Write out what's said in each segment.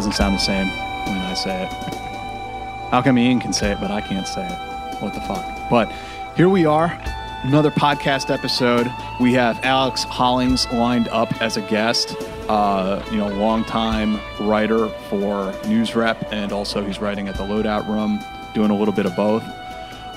Doesn't sound the same when I say it. How come Ian can say it, but I can't say it? What the fuck? But here we are, another podcast episode. We have Alex Hollings lined up as a guest. Uh, you know, longtime writer for NewsRep, and also he's writing at the Loadout Room, doing a little bit of both.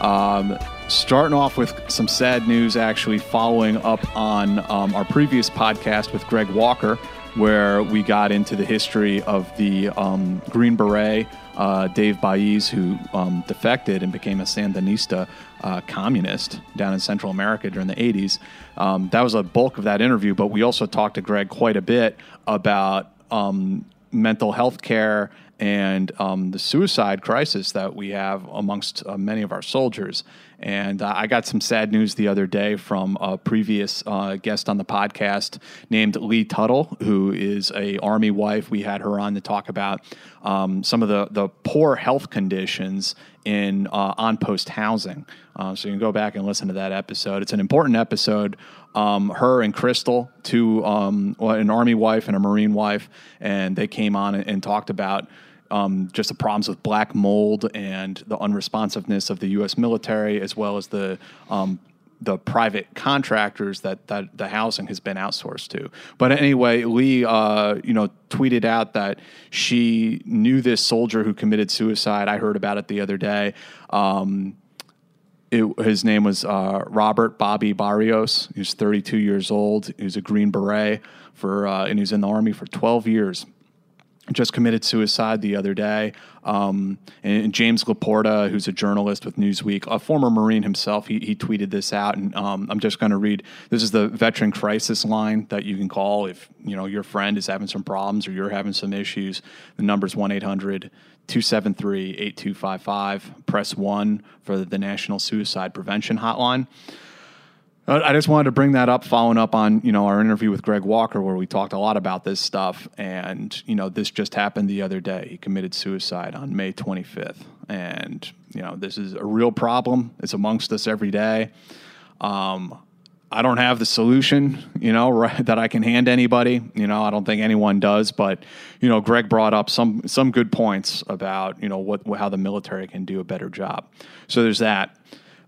Um, starting off with some sad news, actually, following up on um, our previous podcast with Greg Walker, where we got into the history of the um, Green Beret, uh, Dave Baez, who um, defected and became a Sandinista uh, communist down in Central America during the 80s. Um, that was a bulk of that interview, but we also talked to Greg quite a bit about um, mental health care and um, the suicide crisis that we have amongst uh, many of our soldiers. And uh, I got some sad news the other day from a previous uh, guest on the podcast named Lee Tuttle, who is a Army wife. We had her on to talk about um, some of the, the poor health conditions in uh, on post housing. Uh, so you can go back and listen to that episode. It's an important episode. Um, her and Crystal, two um, an Army wife and a Marine wife, and they came on and, and talked about um, just the problems with black mold and the unresponsiveness of the U.S. military, as well as the um, the private contractors that, that the housing has been outsourced to. But anyway, Lee, uh, you know, tweeted out that she knew this soldier who committed suicide. I heard about it the other day. Um, it, his name was uh, Robert Bobby Barrios. He's 32 years old. He was a Green Beret for, uh, and he was in the Army for 12 years just committed suicide the other day. Um, and James Laporta, who's a journalist with Newsweek, a former Marine himself, he, he tweeted this out, and um, I'm just going to read. This is the veteran crisis line that you can call if you know your friend is having some problems or you're having some issues. The number is one 800 273 8255. Press one for the National Suicide Prevention Hotline. I just wanted to bring that up, following up on you know our interview with Greg Walker, where we talked a lot about this stuff, and you know this just happened the other day. He committed suicide on May 25th, and you know this is a real problem. It's amongst us every day. Um, I don't have the solution, you know, right, that I can hand anybody. You know, I don't think anyone does. But you know, Greg brought up some some good points about you know what how the military can do a better job. So there's that.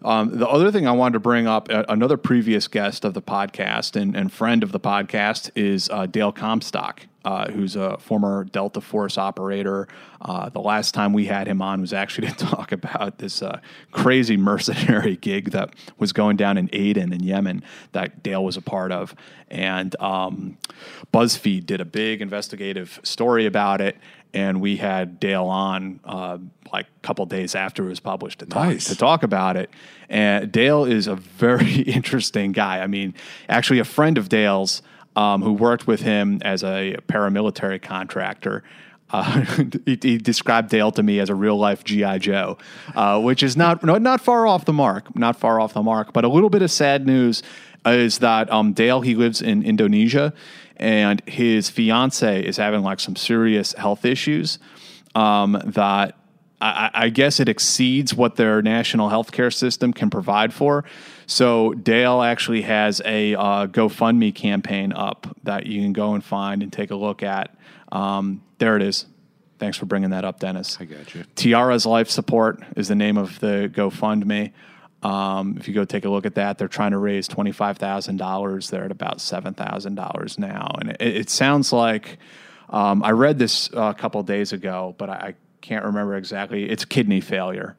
Um, the other thing I wanted to bring up, uh, another previous guest of the podcast and, and friend of the podcast is uh, Dale Comstock, uh, who's a former Delta Force operator. Uh, the last time we had him on was actually to talk about this uh, crazy mercenary gig that was going down in Aden in Yemen that Dale was a part of. And um, BuzzFeed did a big investigative story about it and we had Dale on uh, like a couple days after it was published to talk, Nice. to talk about it. And Dale is a very interesting guy. I mean, actually, a friend of Dale's um, who worked with him as a paramilitary contractor. Uh, he, he described Dale to me as a real life GI Joe, uh, which is not no, not far off the mark, not far off the mark. But a little bit of sad news is that um, Dale he lives in Indonesia, and his fiance is having like some serious health issues um, that I, I guess it exceeds what their national healthcare system can provide for. So Dale actually has a uh, GoFundMe campaign up that you can go and find and take a look at. Um, there it is. Thanks for bringing that up, Dennis. I got you. Tiara's Life Support is the name of the GoFundMe. Um, if you go take a look at that, they're trying to raise twenty five thousand dollars. They're at about seven thousand dollars now, and it, it sounds like um, I read this uh, a couple days ago, but I, I can't remember exactly. It's kidney failure.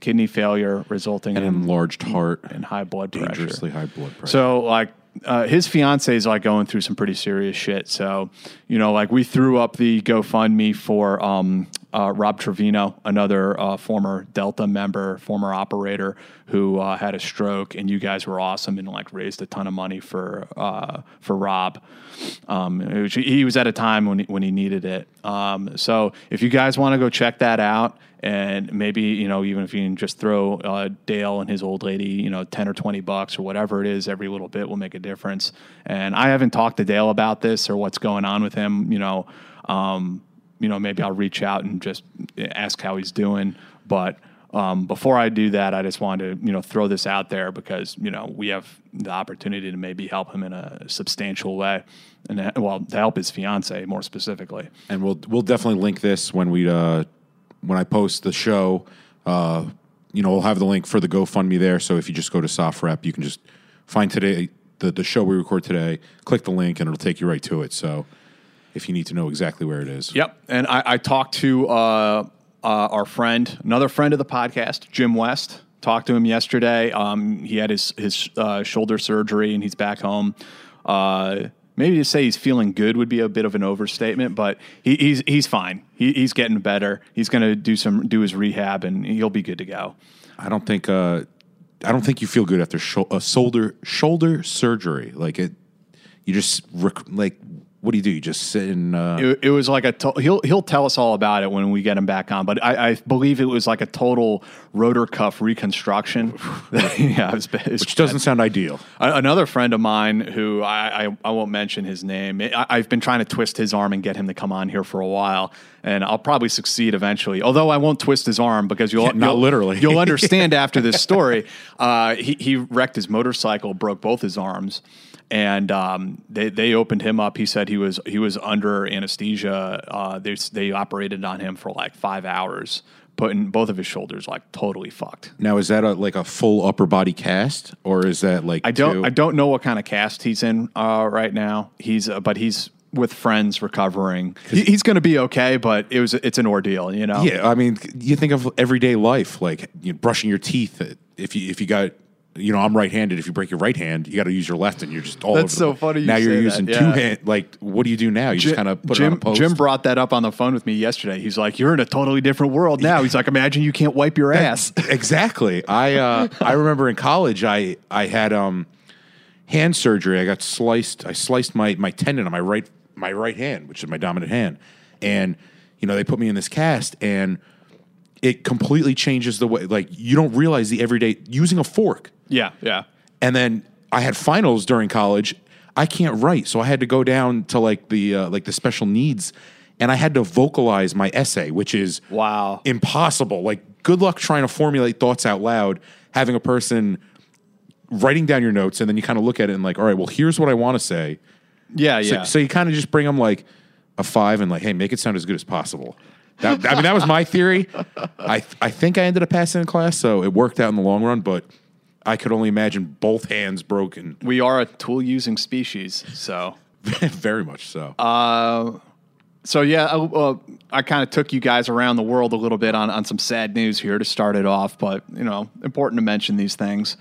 kidney failure resulting An in, enlarged heart, and high blood pressure. dangerously high blood pressure. So like uh, his fiance is like going through some pretty serious shit. So you know, like we threw up the GoFundMe for um, uh, Rob Trevino, another uh, former Delta member, former operator who uh, had a stroke, and you guys were awesome and like raised a ton of money for uh, for Rob. Um, was- he was at a time when he, when he needed it. Um, so if you guys want to go check that out, and maybe you know even if you can just throw uh, Dale and his old lady, you know, ten or twenty bucks or whatever it is, every little bit will make a difference. And I haven't talked to Dale about this or what's going on with him. You know, um, you know, maybe I'll reach out and just ask how he's doing. But um, before I do that, I just wanted to you know throw this out there because you know we have the opportunity to maybe help him in a substantial way, and uh, well to help his fiance more specifically. and we'll we'll definitely link this when we uh, when I post the show. Uh, you know, we'll have the link for the GoFundMe there. So if you just go to SOFREP, you can just find today the the show we record today. Click the link, and it'll take you right to it. So if you need to know exactly where it is, Yep. And I, I talked to uh, uh, our friend, another friend of the podcast, Jim West. Talked to him yesterday. Um, he had his his uh, shoulder surgery and he's back home. Uh, maybe to say he's feeling good would be a bit of an overstatement, but he, he's he's fine. He, he's getting better. He's going to do some do his rehab and he'll be good to go. I don't think uh, I don't think you feel good after shou- a shoulder shoulder surgery. Like it, you just rec- like what do you do? You just sit and uh, It, it was like a to- he'll he'll tell us all about it when we get him back on. But I, I believe it was like a total rotor cuff reconstruction. yeah, it was, it was which doesn't sound ideal. A- Another friend of mine who I, I, I won't mention his name. I, I've been trying to twist his arm and get him to come on here for a while, and I'll probably succeed eventually. Although I won't twist his arm because you'll Yeah, not you'll- literally. you'll understand after this story. Uh, he he wrecked his motorcycle, broke both his arms, and um, they they opened him up. He said he was he was under anesthesia. Uh, they they operated on him for like five hours, putting both of his shoulders like totally fucked. Now is that a, like a full upper body cast, or is that like I don't two? I don't know what kind of cast he's in uh, right now. He's uh, but he's with friends recovering. He, he's going to be okay, but it was it's an ordeal, you know. Yeah, I mean, you think of everyday life, like you know, brushing your teeth. If you if you got, you know, I'm right-handed. If you break your right hand, you got to use your left, and you're just all. That's so funny you Now you're say that, using yeah. two hand. Like, what do you do now? You just kind of put Jim, it on a post. Jim brought that up on the phone with me yesterday. He's like, "You're in a totally different world now." He's like, "Imagine you can't wipe your ass." exactly. I uh, I remember in college, I I had um hand surgery. I got sliced. I sliced my my tendon on my right my right hand, which is my dominant hand, and you know they put me in this cast and. It completely changes the way, like, you don't realize the everyday using a fork. yeah, yeah. and then I had finals during college. I can't write, so I had to go down to like the uh, like the special needs, and I had to vocalize my essay, which is Wow. impossible. Like, good luck trying to formulate thoughts out loud. Having a person writing down your notes, and then you kind of look at it and like, all right, well, here's what I want to say. Yeah, So, yeah. so you kind of just bring them like a five and like, hey, make it sound as good as possible. That, I mean, that was my theory. I I think I ended up passing in class, so it worked out in the long run. But I could only imagine both hands broken, we are a tool using species, so very much so. Uh, So yeah, I, uh, I kind of took you guys around the world a little bit on, on some sad news here to start it off, but you know, important to mention these things.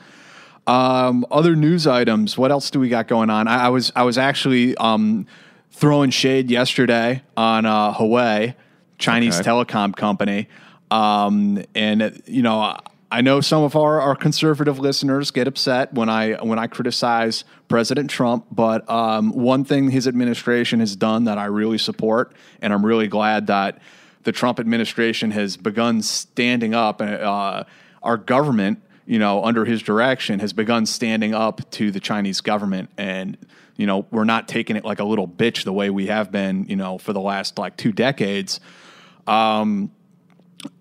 Um, other news items. What else do we got going on? I, I was I was actually um, throwing shade yesterday on uh, Huawei, Chinese Okay. telecom company, um, and you know. I know some of our, our conservative listeners get upset when I when I criticize President Trump, but um, one thing his administration has done that I really support, and I'm really glad that the Trump administration has begun standing up. Uh, our government, you know, under his direction, has begun standing up to the Chinese government, and you know, we're not taking it like a little bitch the way we have been, you know, for the last like two decades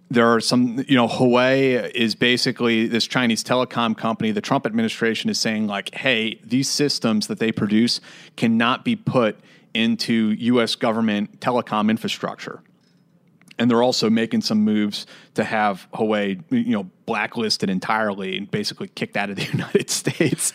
there are some, you know, Huawei is basically this Chinese telecom company. The Trump administration is saying, like, hey, these systems that they produce cannot be put into U.S. government telecom infrastructure. And they're also making some moves to have Huawei, you know, blacklisted entirely and basically kicked out of the United States.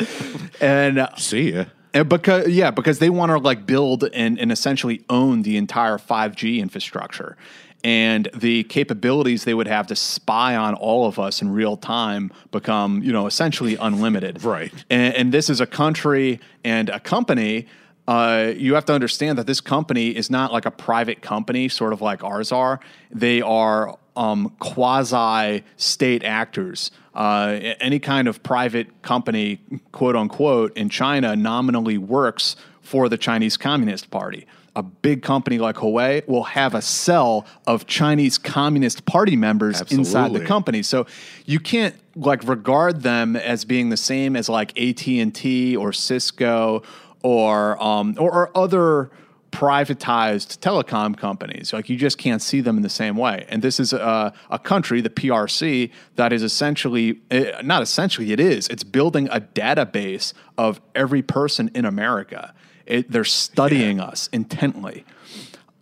and uh, See ya. and because yeah, because they want to like build and, and essentially own the entire 5G infrastructure. And the capabilities they would have to spy on all of us in real time become, you know, essentially unlimited. Right. And, and this is a country and a company. Uh, you have to understand that this company is not like a private company, sort of like ours are. They are um, quasi state actors. Uh, any kind of private company, quote unquote, in China nominally works for the Chinese Communist Party a big company like Huawei will have a cell of Chinese Communist Party members inside the company. So you can't like regard them as being the same as like AT and T or Cisco or um, or, or other privatized telecom companies. Like you just can't see them in the same way. And this is a, a country, the PRC, that is essentially eh, not essentially. It is. It's building a database of every person in America. It, they're studying us intently.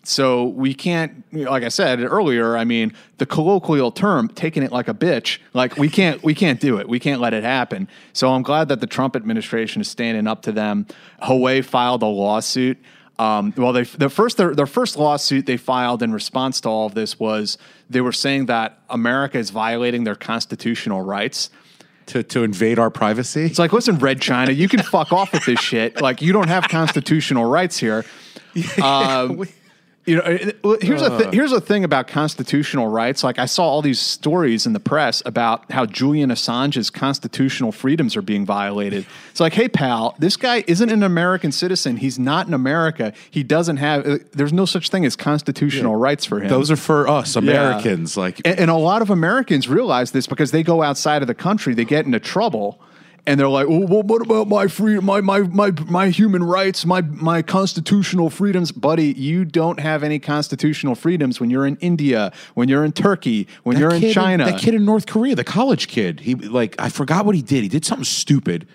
So we can't, like I said earlier. I mean, the colloquial term "taking it like a bitch," like we can't, we can't do it. We can't let it happen. So I'm glad that the Trump administration is standing up to them. Huawei filed a lawsuit. Um, well, they the first their, their first lawsuit they filed in response to all of this was they were saying that America is violating their constitutional rights. To, to invade our privacy? It's like, listen, Red China, you can fuck off with this shit. Like, you don't have constitutional rights here. Um, you know, here's a th- here's a thing about constitutional rights. Like, I saw all these stories in the press about how Julian Assange's constitutional freedoms are being violated. It's like, hey, pal, this guy isn't an American citizen. He's not in America. He doesn't have. uh, There's no such thing as constitutional rights for him. Those are for us, Americans. Like, And, and a lot of Americans realize this because they go outside of the country, they get into trouble, and they're like, "Oh, well, what about my free, my my my my human rights, my my constitutional freedoms, buddy? You don't have any constitutional freedoms when you're in India, when you're in Turkey, when that you're in China. that kid in North Korea, the college kid, he like I forgot what he did. He did something stupid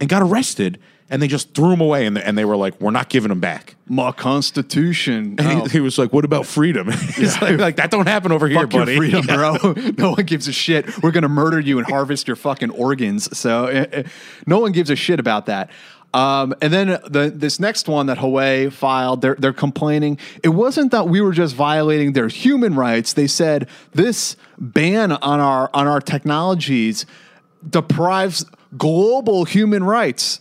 and got arrested, and they just threw him away, and they, and they were like, "We're not giving him back." my constitution. And Oh. he, he was like, "What about freedom?" He's like, like, "That don't happen over here, Fuck your buddy." freedom, Yeah. bro. no one gives a shit. We're gonna murder you and harvest your fucking organs. So eh, eh, no one gives a shit about that. Um, and then the this next one that Huawei filed, they're they're complaining. It wasn't that we were just violating their human rights. They said this ban on our on our technologies deprives global human rights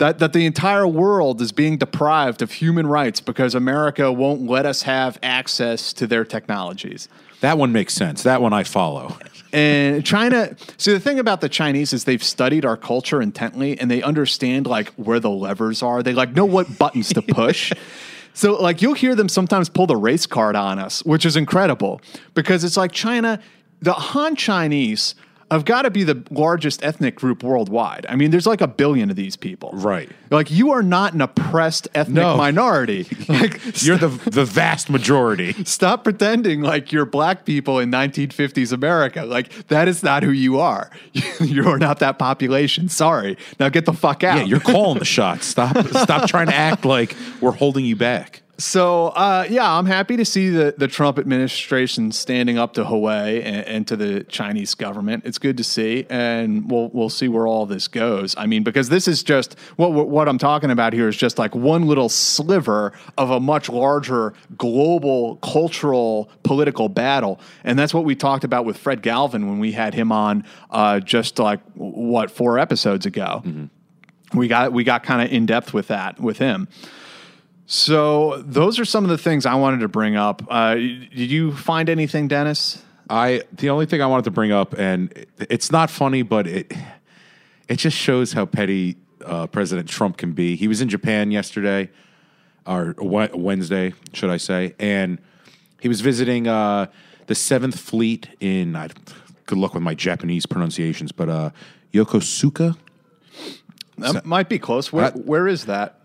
that, that the entire world is being deprived of human rights because America won't let us have access to their technologies. That one makes sense. That one I follow. And China, see, the thing about the Chinese is they've studied our culture intently and they understand like where the levers are. They like know what buttons to push. So, like, you'll hear them sometimes pull the race card on us, which is incredible because it's like China, the Han Chinese have got to be the largest ethnic group worldwide. I mean, there's like a billion of these people. Right. Like, you are not an oppressed ethnic No. minority. Like, You're the the vast majority. Stop pretending like you're black people in 1950s America. Like that is not who you are. You're not that population. Sorry. Now get the fuck out. Yeah, you're calling the shots. Stop stop trying to act like we're holding you back. So uh, yeah, I'm happy to see the, the Trump administration standing up to Huawei and, and to the Chinese government. It's good to see, and we'll we'll see where all this goes. I mean, because this is just what what what I'm talking about here is just like one little sliver of a much larger global cultural political battle, and that's what we talked about with Fred Galvin when we had him on uh, just like what four episodes ago. We got we got kind of in depth with that with him. So those are some of the things I wanted to bring up. Uh, did you find anything, Dennis? I the only thing I wanted to bring up, and it- it's not funny, but it it just shows how petty uh, President Trump can be. He was in Japan yesterday, or Wednesday, should I say, and he was visiting uh, the Seventh Fleet in. I, good luck with my Japanese pronunciations, but uh, Yokosuka. That might be close. Where, where is that?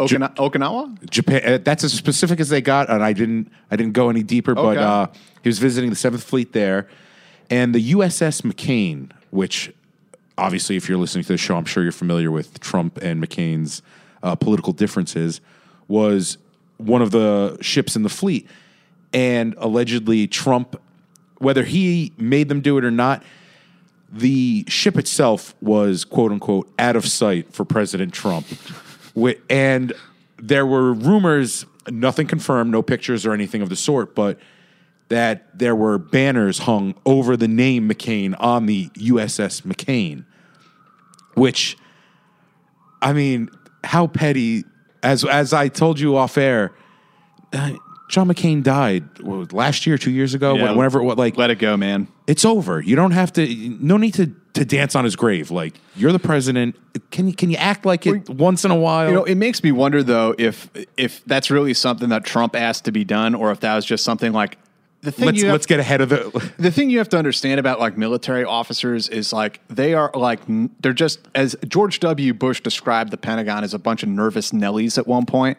Okina- Okinawa? Japan. Uh, that's as specific as they got, and I didn't. I didn't go any deeper. But Okay. uh, he was visiting the Seventh Fleet there, and the USS McCain, which obviously, if you're listening to the show, I'm sure you're familiar with Trump and McCain's uh, political differences, was one of the ships in the fleet, and allegedly Trump, whether he made them do it or not. The ship itself was quote unquote out of sight for President Trump. And there were rumors, nothing confirmed, no pictures or anything of the sort, but that there were banners hung over the name McCain on the USS McCain, which, I mean, how petty. As as I told you off air, uh, John McCain died what, last year, two years ago, Yeah. whenever. What like Let it go, man. It's over. You don't have to. No need to to dance on his grave. Like you're the president. Can you can you act like it once in a while? You know, it makes me wonder though if if that's really something that Trump asked to be done, or if that was just something like the thing let's you have- let's get ahead of the. the thing you have to understand about like military officers is like they are like they're just as George W. Bush described the Pentagon as a bunch of nervous Nellies at one point.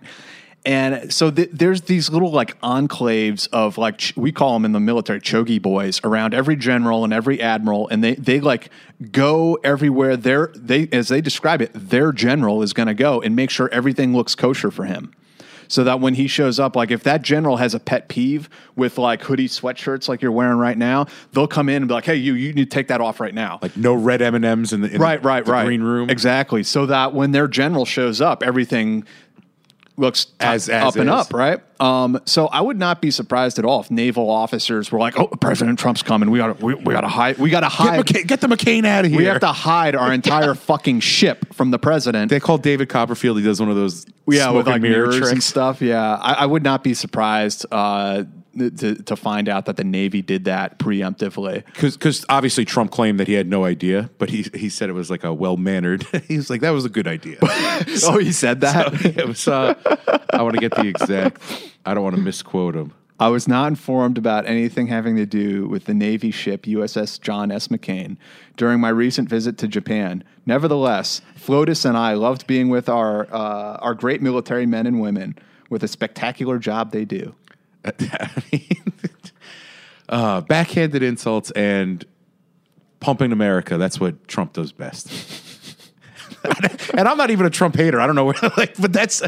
And so th- there's these little like enclaves of like ch- we call them in the military chogi boys around every general and every admiral, and they they like go everywhere. Their they as they describe it, their general is going to go and make sure everything looks kosher for him so that when he shows up, like if that general has a pet peeve with like hoodie sweatshirts like you're wearing right now, they'll come in and be like, "Hey, you, you need to take that off right now." Like no red M and M's in the in right, right, the right. green room. exactly. So that when their general shows up, everything looks As- as up and up, right? Um, so I would not be surprised at all if naval officers were like, "Oh, President Trump's coming. We got to we, we got to hide. We got to Get, hide. McCain, get the McCain out of here. we have to hide our entire fucking ship from the president." They call David Copperfield. He does one of those. yeah, with like mirror mirrors and stuff. Yeah, I, I would not be surprised uh, to to find out that the Navy did that preemptively. Because obviously Trump claimed that he had no idea, but he he said it was like a well mannered. he was like that was a good idea. oh, he said that. it was. Uh, I want to get the exact. I don't want to misquote him. I was not informed about anything having to do with the Navy ship USS John S. McCain during my recent visit to Japan. Nevertheless, Flotus and I loved being with our uh, our great military men and women with a spectacular job they do. I mean, uh, backhanded insults and pumping America. That's what Trump does best. and I'm not even a Trump hater. I don't know where, like, but that's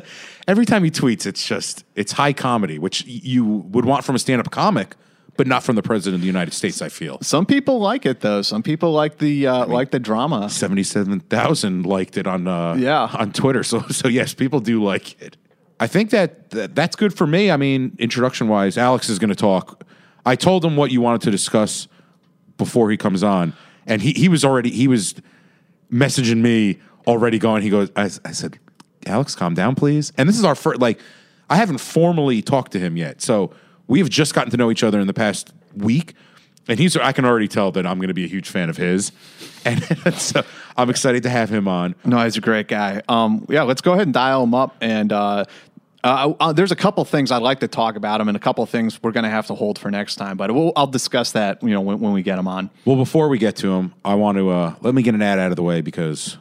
every time he tweets, it's just it's high comedy, which you would want from a stand-up comic, but not from the president of the United States. I feel Some people like it though. Some people like the uh, like the drama. seventy-seven thousand liked it on uh, Yeah. on Twitter. So so yes, people do like it. I think that, that that's good for me. I mean, introduction wise, Alex is going to talk. I told him what you wanted to discuss before he comes on, and he he was already he was messaging me already going. He goes, I, I said, Alex, calm down, please. And this is our first like I haven't formally talked to him yet, so we have just gotten to know each other in the past week. And he's, I can already tell that I'm going to be a huge fan of his. And so I'm excited to have him on. No, he's a great guy. Um, yeah, let's go ahead and dial him up. And uh, uh, uh, there's a couple things I'd like to talk about him, and a couple things we're going to have to hold for next time. But we'll, I'll discuss that, you know, when, when we get him on. Well, before we get to him, I want to uh, let me get an ad out of the way because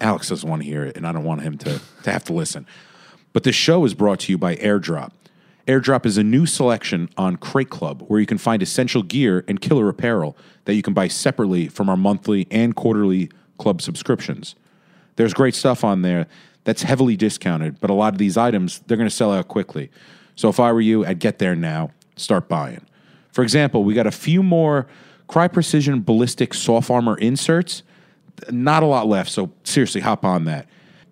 Alex doesn't want to hear it, and I don't want him to, to have to listen. But this show is brought to you by Airdrop. Airdrop is a new selection on Crate Club where you can find essential gear and killer apparel that you can buy separately from our monthly and quarterly club subscriptions. There's great stuff on there that's heavily discounted, but a lot of these items, they're going to sell out quickly. So if I were you, I'd get there now, start buying. For example, we got a few more Crye Precision ballistic soft armor inserts. Not a lot left, so seriously, hop on that.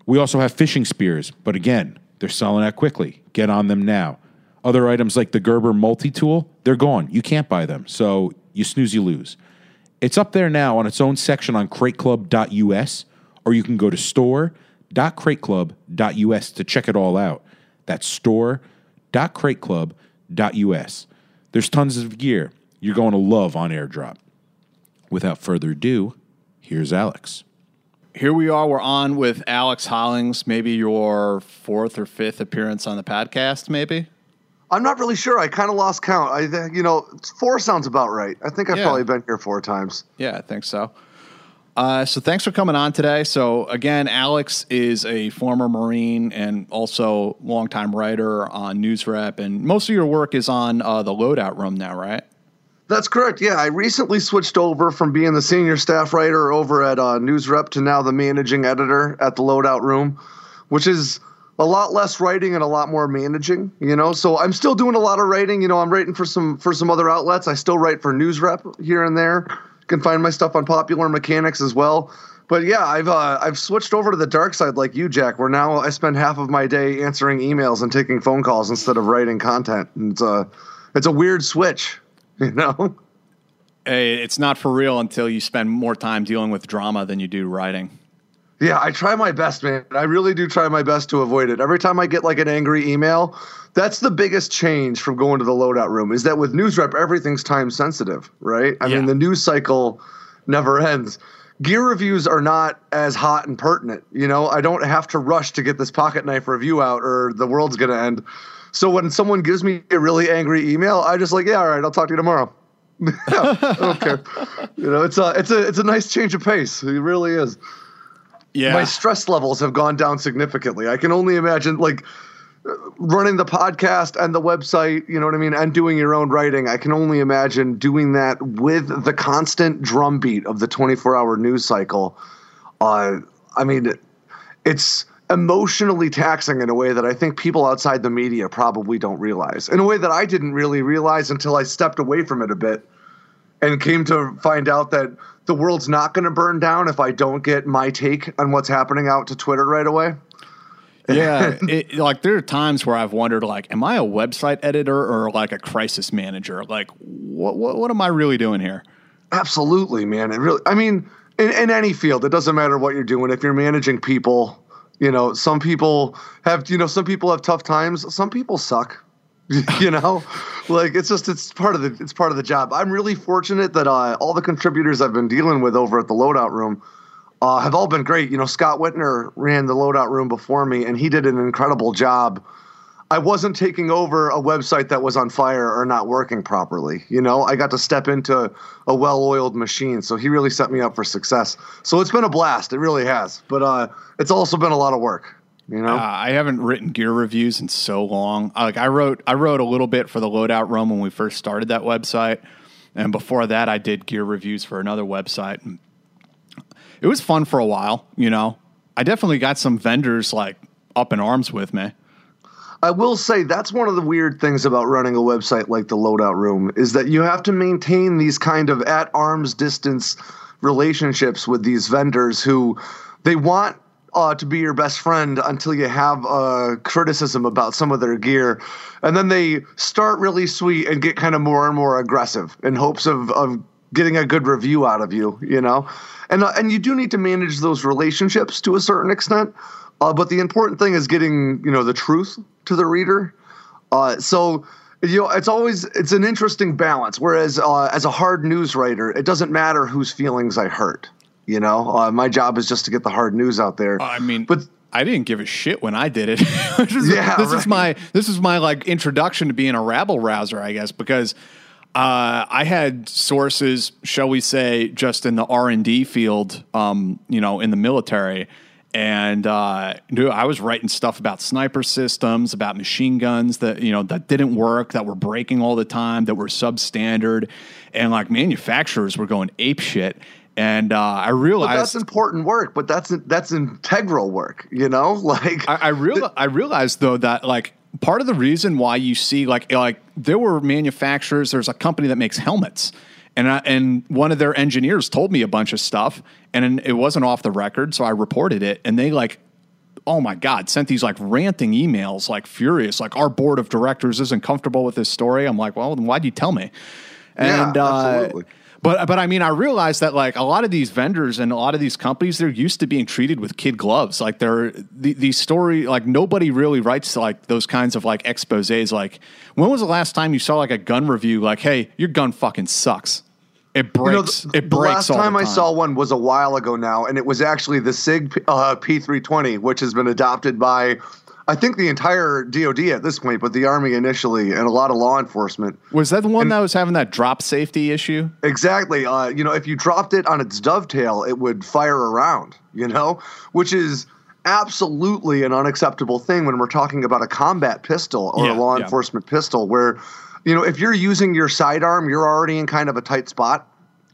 We also have fishing spears, but again, they're selling out quickly. Get on them now. Other items like the Gerber multi tool, they're gone. You can't buy them, so you snooze, you lose. It's up there now on its own section on crateclub.us, or you can go to store.crateclub.us to check it all out. That's store.crateclub.us. There's tons of gear you're going to love on airdrop. Without further ado, here's Alex. Here we are. We're on with Alex Hollings, maybe your fourth or fifth appearance on the podcast, maybe. I'm not really sure. I kind of lost count. I, you know, four sounds about right. I think I've Yeah. probably been here four times. Yeah, I think so. Uh, so thanks for coming on today. So again, Alex is a former Marine and also longtime writer on NewsRep, and most of your work is on uh, the Loadout Room now, right? That's correct. Yeah, I recently switched over from being the senior staff writer over at uh, NewsRep to now the managing editor at the Loadout Room, which is a lot less writing and a lot more managing. You know, so I'm still doing a lot of writing. You know, I'm writing for some for some other outlets. I still write for NewsRep here and there. Can find my stuff on Popular Mechanics as well. But yeah, I've uh, I've switched over to the dark side like you, Jack. Where now I spend half of my day answering emails and taking phone calls instead of writing content. And it's a it's a weird switch. You know. Hey, it's not for real until you spend more time dealing with drama than you do writing. Yeah, I try my best, man. I really do try my best to avoid it. Every time I get like an angry email, that's the biggest change from going to the loadout room is that with NewsRep everything's time sensitive, right? I Yeah. mean, the news cycle never ends. Gear reviews are not as hot and pertinent. You know, I don't have to rush to get this pocket knife review out or the world's going to end. So when someone gives me a really angry email, I just like, yeah, all right, I'll talk to you tomorrow. yeah, I don't care. You know, it's a it's a it's a nice change of pace. It really is Yeah. my stress levels have gone down significantly. I can only imagine like running the podcast and the website, you know what I mean, and doing your own writing. I can only imagine doing that with the constant drumbeat of the 24-hour news cycle. Uh, I mean, it's emotionally taxing in a way that I think people outside the media probably don't realize. In a way that I didn't really realize until I stepped away from it a bit and came to find out that the world's not going to burn down if I don't get my take on what's happening out to Twitter right away. Yeah, it, like there are times where I've wondered, like, am I a website editor or like a crisis manager? Like, what what, what am I really doing here? Absolutely, man. It really, I mean, in, in any field, it doesn't matter what you're doing. If you're managing people, you know, some people have, you know, some people have tough times. Some people suck. you know, like it's just it's part of the it's part of the job. I'm really fortunate that uh, all the contributors I've been dealing with over at the loadout room uh, have all been great. You know, Scott Witner ran the loadout room before me, and he did an incredible job. I wasn't taking over a website that was on fire or not working properly. You know, I got to step into a well-oiled machine, so he really set me up for success. So it's been a blast. It really has. But uh, it's also been a lot of work. You know, Uh, I haven't written gear reviews in so long. Like I wrote, I wrote a little bit for the Loadout Room when we first started that website, and before that, I did gear reviews for another website. It was fun for a while. You know, I definitely got some vendors like up in arms with me. I will say that's one of the weird things about running a website like the Loadout Room is that you have to maintain these kind of at arm's distance relationships with these vendors who they want uh, to be your best friend until you have uh, criticism about some of their gear, and then they start really sweet and get kind of more and more aggressive in hopes of of getting a good review out of you. You know, and uh, and you do need to manage those relationships to a certain extent. Uh, but the important thing is getting you know the truth to the reader. Uh, so you know it's always it's an interesting balance. Whereas uh, as a hard news writer, it doesn't matter whose feelings I hurt. You know, uh, my job is just to get the hard news out there. I mean, but I didn't give a shit when I did it. is, Yeah, this is my this is my like introduction to being a rabble rouser, I guess, because uh, I had sources, shall we say, just in the R and D field, um, you know, in the military, and uh, dude, I was writing stuff about sniper systems, about machine guns that you know that didn't work, that were breaking all the time, that were substandard, and like manufacturers were going ape shit. And uh, I realized that's important work. But that's that's integral work. You know, like I, I real I realized though that like part of the reason why you see like like there were manufacturers. There's a company that makes helmets, and I, and one of their engineers told me a bunch of stuff, and it wasn't off the record, so I reported it, and they like. Oh my God! Sent these like ranting emails, like furious, like our board of directors isn't comfortable with this story. I'm like, well, then why'd you tell me? Yeah, And uh, absolutely. But but I mean, I realized that like a lot of these vendors and a lot of these companies, they're used to being treated with kid gloves. Like they're the, these story like nobody really writes like those kinds of like exposés. Like when was the last time you saw like a gun review? Like, hey, your gun fucking sucks. It You know, breaks. the, it the breaks. last all the time I saw one was a while ago now, and it was actually the SIG uh, P320, which has been adopted by, I think, the entire DoD at this point, but the Army initially, and a lot of law enforcement. Was that the one that was having that drop safety issue? Exactly. Uh, you know, if you dropped it on its dovetail, it would fire around, you know, which is absolutely an unacceptable thing when we're talking about a combat pistol or Yeah, a law yeah. enforcement pistol, where, you know, if you're using your sidearm, you're already in kind of a tight spot,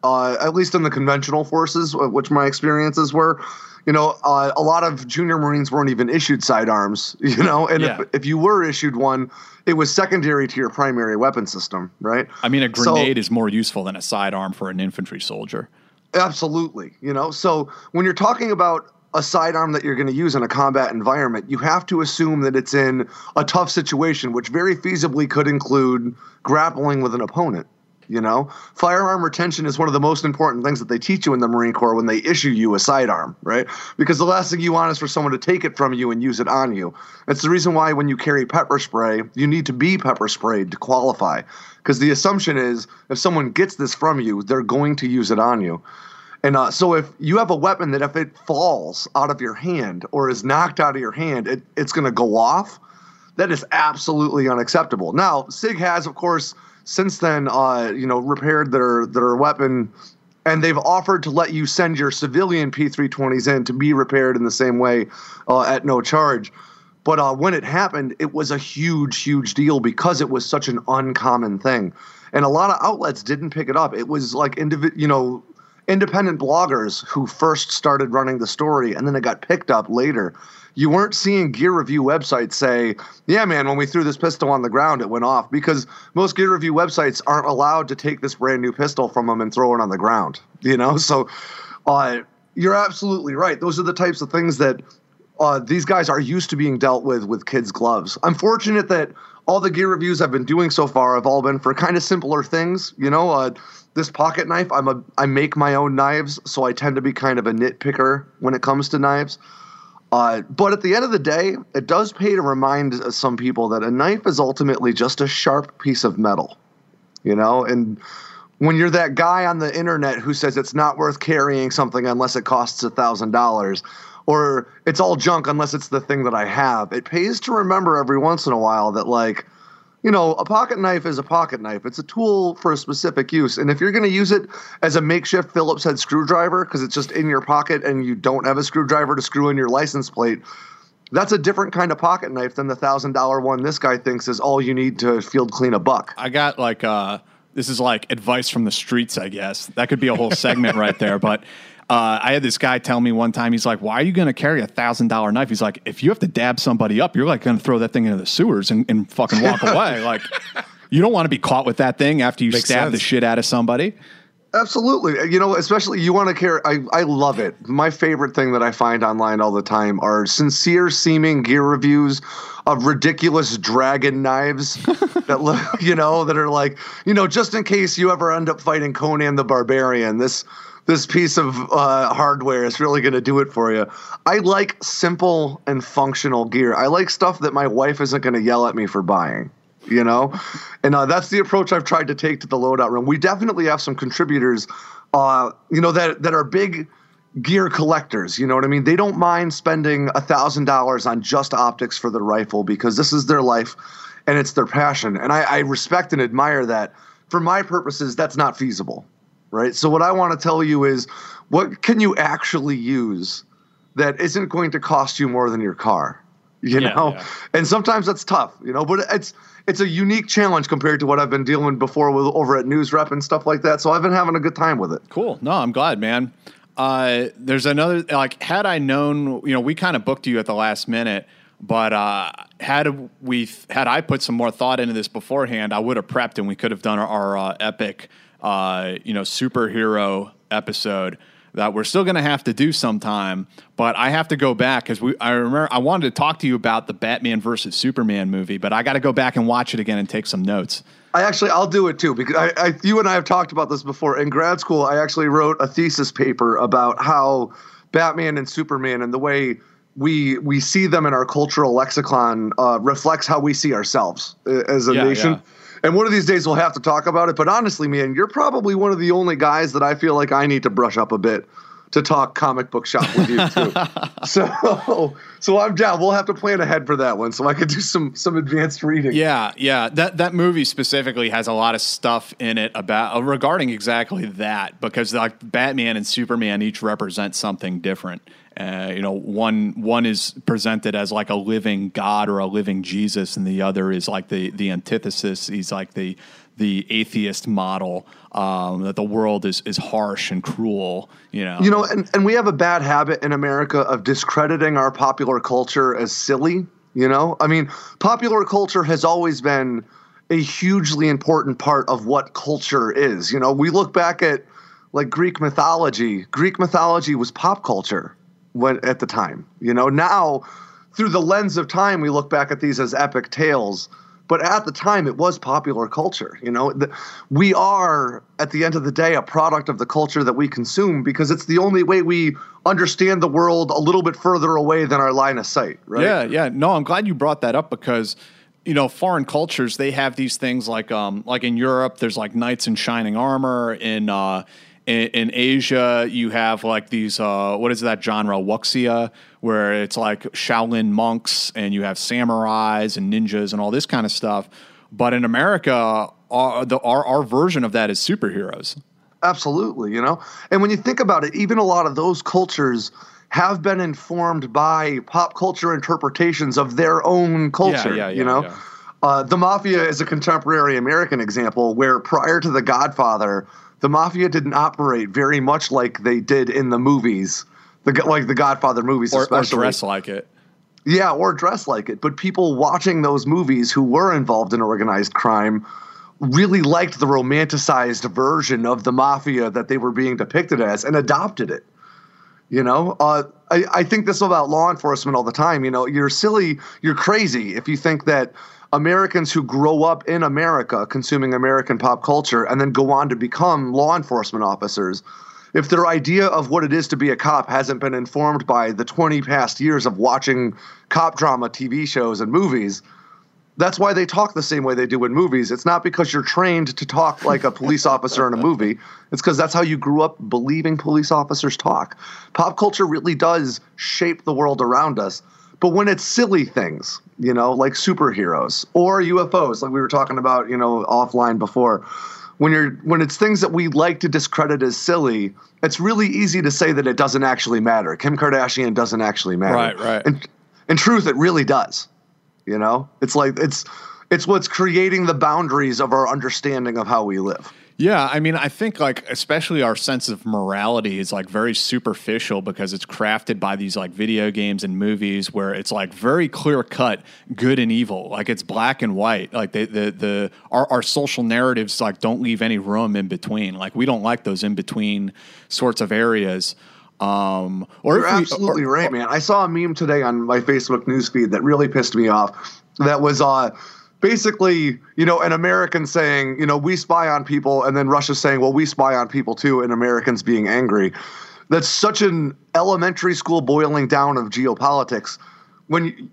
uh, at least in the conventional forces, uh, which my experiences were. You know, uh, a lot of junior Marines weren't even issued sidearms, you know, and Yeah. if, if you were issued one, it was secondary to your primary weapon system, right? I mean, a So- grenade is more useful than a sidearm for an infantry soldier. Absolutely. You know, so when you're talking about a sidearm that you're going to use in a combat environment, you have to assume that it's in a tough situation, which very feasibly could include grappling with an opponent. You know, firearm retention is one of the most important things that they teach you in the Marine Corps when they issue you a sidearm, right? Because the last thing you want is for someone to take it from you and use it on you. It's the reason why when you carry pepper spray, you need to be pepper sprayed to qualify. Because the assumption is if someone gets this from you, they're going to use it on you. And uh, so if you have a weapon that if it falls out of your hand or is knocked out of your hand, it, it's going to go off. That is absolutely unacceptable. Now, SIG has, of course, since then, uh, you know, repaired their their weapon, and they've offered to let you send your civilian P320s in to be repaired in the same way uh, at no charge. But uh, when it happened, it was a huge, huge deal because it was such an uncommon thing, and a lot of outlets didn't pick it up. It was like individ, you know, independent bloggers who first started running the story, and then it got picked up later you weren't seeing gear review websites say, yeah, man, when we threw this pistol on the ground, it went off because most gear review websites aren't allowed to take this brand new pistol from them and throw it on the ground, you know? So uh, you're absolutely right. Those are the types of things that uh, these guys are used to being dealt with with kids' gloves. I'm fortunate that all the gear reviews I've been doing so far have all been for kind of simpler things, you know? Uh, this pocket knife, I'm a I make my own knives, so I tend to be kind of a nitpicker when it comes to knives. Uh, but at the end of the day, it does pay to remind some people that a knife is ultimately just a sharp piece of metal, you know? And when you're that guy on the internet who says it's not worth carrying something unless it costs a thousand dollars, or it's all junk unless it's the thing that I have, it pays to remember every once in a while that, like, you know, a pocket knife is a pocket knife. It's a tool for a specific use. And if you're going to use it as a makeshift Phillips head screwdriver because it's just in your pocket and you don't have a screwdriver to screw in your license plate, that's a different kind of pocket knife than the thousand dollar one this guy thinks is all you need to field clean a buck. I got like uh this is like advice from the streets, I guess. That could be a whole segment right there. But uh, I had this guy tell me one time, he's like, "Why are you going to carry a thousand dollar knife?" He's like, "If you have to dab somebody up, you're like going to throw that thing into the sewers and, and fucking walk away. Like, you don't want to be caught with that thing after you Makes stab sense. the shit out of somebody." Absolutely. You know, especially you want to carry. I, I love it. My favorite thing that I find online all the time are sincere seeming gear reviews of ridiculous dragon knives that look, you know, that are like, you know, just in case you ever end up fighting Conan the Barbarian, this this piece of uh, hardware is really going to do it for you. I like simple and functional gear. I like stuff that my wife isn't going to yell at me for buying you know? And uh, that's the approach i've tried to take to the loadout room. We definitely have some contributors uh, you know that that are big gear collectors you know what i mean? They don't mind spending a thousand dollars on just optics for their rifle because this is their life and it's their passion. And I, I respect and admire that. For my purposes that's not feasible right so what i want to tell you is what can you actually use that isn't going to cost you more than your car you Yeah, know yeah. and sometimes that's tough you know but it's it's a unique challenge compared to what i've been dealing before with over at NewsRep and stuff like that so i've been having a good time with it Cool. No, I'm glad, man. Uh, there's another like had I known, you know, we kind of booked you at the last minute, but uh, had we had I put some more thought into this beforehand, I would have prepped and we could have done our, our uh, epic, uh, you know, superhero episode that we're still going to have to do sometime. But I have to go back because we. I remember I wanted to talk to you about the Batman versus Superman movie, but I got to go back and watch it again and take some notes. I actually I'll do it too because I, I you and I have talked about this before. In grad school, I actually wrote a thesis paper about how Batman and Superman and the way we we see them in our cultural lexicon uh, reflects how we see ourselves uh, as a Yeah, nation. yeah. And one of these days we'll have to talk about it. But honestly, man, you're probably one of the only guys that I feel like I need to brush up a bit to talk comic book shop with you too. so so I'm down. We'll have to plan ahead for that one so I could do some some advanced reading. Yeah, yeah. That that movie specifically has a lot of stuff in it about uh, regarding exactly that because like Batman and Superman each represent something different. Uh, you know, one one is presented as like a living God or a living Jesus, and the other is like the the antithesis. He's like the the atheist model um, that the world is is harsh and cruel. You know, You know, and, and we have a bad habit in America of discrediting our popular culture as silly. You know, I mean, popular culture has always been a hugely important part of what culture is. You know, we look back at like Greek mythology. Greek mythology was pop culture when at the time. You know, now through the lens of time, we look back at these as epic tales. but at the time it was popular culture you know the, we are at the end of the day a product of the culture that we consume because it's the only way we understand the world a little bit further away than our line of sight right Yeah, yeah. No, I'm glad you brought that up because you know foreign cultures they have these things like um like in Europe there's like knights in shining armor in uh in, in Asia you have like these uh what is that genre wuxia where it's like Shaolin monks and you have samurais and ninjas and all this kind of stuff but in America our the our, our version of that is superheroes. Absolutely, you know? And when you think about it, even a lot of those cultures have been informed by pop culture interpretations of their own culture, yeah, yeah, you know? yeah. Uh, the Mafia is a contemporary American example where prior to The Godfather, the Mafia didn't operate very much like they did in the movies, the, like the Godfather movies, Or, or especially. dress like it. Yeah, or dress like it. But people watching those movies who were involved in organized crime really liked the romanticized version of the mafia that they were being depicted as and adopted it. You know, uh, I, I think this about law enforcement all the time. You know, you're silly, you're crazy if you think that Americans who grow up in America consuming American pop culture and then go on to become law enforcement officers, if their idea of what it is to be a cop hasn't been informed by the 20 past years of watching cop drama TV shows and movies, that's why they talk the same way they do in movies. It's not because you're trained to talk like a police officer in a movie. It's because that's how you grew up believing police officers talk. Pop culture really does shape the world around us. But when it's silly things, you know, like superheroes or UFOs, like we were talking about, you know, offline before, when you're when it's things that we like to discredit as silly, it's really easy to say that it doesn't actually matter. Kim Kardashian doesn't actually matter. Right, right. And in truth, it really does. You know, it's like it's it's what's creating the boundaries of our understanding of how we live. Yeah, I mean, I think like especially our sense of morality is like very superficial because it's crafted by these like video games and movies where it's like very clear cut good and evil, like it's black and white. Like they, the the our, our social narratives like don't leave any room in between. Like we don't like those in between sorts of areas. Um, or You're we- absolutely or- right, man. I saw a meme today on my Facebook newsfeed that really pissed me off. That was uh, basically, you know, an American saying, you know, we spy on people, and then Russia saying, well, we spy on people too, and Americans being angry. That's such an elementary school boiling down of geopolitics. When you,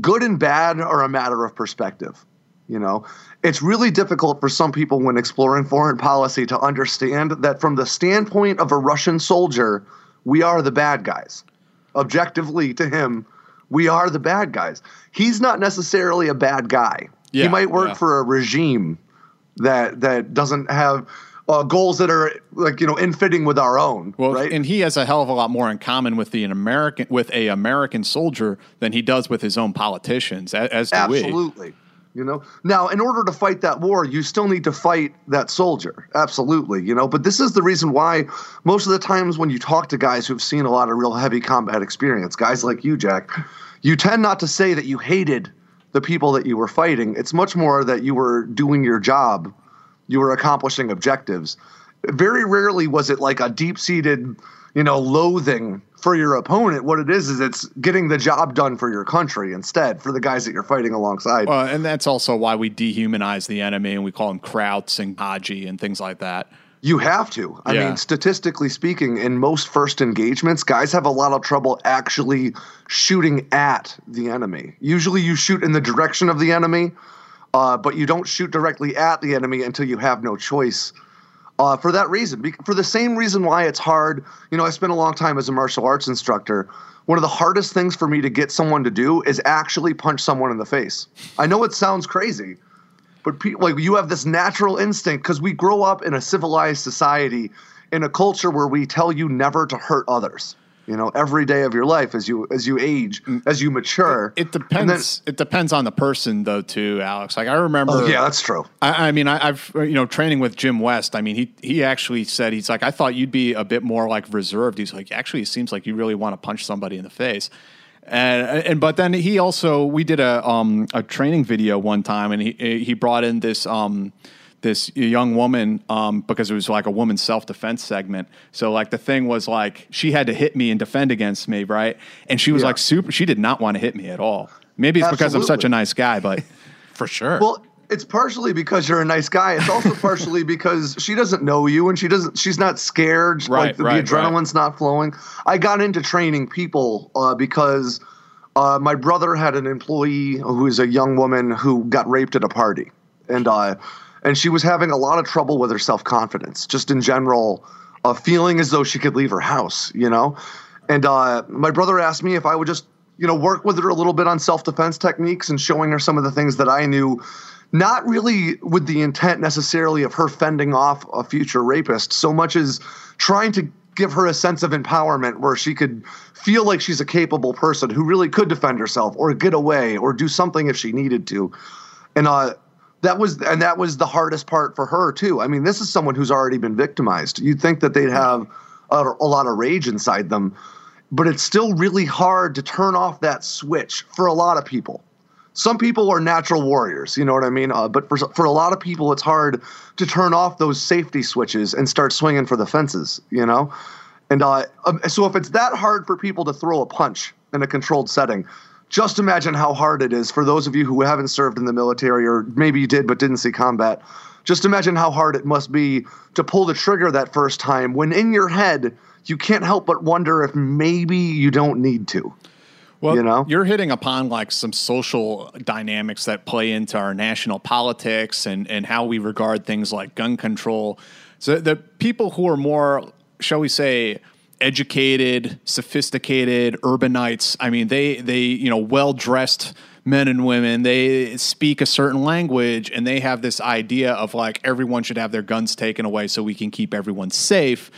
good and bad are a matter of perspective. You know, it's really difficult for some people when exploring foreign policy to understand that from the standpoint of a Russian soldier, we are the bad guys. Objectively, to him, we are the bad guys. He's not necessarily a bad guy. Yeah, he might work yeah. for a regime that that doesn't have uh, goals that are like you know in fitting with our own. Well, right? and he has a hell of a lot more in common with the an American with a American soldier than he does with his own politicians. a- As do we. You know, now in order to fight that war, you still need to fight that soldier. Absolutely. You know, but this is the reason why most of the times when you talk to guys who've seen a lot of real heavy combat experience, guys like you, Jack, you tend not to say that you hated the people that you were fighting. It's much more that you were doing your job, you were accomplishing objectives. Very rarely was it like a deep seated, you know, loathing for your opponent. What it is is it's getting the job done for your country instead, for the guys that you're fighting alongside. Uh, and that's also why we dehumanize the enemy and we call them Krauts and Haji and things like that. You have to. I Yeah. mean, statistically speaking, in most first engagements, guys have a lot of trouble actually shooting at the enemy. Usually, you shoot in the direction of the enemy, uh, but you don't shoot directly at the enemy until you have no choice. Uh, for that reason, for the same reason why it's hard. You know, I spent a long time as a martial arts instructor. One of the hardest things for me to get someone to do is actually punch someone in the face. I know it sounds crazy, but pe- like you have this natural instinct because we grow up in a civilized society in a culture where we tell you never to hurt others you know every day of your life as you as you age as you mature Mm. It And depends. it depends on the person, though, too, Alex. Like I remember. oh, yeah that's true I, I mean, I, I've you know training with Jim West. I mean, he he actually said he's like, I thought you'd be a bit more like reserved. He's like, actually, it seems like you really want to punch somebody in the face. And, and but then he also we did a um a training video one time, and he he brought in this um this young woman um because it was like a woman's self defense segment. So like the thing was like she had to hit me and defend against me, right? And she was Yeah. like super. She did not want to hit me at all. Maybe it's because I'm such a nice guy, but. for sure. Well, it's partially because you're a nice guy. It's also partially because she doesn't know you and she doesn't. She's not scared. Right, like the, right, the adrenaline's not flowing. I got into training people uh, because uh, my brother had an employee who is a young woman who got raped at a party, and uh, and she was having a lot of trouble with her self confidence, just in general, uh, feeling as though she could leave her house. You know, and uh, my brother asked me if I would just you know work with her a little bit on self defense techniques and showing her some of the things that I knew not really with the intent necessarily of her fending off a future rapist so much as trying to give her a sense of empowerment where she could feel like she's a capable person who really could defend herself or get away or do something if she needed to and uh that was and that was the hardest part for her too i mean this is someone who's already been victimized you'd think that they'd have a, a lot of rage inside them but it's still really hard to turn off that switch for a lot of people some people are natural warriors, you know what I mean? Uh, but for for a lot of people, it's hard to turn off those safety switches and start swinging for the fences, you know. And uh, um, so if it's that hard for people to throw a punch in a controlled setting, just imagine how hard it is for those of you who haven't served in the military or maybe you did but didn't see combat. Just imagine how hard it must be to pull the trigger that first time when in your head you can't help but wonder if maybe you don't need to. Well, you know? you're hitting upon like some social dynamics that play into our national politics and, and how we regard things like gun control. So the people who are more, shall we say, educated, sophisticated urbanites, I mean, they they, you know, well-dressed men and women, they speak a certain language and they have this idea of like everyone should have their guns taken away so we can keep everyone safe.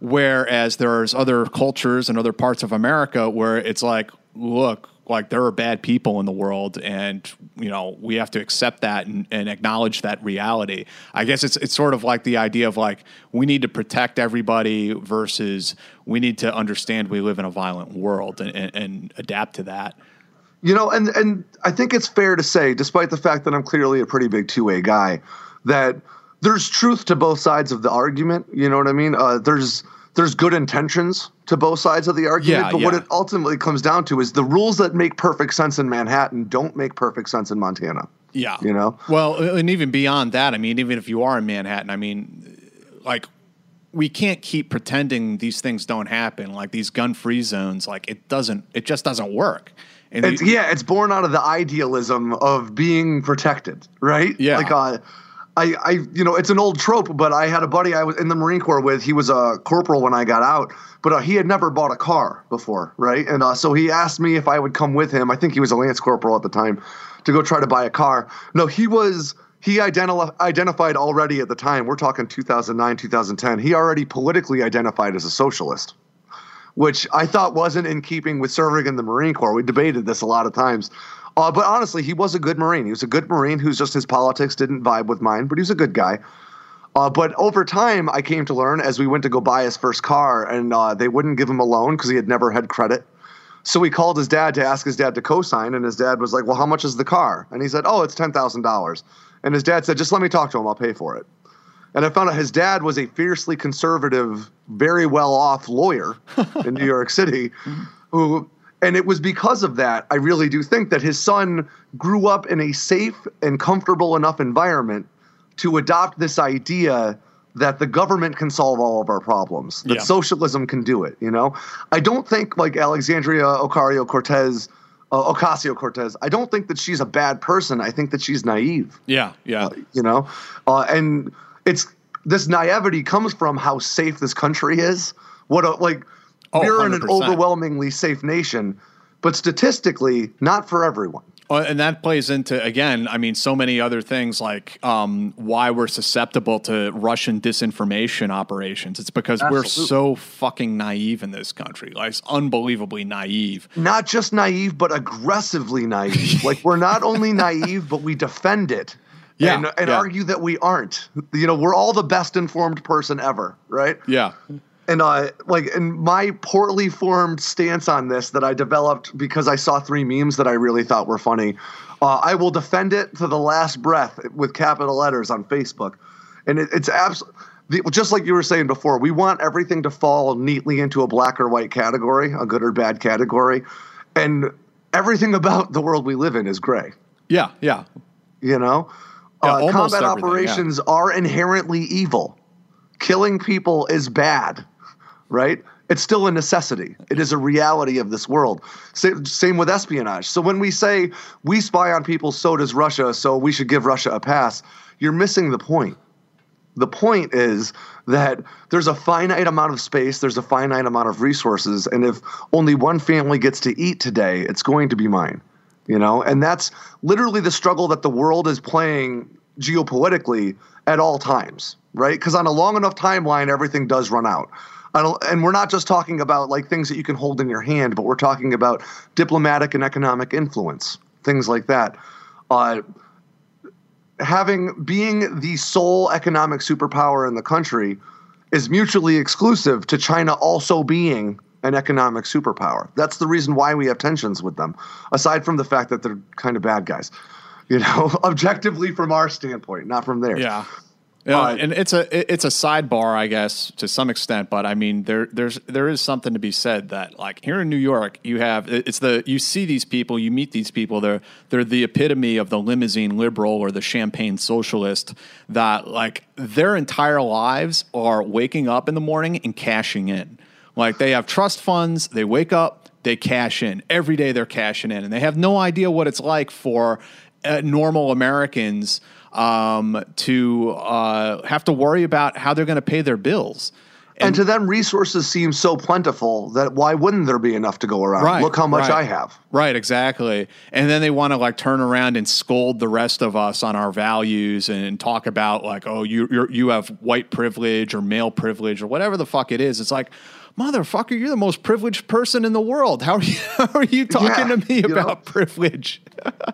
Whereas there's other cultures and other parts of America where it's like, look, like there are bad people in the world and you know we have to accept that and, and, acknowledge that reality. I guess it's it's sort of like the idea of like we need to protect everybody versus we need to understand we live in a violent world and, and, and adapt to that. You know and and i think it's fair to say despite the fact that i'm clearly a pretty big 2A guy that there's truth to both sides of the argument you know what i mean? Uh, there's there's good intentions to both sides of the argument, yeah, but yeah. what it ultimately comes down to is the rules that make perfect sense in Manhattan don't make perfect sense in Montana. Yeah. You know? Well, and even beyond that, I mean, even if you are in Manhattan, I mean, like, we can't keep pretending these things don't happen. Like these gun-free zones, like it doesn't, it just doesn't work. And it's, yeah, it's born out of the idealism of being protected, right? Yeah. Like, uh, I, I, you know, it's an old trope, but I had a buddy I was in the Marine Corps with. He was a corporal when I got out, but uh, he had never bought a car before, right? And uh, so he asked me if I would come with him. I think he was a lance corporal at the time to go try to buy a car. No, he was. He identi- identified already at the time. We're talking 2009, 2010. He already politically identified as a socialist, which I thought wasn't in keeping with serving in the Marine Corps. We debated this a lot of times. Uh, but honestly, he was a good Marine. He was a good Marine who's just his politics didn't vibe with mine, but he was a good guy. Uh, but over time, I came to learn as we went to go buy his first car, and uh, they wouldn't give him a loan because he had never had credit. So he called his dad to ask his dad to co-sign, and his dad was like, "Well, how much is the car?" And he said, "Oh, it's ten thousand dollars." And his dad said, "Just let me talk to him. I'll pay for it." And I found out his dad was a fiercely conservative, very well-off lawyer in New York City, who and it was because of that, I really do think that his son grew up in a safe and comfortable enough environment to adopt this idea that the government can solve all of our problems, that Yeah. socialism can do it. You know, I don't think like Alexandria Ocario Cortez, uh, Ocasio Cortez. I don't think that she's a bad person. I think that she's naive Yeah, yeah. you know uh, and it's this naivety comes from how safe this country is what a like Oh, we're in an overwhelmingly safe nation but statistically not for everyone Uh, and that plays into again. I mean, so many other things like um, why we're susceptible to Russian disinformation operations. It's because we're so fucking naive in this country. Like, it's unbelievably naive. not just naive but aggressively naive like we're not only naive but we defend it Yeah, and, and yeah. argue that we aren't you know we're all the best informed person ever right Yeah, and uh like and my poorly formed stance on this that I developed because I saw three memes that I really thought were funny. Uh, I will defend it to the last breath with capital letters on Facebook, and it, it's absolutely just like you were saying before. We want everything to fall neatly into a black or white category, a good or bad category, and everything about the world we live in is gray. yeah, yeah. You know, Yeah, uh, combat everything, yeah. operations are inherently evil. Killing people is bad, right? It's still a necessity. It is a reality of this world. Sa- Same with espionage. So when we say we spy on people, so does Russia, so we should give Russia a pass, you're missing the point. The point is that there's a finite amount of space, there's a finite amount of resources, and if only one family gets to eat today, it's going to be mine. You know, and that's literally the struggle that the world is playing geopolitically at all times, right? Because on a long enough timeline, everything does run out. And we're not just talking about like things that you can hold in your hand, but we're talking about diplomatic and economic influence, things like that. Uh, having being the sole economic superpower in the country is mutually exclusive to China also being an economic superpower. That's the reason why we have tensions with them, aside from the fact that they're kind of bad guys, you know, objectively from our standpoint, not from theirs. Yeah. Yeah, Uh, and it's a it's a sidebar, I guess, to some extent. But I mean, there there's there is something to be said that like here in New York, you have it's the you see these people, you meet these people. They're they're the epitome of the limousine liberal or the champagne socialist. That like their entire lives are waking up in the morning and cashing in. Like they have trust funds. They wake up, they cash in every day. They're cashing in, and they have no idea what it's like for uh, normal Americans um, to uh, have to worry about how they're going to pay their bills. And, to them, resources seem so plentiful that why wouldn't there be enough to go around? Right, Look how much right. I have. Right, exactly. And then they want to like turn around and scold the rest of us on our values and talk about like, oh, you you're, you have white privilege or male privilege or whatever the fuck it is. It's like, motherfucker, you're the most privileged person in the world. How are you, how are you talking Yeah, to me you know? about privilege?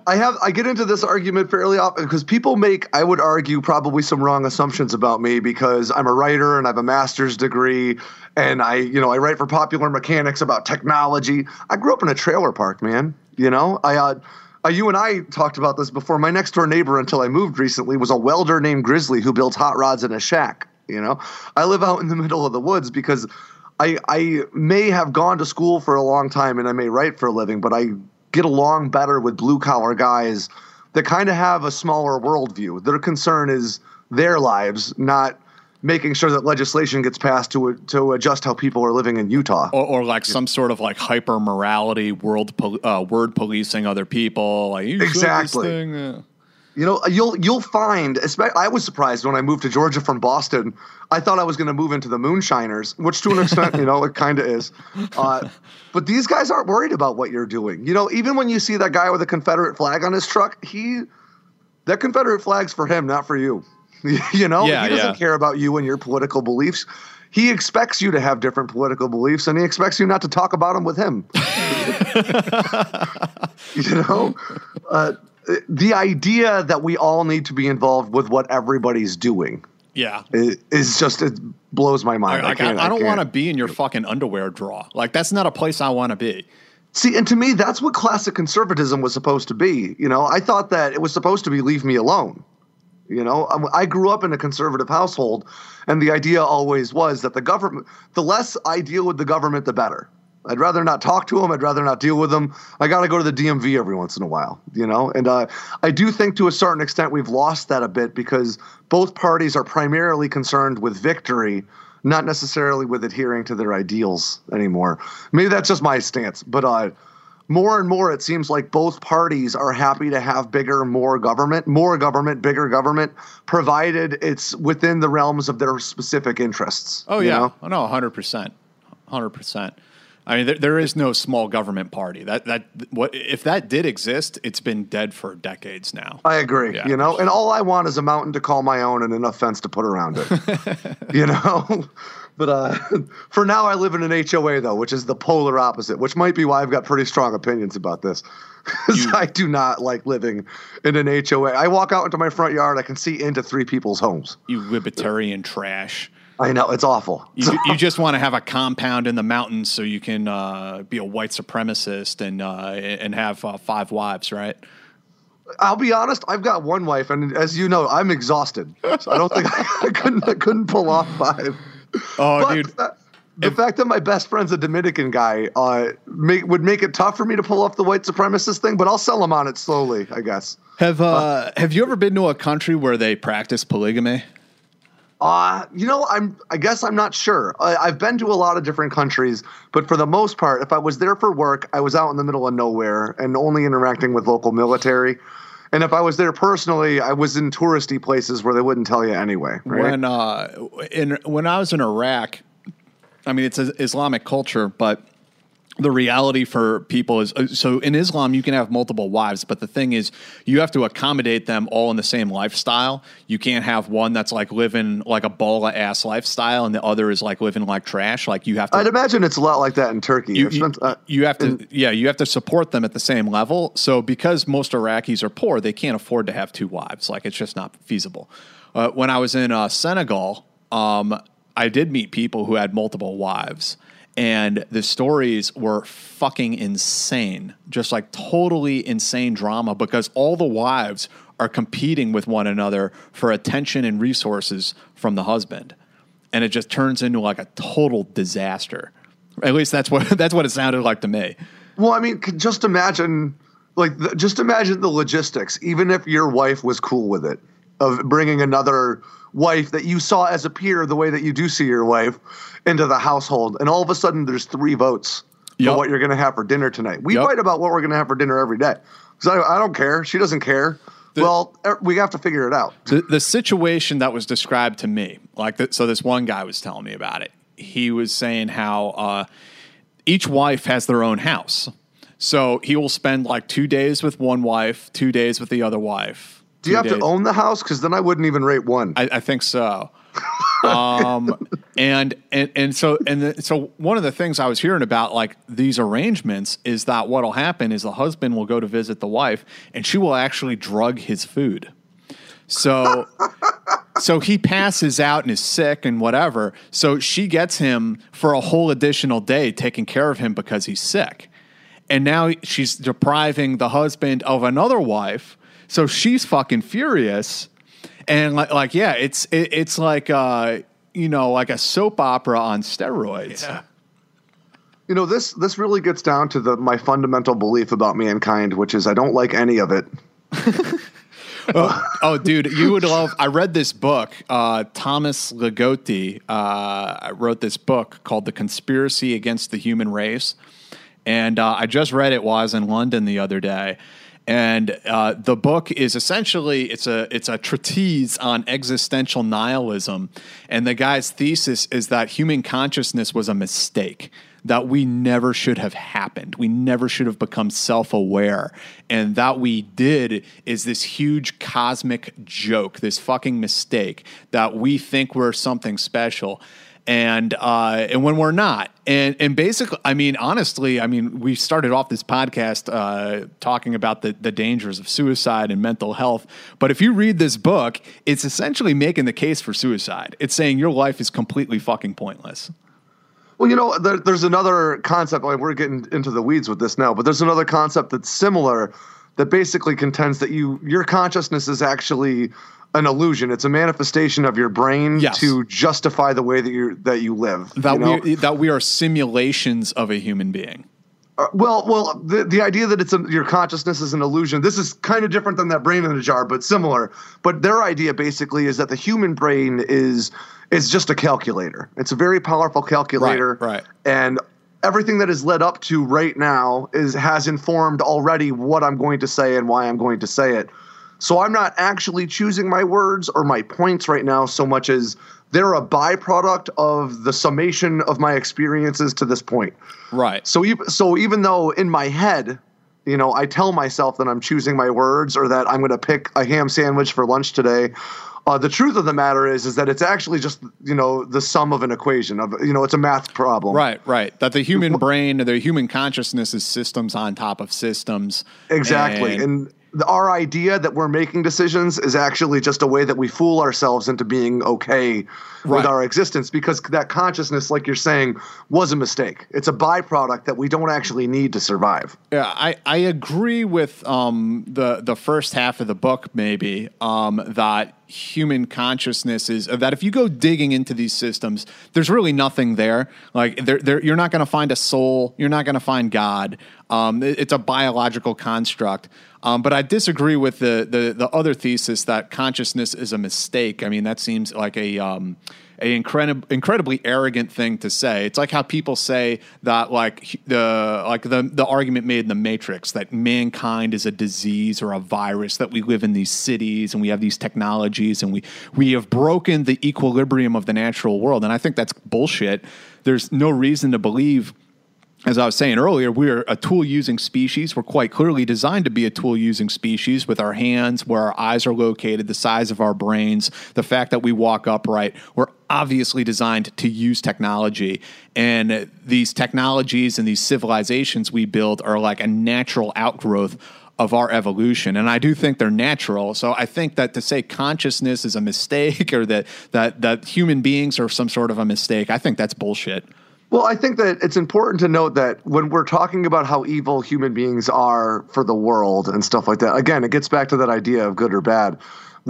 I have I get into this argument fairly often because people make I would argue probably some wrong assumptions about me because I'm a writer and I have a master's degree and I you know I write for Popular Mechanics about technology. I grew up in a trailer park, man. You know I. Uh, uh, you and I talked about this before. My next door neighbor, until I moved recently, was a welder named Grizzly who builds hot rods in a shack. You know, I live out in the middle of the woods because I, I may have gone to school for a long time and I may write for a living, but I get along better with blue collar guys that kind of have a smaller worldview. Their concern is their lives, not making sure that legislation gets passed to to adjust how people are living in Utah. Or, or like some sort of like hyper morality, world pol- uh, word policing other people. Like you said this Exactly. You know, you'll you'll find. I was surprised when I moved to Georgia from Boston. I thought I was going to move into the Moonshiners, which to an extent, you know, it kind of is. Uh, but these guys aren't worried about what you're doing. You know, even when you see that guy with a Confederate flag on his truck, he that Confederate flag's for him, not for you. you know, Yeah, he doesn't yeah. care about you and your political beliefs. He expects you to have different political beliefs, and he expects you not to talk about them with him. you know, uh, the idea that we all need to be involved with what everybody's doing yeah. is, is just it blows my mind. Like, I, can't- I don't want to be in your fucking underwear draw. Like that's not a place I want to be. See, and to me, that's what classic conservatism was supposed to be. You know, I thought that it was supposed to be leave me alone. You know, I I grew up in a conservative household, and the idea always was that the government, the less I deal with the government, the better. I'd rather not talk to them. I'd rather not deal with them. I got to go to the DMV every once in a while, you know? And uh, I do think to a certain extent we've lost that a bit because both parties are primarily concerned with victory, not necessarily with adhering to their ideals anymore. Maybe that's just my stance, but uh, more and more it seems like both parties are happy to have bigger, more government, more government, bigger government, provided it's within the realms of their specific interests. Oh you yeah, know? oh, no, hundred percent, hundred percent. I mean, there, there is no small government party. That that what if that did exist? It's been dead for decades now. I agree. Yeah. You know, and all I want is a mountain to call my own and enough fence to put around it. you know, but uh, for now, I live in an HOA though, which is the polar opposite. Which might be why I've got pretty strong opinions about this. 'Cause I do not like living in an HOA. I walk out into my front yard, I can see into three people's homes. You libertarian trash. I know it's awful. You, you just want to have a compound in the mountains so you can uh, be a white supremacist and uh, and have uh, five wives, right? I'll be honest. I've got one wife, and as you know, I'm exhausted. So I don't think I, couldn't. I couldn't pull off five. Oh, But dude. that, the fact that my best friend's a Dominican guy uh, make, would make it tough for me to pull off the white supremacist thing, but I'll sell him on it slowly, I guess. Have uh, have you ever been to a country where they practice polygamy? Uh, you know, I'm. I guess I'm not sure. I, I've been to a lot of different countries, but for the most part, if I was there for work, I was out in the middle of nowhere and only interacting with local military. And if I was there personally, I was in touristy places where they wouldn't tell you anyway. Right? When uh, in when I was in Iraq, I mean it's an Islamic culture, but the reality for people is uh, so in Islam you can have multiple wives, but the thing is you have to accommodate them all in the same lifestyle. You can't have one that's like living like a baller ass lifestyle and the other is like living like trash. Like you have to I'd imagine it's a lot like that in Turkey. you, I've you, spent- uh, you have to yeah you have to support them at the same level so because most iraqis are poor they can't afford to have two wives like it's just not feasible uh, when i was in uh, senegal um, i did meet people who had multiple wives and the stories were fucking insane just like totally insane drama because all the wives are competing with one another for attention and resources from the husband and it just turns into like a total disaster at least that's what that's what it sounded like to me. Well, I mean, just imagine, like, just imagine the logistics. Even if your wife was cool with it, of bringing another wife that you saw as a peer, the way that you do see your wife, into the household, and all of a sudden there's three votes Yup. for what you're going to have for dinner tonight. We Yup. fight about what we're going to have for dinner every day. Because I, I don't care. She doesn't care. well, er, we have to figure it out. The, the situation that was described to me, like the, so, this one guy was telling me about it. He was saying how uh, each wife has their own house, so he will spend like two days with one wife, two days with the other wife. Do you have days- to own the house? Because then I wouldn't even rate one. I, I think so. um, and and and so and the, so one of the things I was hearing about like these arrangements is that what'll happen is the husband will go to visit the wife and she will actually drug his food. So so he passes out and is sick and whatever. So she gets him for a whole additional day taking care of him because he's sick. And now she's depriving the husband of another wife. So she's fucking furious. And like, like yeah, it's it, it's like uh, you know, like a soap opera on steroids. Yeah. You know, this this really gets down to the my fundamental belief about mankind, which is I don't like any of it. oh, dude, you would love. I read this book. Uh, Thomas Ligotti uh, wrote this book called "The Conspiracy Against the Human Race," and uh, I just read it while I was in London the other day. And uh, the book is essentially it's a it's a treatise on existential nihilism, and the guy's thesis is that human consciousness was a mistake that we never should have happened. We never should have become self aware. And that we did is this huge cosmic joke, this fucking mistake that we think we're something special. And uh, and when we're not, and and basically, I mean, honestly, I mean, we started off this podcast uh, talking about the the dangers of suicide and mental health. But if you read this book, it's essentially making the case for suicide. It's saying your life is completely fucking pointless. Well, you know, there, there's another concept. Like we're getting into the weeds with this now, but there's another concept that's similar that basically contends that you your consciousness is actually an illusion. It's a manifestation of your brain Yes. to justify the way that you that you live. that you know? we that we are simulations of a human being. Uh, well, well, the the idea that it's a, your consciousness is an illusion. This is kind of different than that brain in a jar, but similar. But their idea basically is that the human brain is is just a calculator. It's a very powerful calculator, right. right. And everything that is led up to right now is has informed already what I'm going to say and why I'm going to say it. So I'm not actually choosing my words or my points right now so much as they're a byproduct of the summation of my experiences to this point. Right. So even so, even though in my head, you know, I tell myself that I'm choosing my words or that I'm going to pick a ham sandwich for lunch today. Uh, the truth of the matter is, is that it's actually just you know the sum of an equation of you know it's a math problem. Right, right. That the human brain, the human consciousness is systems on top of systems. Exactly. And- our idea that we're making decisions is actually just a way that we fool ourselves into being okay Right. with our existence because that consciousness, like you're saying, was a mistake. It's a byproduct that we don't actually need to survive. Yeah, I, I agree with um, the the first half of the book maybe um, that human consciousness is of that if you go digging into these systems, there's really nothing there. Like there, there you're not going to find a soul. You're not going to find God. Um, it, it's a biological construct. Um, but I disagree with the, the the other thesis that consciousness is a mistake. I mean, that seems like a um, a incredible, incredibly arrogant thing to say. It's like how people say that, like the like the the argument made in the Matrix that mankind is a disease or a virus that we live in these cities and we have these technologies and we we have broken the equilibrium of the natural world. And I think that's bullshit. There's no reason to believe as I was saying earlier, we're a tool using species. We're quite clearly designed to be a tool using species with our hands, where our eyes are located, the size of our brains, the fact that we walk upright. We're obviously designed to use technology. And these technologies and these civilizations we build are like a natural outgrowth of our evolution. And I do think they're natural. So I think that to say consciousness is a mistake or that, that, that human beings are some sort of a mistake, I think that's bullshit. Well, I think that it's important to note that when we're talking about how evil human beings are for the world and stuff like that, again, it gets back to that idea of good or bad.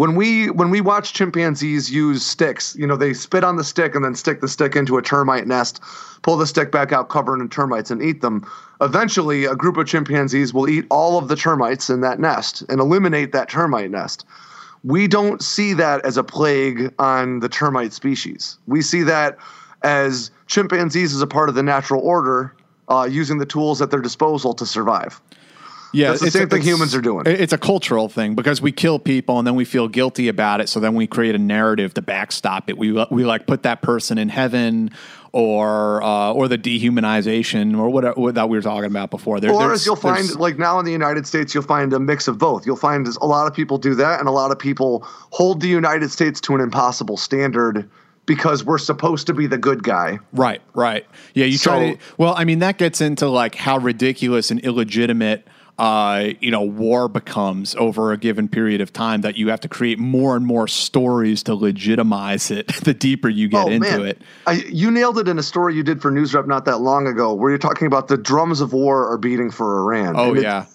When we when we watch chimpanzees use sticks, you know, they spit on the stick and then stick the stick into a termite nest, pull the stick back out, cover it in termites, and eat them. Eventually, a group of chimpanzees will eat all of the termites in that nest and eliminate that termite nest. We don't see that as a plague on the termite species. We see that as chimpanzees as a part of the natural order, uh, using the tools at their disposal to survive. Yeah, That's the same thing humans are doing. It's a cultural thing because we kill people and then we feel guilty about it. So then we create a narrative to backstop it. We we like put that person in heaven or uh, or the dehumanization or whatever that we were talking about before. There, or as you'll find, like now in the United States, you'll find a mix of both. You'll find a lot of people do that, and a lot of people hold the United States to an impossible standard because we're supposed to be the good guy. Right, right. Yeah, you so, try to. Well, I mean, that gets into like how ridiculous and illegitimate. Uh, you know, war becomes over a given period of time that you have to create more and more stories to legitimize it. the deeper you get oh, into man. it, I, you nailed it in a story you did for NewsRep not that long ago, where you're talking about the drums of war are beating for Iran. Oh yeah.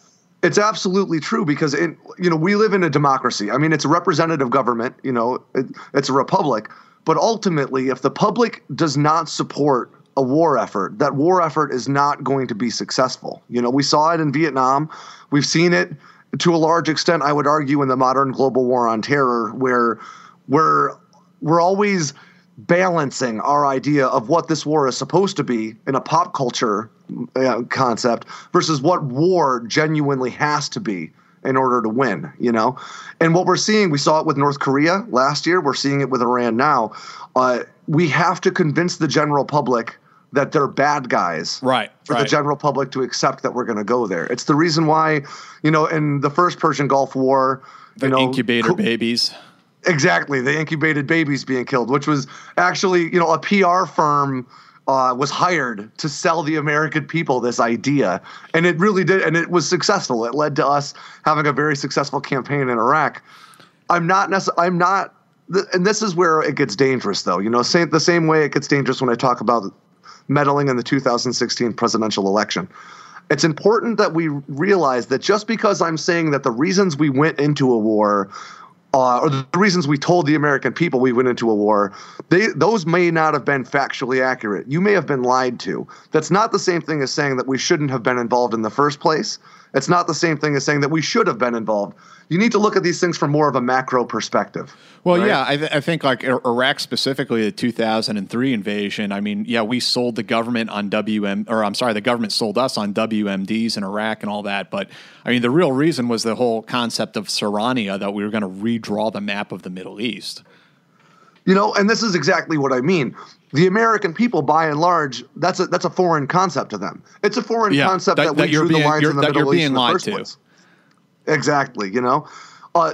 It's absolutely true because it, you know we live in a democracy. I mean, it's a representative government. You know, it, it's a republic. But ultimately, if the public does not support a war effort, that war effort is not going to be successful. You know, we saw it in Vietnam. We've seen it to a large extent, I would argue, in the modern global war on terror, where we're we're always balancing our idea of what this war is supposed to be in a pop culture uh, concept versus what war genuinely has to be in order to win, you know? And what we're seeing, we saw it with North Korea last year, we're seeing it with Iran now. Uh, we have to convince the general public that they're bad guys. Right. For right. the general public to accept that we're going to go there. It's the reason why, you know, in the first Persian Gulf War, the you know, incubator co- babies. Exactly, the incubated babies being killed, which was actually, you know, a PR firm uh, was hired to sell the American people this idea, and it really did, and it was successful. It led to us having a very successful campaign in Iraq. I'm not necessarily. I'm not, and this is where it gets dangerous, though. You know, same, the same way it gets dangerous when I talk about meddling in the 2016 presidential election. It's important that we realize that just because I'm saying that the reasons we went into a war uh, or the reasons we told the American people we went into a war, they, those may not have been factually accurate. You may have been lied to. That's not the same thing as saying that we shouldn't have been involved in the first place. It's not the same thing as saying that we should have been involved. You need to look at these things from more of a macro perspective. Well, right? yeah, I, th- I, think like Iraq specifically, the 2003 invasion. I mean, yeah, we sold the government on WM, or I'm sorry, the government sold us on WMDs in Iraq and all that. But I mean, the real reason was the whole concept of Syriana that we were going to redraw the map of the Middle East. You know, and this is exactly what I mean. The American people, by and large, that's a that's a foreign concept to them. It's a foreign yeah, concept that, that, that we drew being, the lines in the Middle East in the first to. place. Exactly. You know. Uh,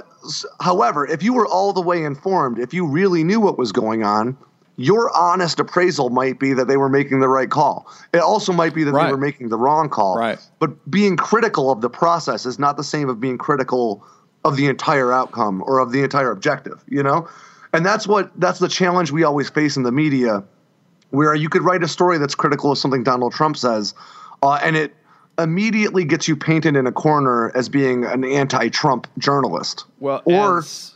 however, if you were all the way informed, if you really knew what was going on, your honest appraisal might be that they were making the right call. It also might be that right. they were making the wrong call. Right. But being critical of the process is not the same of being critical of the entire outcome or of the entire objective. You know and that's what that's the challenge we always face in the media where you could write a story that's critical of something donald trump says uh, and it immediately gets you painted in a corner as being an anti-trump journalist well or as,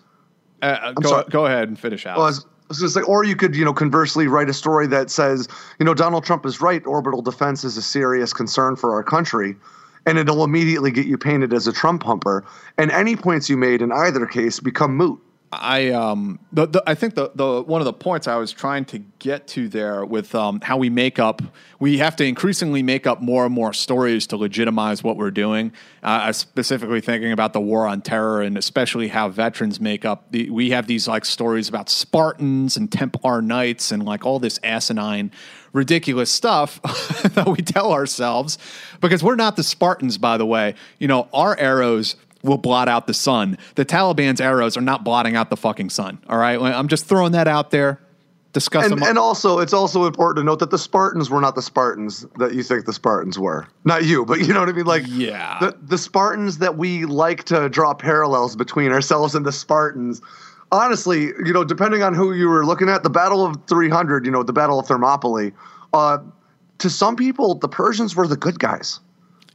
Uh, go, sorry. go ahead and finish out. Well, I was, I was gonna say, or you could, you know, conversely write a story that says, you know, Donald Trump is right. Orbital defense is a serious concern for our country, and it'll immediately get you painted as a Trump humper. And any points you made in either case become moot. I um the, the I think the the one of the points I was trying to get to there with um how we make up we have to increasingly make up more and more stories to legitimize what we're doing. Uh, specifically thinking about the war on terror and especially how veterans make up. The, we have these like stories about Spartans and Templar Knights and like all this asinine, ridiculous stuff that we tell ourselves because we're not the Spartans, by the way. You know, our arrows will blot out the sun. The Taliban's arrows are not blotting out the fucking sun. All right, I'm just throwing that out there. Discuss And, and also, it's also important to note that the Spartans were not the Spartans that you think the Spartans were. Not you, but you know what I mean. Like, Yeah. the the Spartans that we like to draw parallels between ourselves and the Spartans. Honestly, you know, depending on who you were looking at, the Battle of 300, you know, the Battle of Thermopylae. Uh, to some people, the Persians were the good guys.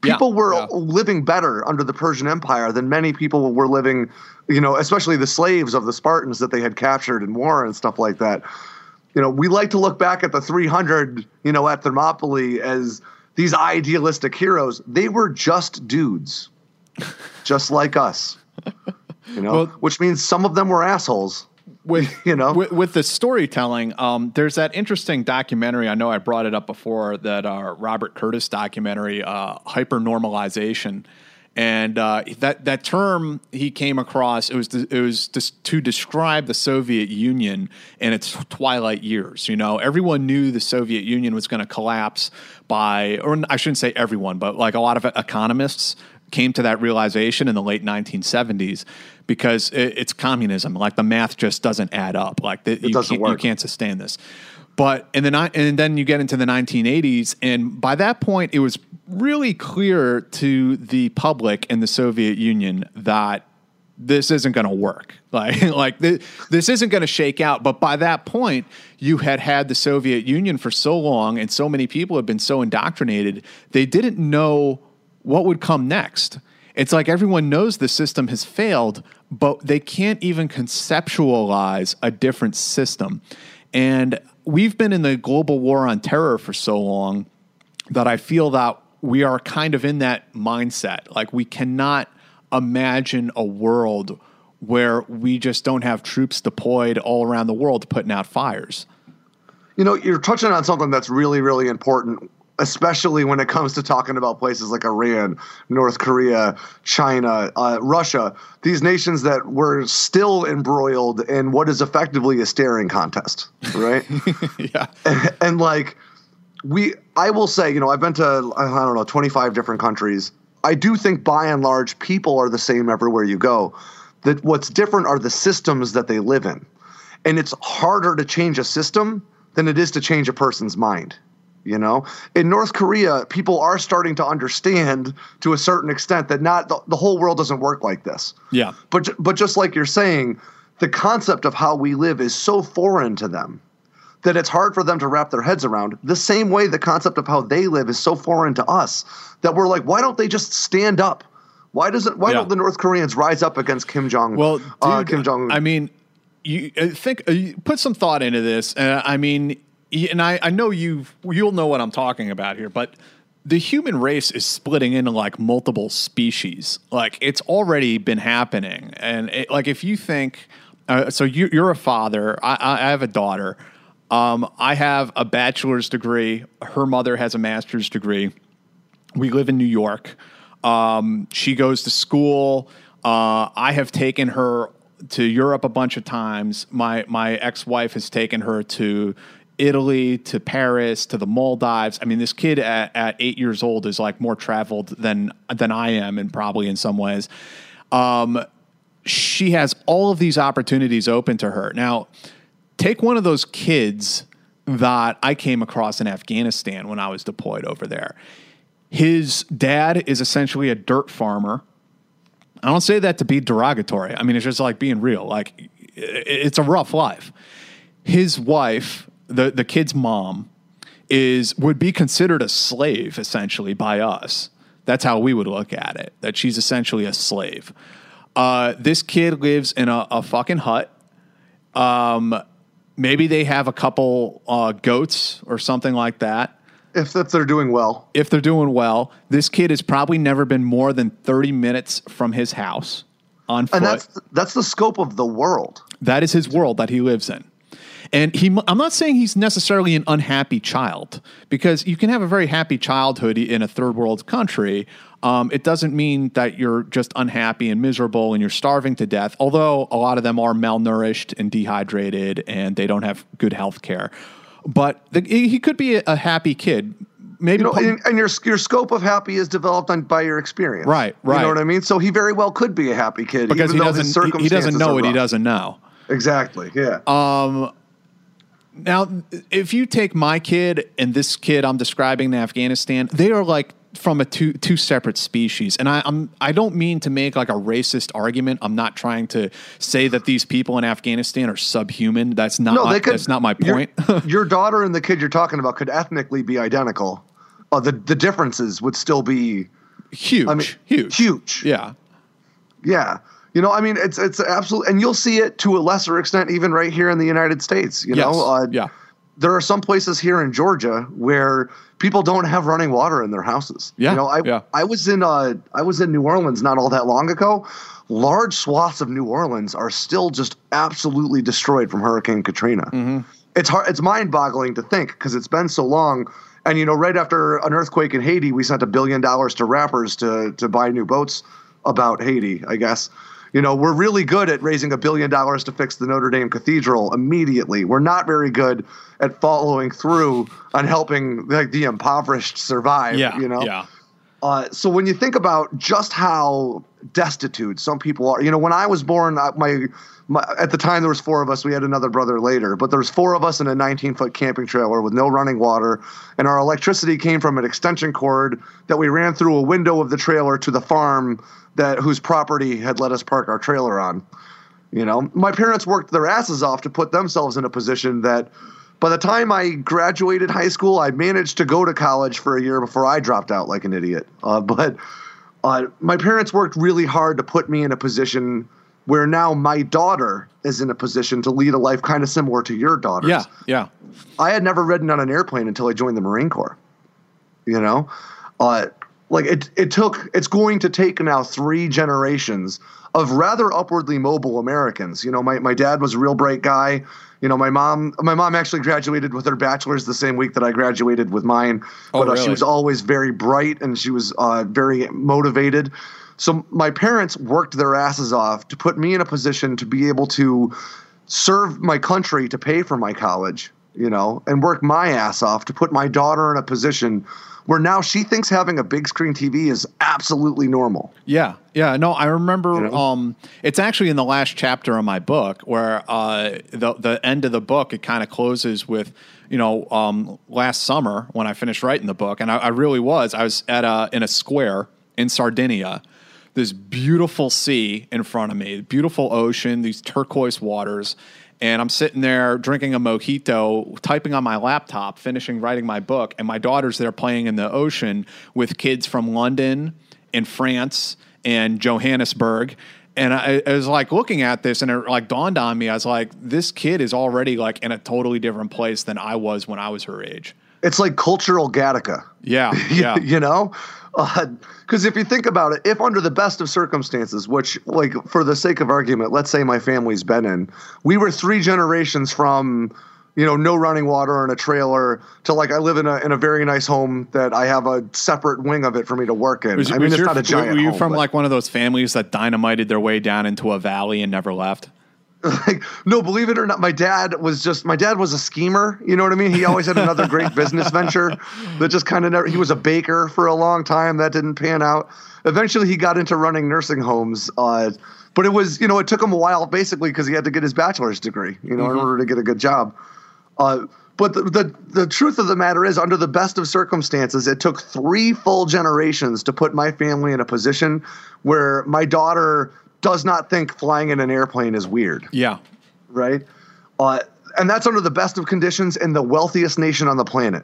Yeah, People were yeah. living better under the Persian Empire than many people were living, you know, especially the slaves of the Spartans that they had captured in war and stuff like that. You know, we like to look back at the 300, you know, at Thermopylae as these idealistic heroes. They were just dudes, just like us, you know, Well- which means some of them were assholes. With you know? with, with the storytelling um, there's that interesting documentary i know i brought it up before that uh, robert curtis documentary uh, hyper normalization and uh, that that term he came across it was it was just to describe the Soviet Union in its twilight years. You know, everyone knew the Soviet Union was going to collapse by, or I shouldn't say everyone, but like a lot of economists came to that realization in the late 1970s because it, it's communism. Like the math just doesn't add up. Like the, you, can't, you can't sustain this. But in the and then you get into the 1980s, and by that point, it was really clear to the public in the Soviet Union that this isn't going to work. Like, like th- this isn't going to shake out. But by that point, you had had the Soviet Union for so long, and so many people had been so indoctrinated, they didn't know what would come next. It's like everyone knows the system has failed, but they can't even conceptualize a different system. And we've been in the global war on terror for so long that I feel that we are kind of in that mindset. Like we cannot imagine a world where we just don't have troops deployed all around the world putting out fires. You know, you're touching on something that's really, really important, especially when it comes to talking about places like Iran, North Korea, China, uh, Russia, these nations that were still embroiled in what is effectively a staring contest, right? yeah. and, and like, we, I will say, you know, I've been to, I don't know, 25 different countries. I do think by and large, people are the same everywhere you go. That what's different are the systems that they live in. And it's harder to change a system than it is to change a person's mind. You know, in North Korea, people are starting to understand to a certain extent that not the, the whole world doesn't work like this. Yeah. But but just like you're saying, the concept of how we live is so foreign to them that it's hard for them to wrap their heads around. The same way the concept of how they live is so foreign to us that we're like, why don't they just stand up? Why doesn't why Yeah. don't the North Koreans rise up against Kim Jong? Un? Well, dude, uh, Kim Jong. I mean, you uh, think uh, you put some thought into this. Uh, I mean, and I, I know you you'll know what I'm talking about here, but the human race is splitting into like multiple species. Like it's already been happening, and it, like if you think, uh, so you, you're a father. I, I have a daughter. Um, I have a bachelor's degree. Her mother has a master's degree. We live in New York. Um, she goes to school. Uh, I have taken her to Europe a bunch of times. My my ex wife has taken her to Italy, to Paris, to the Maldives. I mean, this kid at, at eight years old is like more traveled than than I am, and probably in some ways. Um, she has all of these opportunities open to her. Now, take one of those kids that I came across in Afghanistan when I was deployed over there. His dad is essentially a dirt farmer. I don't say that to be derogatory. I mean, it's just like being real. Like, it's a rough life. His wife, the, the kid's mom, is would be considered a slave essentially by us. That's how we would look at it. That she's essentially a slave. Uh, this kid lives in a, a fucking hut. Um, maybe they have a couple uh, goats or something like that. If that they're doing well. If they're doing well, this kid has probably never been more than 30 minutes from his house on foot. And that's that's the scope of the world. That is his world that he lives in. And he, I'm not saying he's necessarily an unhappy child because you can have a very happy childhood in a third world country. Um, it doesn't mean that you're just unhappy and miserable and you're starving to death, although a lot of them are malnourished and dehydrated and they don't have good health care. But the, he could be a, a happy kid. Maybe You know, and, and your your scope of happy is developed on, by your experience. Right, right. You know what I mean? So he very well could be a happy kid because he doesn't, he, he doesn't know what he doesn't know. Exactly. Yeah. Now, if you take my kid and this kid I'm describing in Afghanistan, they are like from a two two separate species. And I, I'm I don't mean to make like a racist argument. I'm not trying to say that these people in Afghanistan are subhuman. That's not no, my, could. that's not my your- point. your daughter and the kid you're talking about could ethnically be identical. Uh, the the differences would still be huge, I mean, huge, huge. Yeah, Yeah. You know, I mean, it's it's absolute, and you'll see it to a lesser extent even right here in the United States. You yes, know, uh, yeah, there are some places here in Georgia where people don't have running water in their houses. Yeah, You know, I yeah. I was in uh I was in New Orleans not all that long ago. Large swaths of New Orleans are still just absolutely destroyed from Hurricane Katrina. Mm-hmm. It's hard it's mind-boggling to think because it's been so long. And you know, right after an earthquake in Haiti, we sent a billion dollars to rappers to to buy new boats about Haiti, I guess. You know, we're really good at raising a billion dollars to fix the Notre Dame Cathedral immediately. We're not very good at following through on helping like the impoverished survive. yeah, you know. yeah, Uh, so when you think about just how destitute some people are, you know, when I was born, my, my at the time there was four of us. We had another brother later, but there was four of us in a 19 foot camping trailer with no running water, and our electricity came from an extension cord that we ran through a window of the trailer to the farm that whose property had let us park our trailer on. You know, my parents worked their asses off to put themselves in a position that by the time I graduated high school, I managed to go to college for a year before I dropped out like an idiot. Uh, but uh, my parents worked really hard to put me in a position where now my daughter is in a position to lead a life kind of similar to your daughter's. yeah, yeah. I had never ridden on an airplane until I joined the Marine Corps. You know, uh, like it, it took. It's going to take now three generations of rather upwardly mobile Americans. You know, my my dad was a real bright guy. You know, my mom my mom actually graduated with her bachelor's the same week that I graduated with mine. Oh, but uh, she was always very bright and she was uh, very motivated. So my parents worked their asses off to put me in a position to be able to serve my country to pay for my college, you know, and work my ass off to put my daughter in a position where now she thinks having a big screen TV is absolutely normal. Yeah, yeah. No, I remember. You know? Um, it's actually in the last chapter of my book where uh, the the end of the book it kind of closes with you know um, last summer when I finished writing the book, and I, I really was. I was at a in a square in Sardinia. This beautiful sea in front of me, beautiful ocean, these turquoise waters, and I'm sitting there drinking a mojito, typing on my laptop, finishing writing my book, and my daughter's there playing in the ocean with kids from London and France and Johannesburg. And I, I was like looking at this, and it like dawned on me. I was like, this kid is already like in a totally different place than I was when I was her age. It's like cultural Gattaca. Yeah, yeah, you know Uh, because if you think about it if under the best of circumstances which like for the sake of argument let's say my family's been in we were three generations from you know no running water and a trailer to like i live in a in a very nice home that i have a separate wing of it for me to work in Was- i mean it's your- not a giant Were you home, from but- like one of those families that dynamited their way down into a valley and never left? Like no believe it or not my dad was just my dad was a schemer you know what i mean? He always had another great business venture that just kind of never he was a baker for a long time that didn't pan out. Eventually he got into running nursing homes uh, but it was you know it took him a while basically because he had to get his bachelor's degree you know in order to get a good job. Uh, but the, the the truth of the matter is, under the best of circumstances, it took three full generations to put my family in a position where my daughter does not think flying in an airplane is weird Yeah, right? Uh, and that's under the best of conditions in the wealthiest nation on the planet.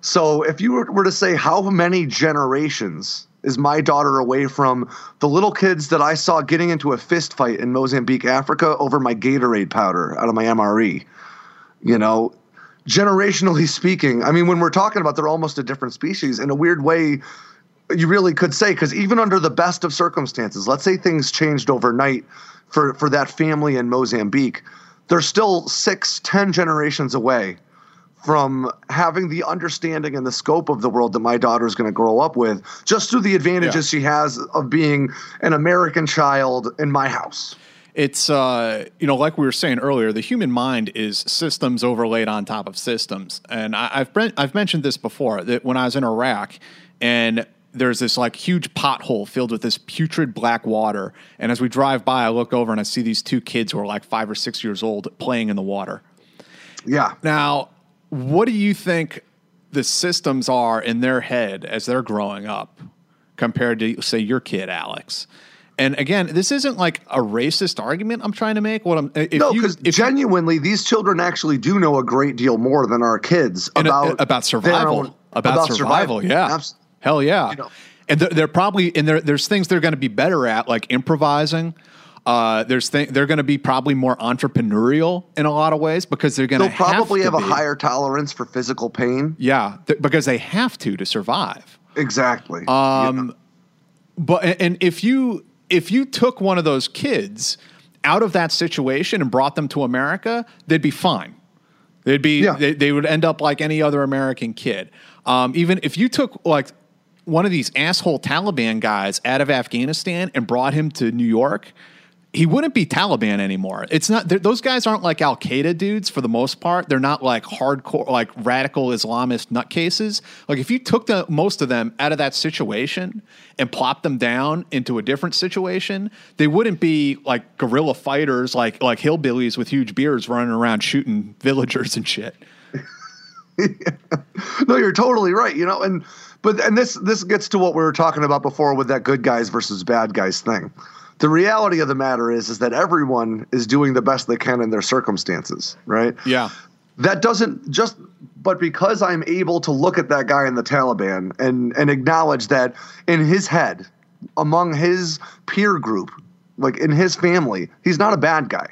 So if you were to say how many generations is my daughter away from the little kids that I saw getting into a fist fight in Mozambique, Africa over my Gatorade powder out of my MRE, you know, generationally speaking, I mean, when we're talking about they're almost a different species in a weird way, you really could say, because even under the best of circumstances, let's say things changed overnight for, for that family in Mozambique, they're still six, ten generations away from having the understanding and the scope of the world that my daughter is going to grow up with just through the advantages yeah. she has of being an American child in my house. It's uh, you know, like we were saying earlier, the human mind is systems overlaid on top of systems, and I, have I've mentioned this before that when I was in Iraq, and there's this like huge pothole filled with this putrid black water, and as we drive by, I look over and I see these two kids who are like five or six years old playing in the water. Yeah. Now what do you think the systems are in their head as they're growing up compared to, say, your kid, Alex? And again, this isn't like a racist argument I'm trying to make. What I'm if no, because genuinely, you, these children actually do know a great deal more than our kids about a, about survival, own, about, about, survival. survival. Yeah, Abs- hell yeah. You know. And they're, they're probably and there's things they're going to be better at, like improvising uh, there's th- they're going to be probably more entrepreneurial in a lot of ways because they're going to probably have, have a higher tolerance for physical pain. Yeah, th- because they have to to survive. Exactly. Um, yeah. but and if you if you took one of those kids out of that situation and brought them to America, they'd be fine. They'd be yeah. they, they would end up like any other American kid. Um, even if you took like one of these asshole Taliban guys out of Afghanistan and brought him to New York he wouldn't be Taliban anymore. It's not those guys aren't like Al Qaeda dudes for the most part. They're not like hardcore, like radical Islamist nutcases. Like if you took the most of them out of that situation and plopped them down into a different situation, they wouldn't be like guerrilla fighters, like like hillbillies with huge beards running around shooting villagers and shit. no, you're totally right. You know, and but and this this gets to what we were talking about before with that good guys versus bad guys thing the reality of the matter is is that everyone is doing the best they can in their circumstances, right? Yeah. That doesn't just but because I'm able to look at that guy in the Taliban and and acknowledge that in his head, among his peer group, like in his family, he's not a bad guy.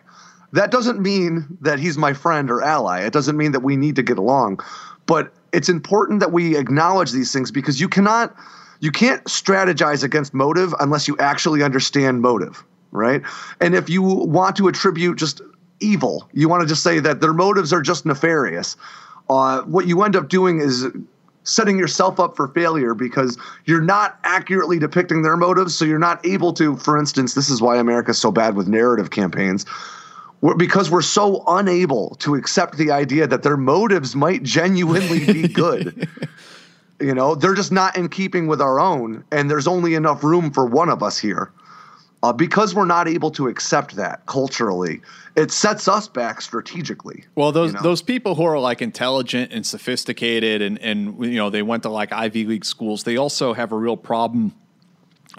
That doesn't mean that he's my friend or ally. It doesn't mean that we need to get along. But it's important that we acknowledge these things because you cannot you can't strategize against motive unless you actually understand motive, right? And if you want to attribute just evil, you want to just say that their motives are just nefarious. Uh, what you end up doing is setting yourself up for failure because you're not accurately depicting their motives. So you're not able to, for instance, this is why America's so bad with narrative campaigns. Because we're so unable to accept the idea that their motives might genuinely be good. You know, they're just not in keeping with our own, and there's only enough room for one of us here. Uh, because we're not able to accept that culturally, it sets us back strategically. Well, those you know? those people who are like intelligent and sophisticated, and and you know they went to like Ivy League schools, they also have a real problem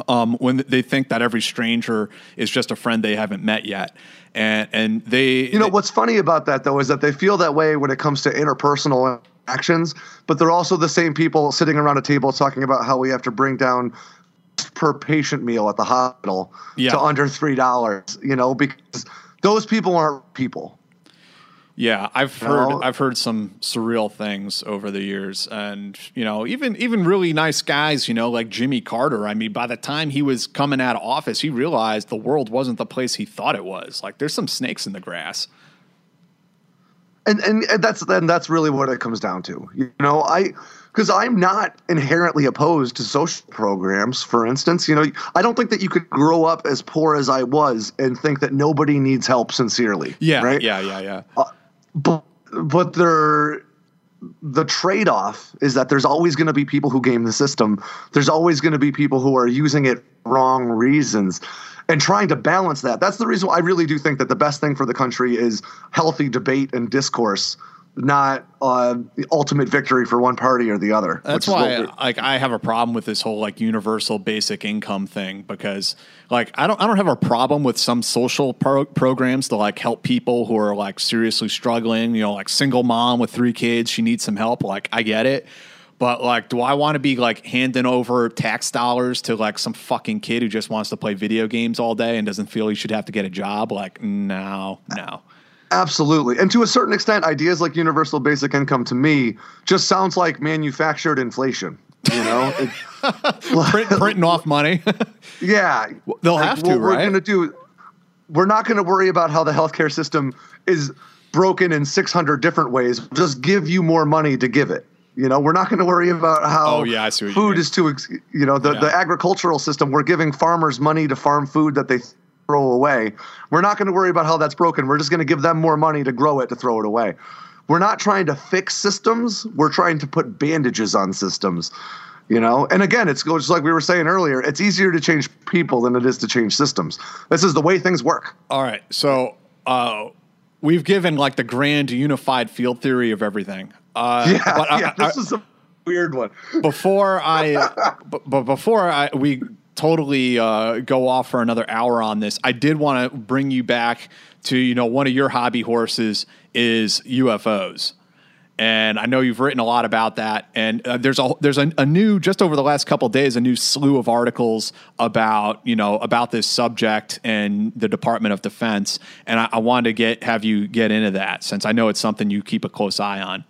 um, when they think that every stranger is just a friend they haven't met yet. And and they You know what's funny about that though is that they feel that way when it comes to interpersonal actions, but they're also the same people sitting around a table talking about how we have to bring down per patient meal at the hospital yeah. to under three dollars. You know, because those people aren't people. Yeah, I've heard know? I've heard some surreal things over the years, and you know, even even really nice guys, you know, like Jimmy Carter. I mean, by the time he was coming out of office, he realized the world wasn't the place he thought it was. Like, there's some snakes in the grass and and that's then that's really what it comes down to. You know, I because I'm not inherently opposed to social programs. For instance, you know, I don't think that you could grow up as poor as I was and think that nobody needs help sincerely. Yeah, right. Yeah, yeah, yeah. Uh, but but there the trade off is that there's always going to be people who game the system. There's always going to be people who are using it wrong reasons and trying to balance that. That's the reason I really do think that the best thing for the country is healthy debate and discourse not uh, the ultimate victory for one party or the other. That's why, like, I have a problem with this whole like universal basic income thing because, like, I don't, I don't have a problem with some social pro- programs to like help people who are like seriously struggling. You know, like single mom with three kids, she needs some help. Like, I get it, But like, do I want to be like handing over tax dollars to like some fucking kid who just wants to play video games all day and doesn't feel he should have to get a job? Like, no, no. Absolutely. And to a certain extent, ideas like universal basic income to me just sounds like manufactured inflation. You know, it, Print, printing off money. yeah, They'll Like, have to, what we're right? going to do. We're not going to worry about how the healthcare system is broken in 600 different ways. Just give you more money to give it. You know, we're not going to worry about how Oh, yeah, I see what you food is too. ex- You know, the, Yeah. the agricultural system. We're giving farmers money to farm food that they throw away. We're not going to worry about how that's broken. We're just going to give them more money to grow it to throw it away. We're not trying to fix systems. We're trying to put bandages on systems. You know, and again, it's just like we were saying earlier. It's easier to change people than it is to change systems. This is the way things work. All right. So uh, we've given like the grand unified field theory of everything. Uh, Yeah, but I- yeah. I- This is a weird one. before I, b- but before I, we totally uh, go off for another hour on this, I did want to bring you back to you know one of your hobby horses is UFOs. And I know you've written a lot about that. And uh, there's a there's a, a new just over the last couple days a new slew of articles about you know about this subject and the Department of Defense. And I, I wanted to get have you get into that since I know it's something you keep a close eye on.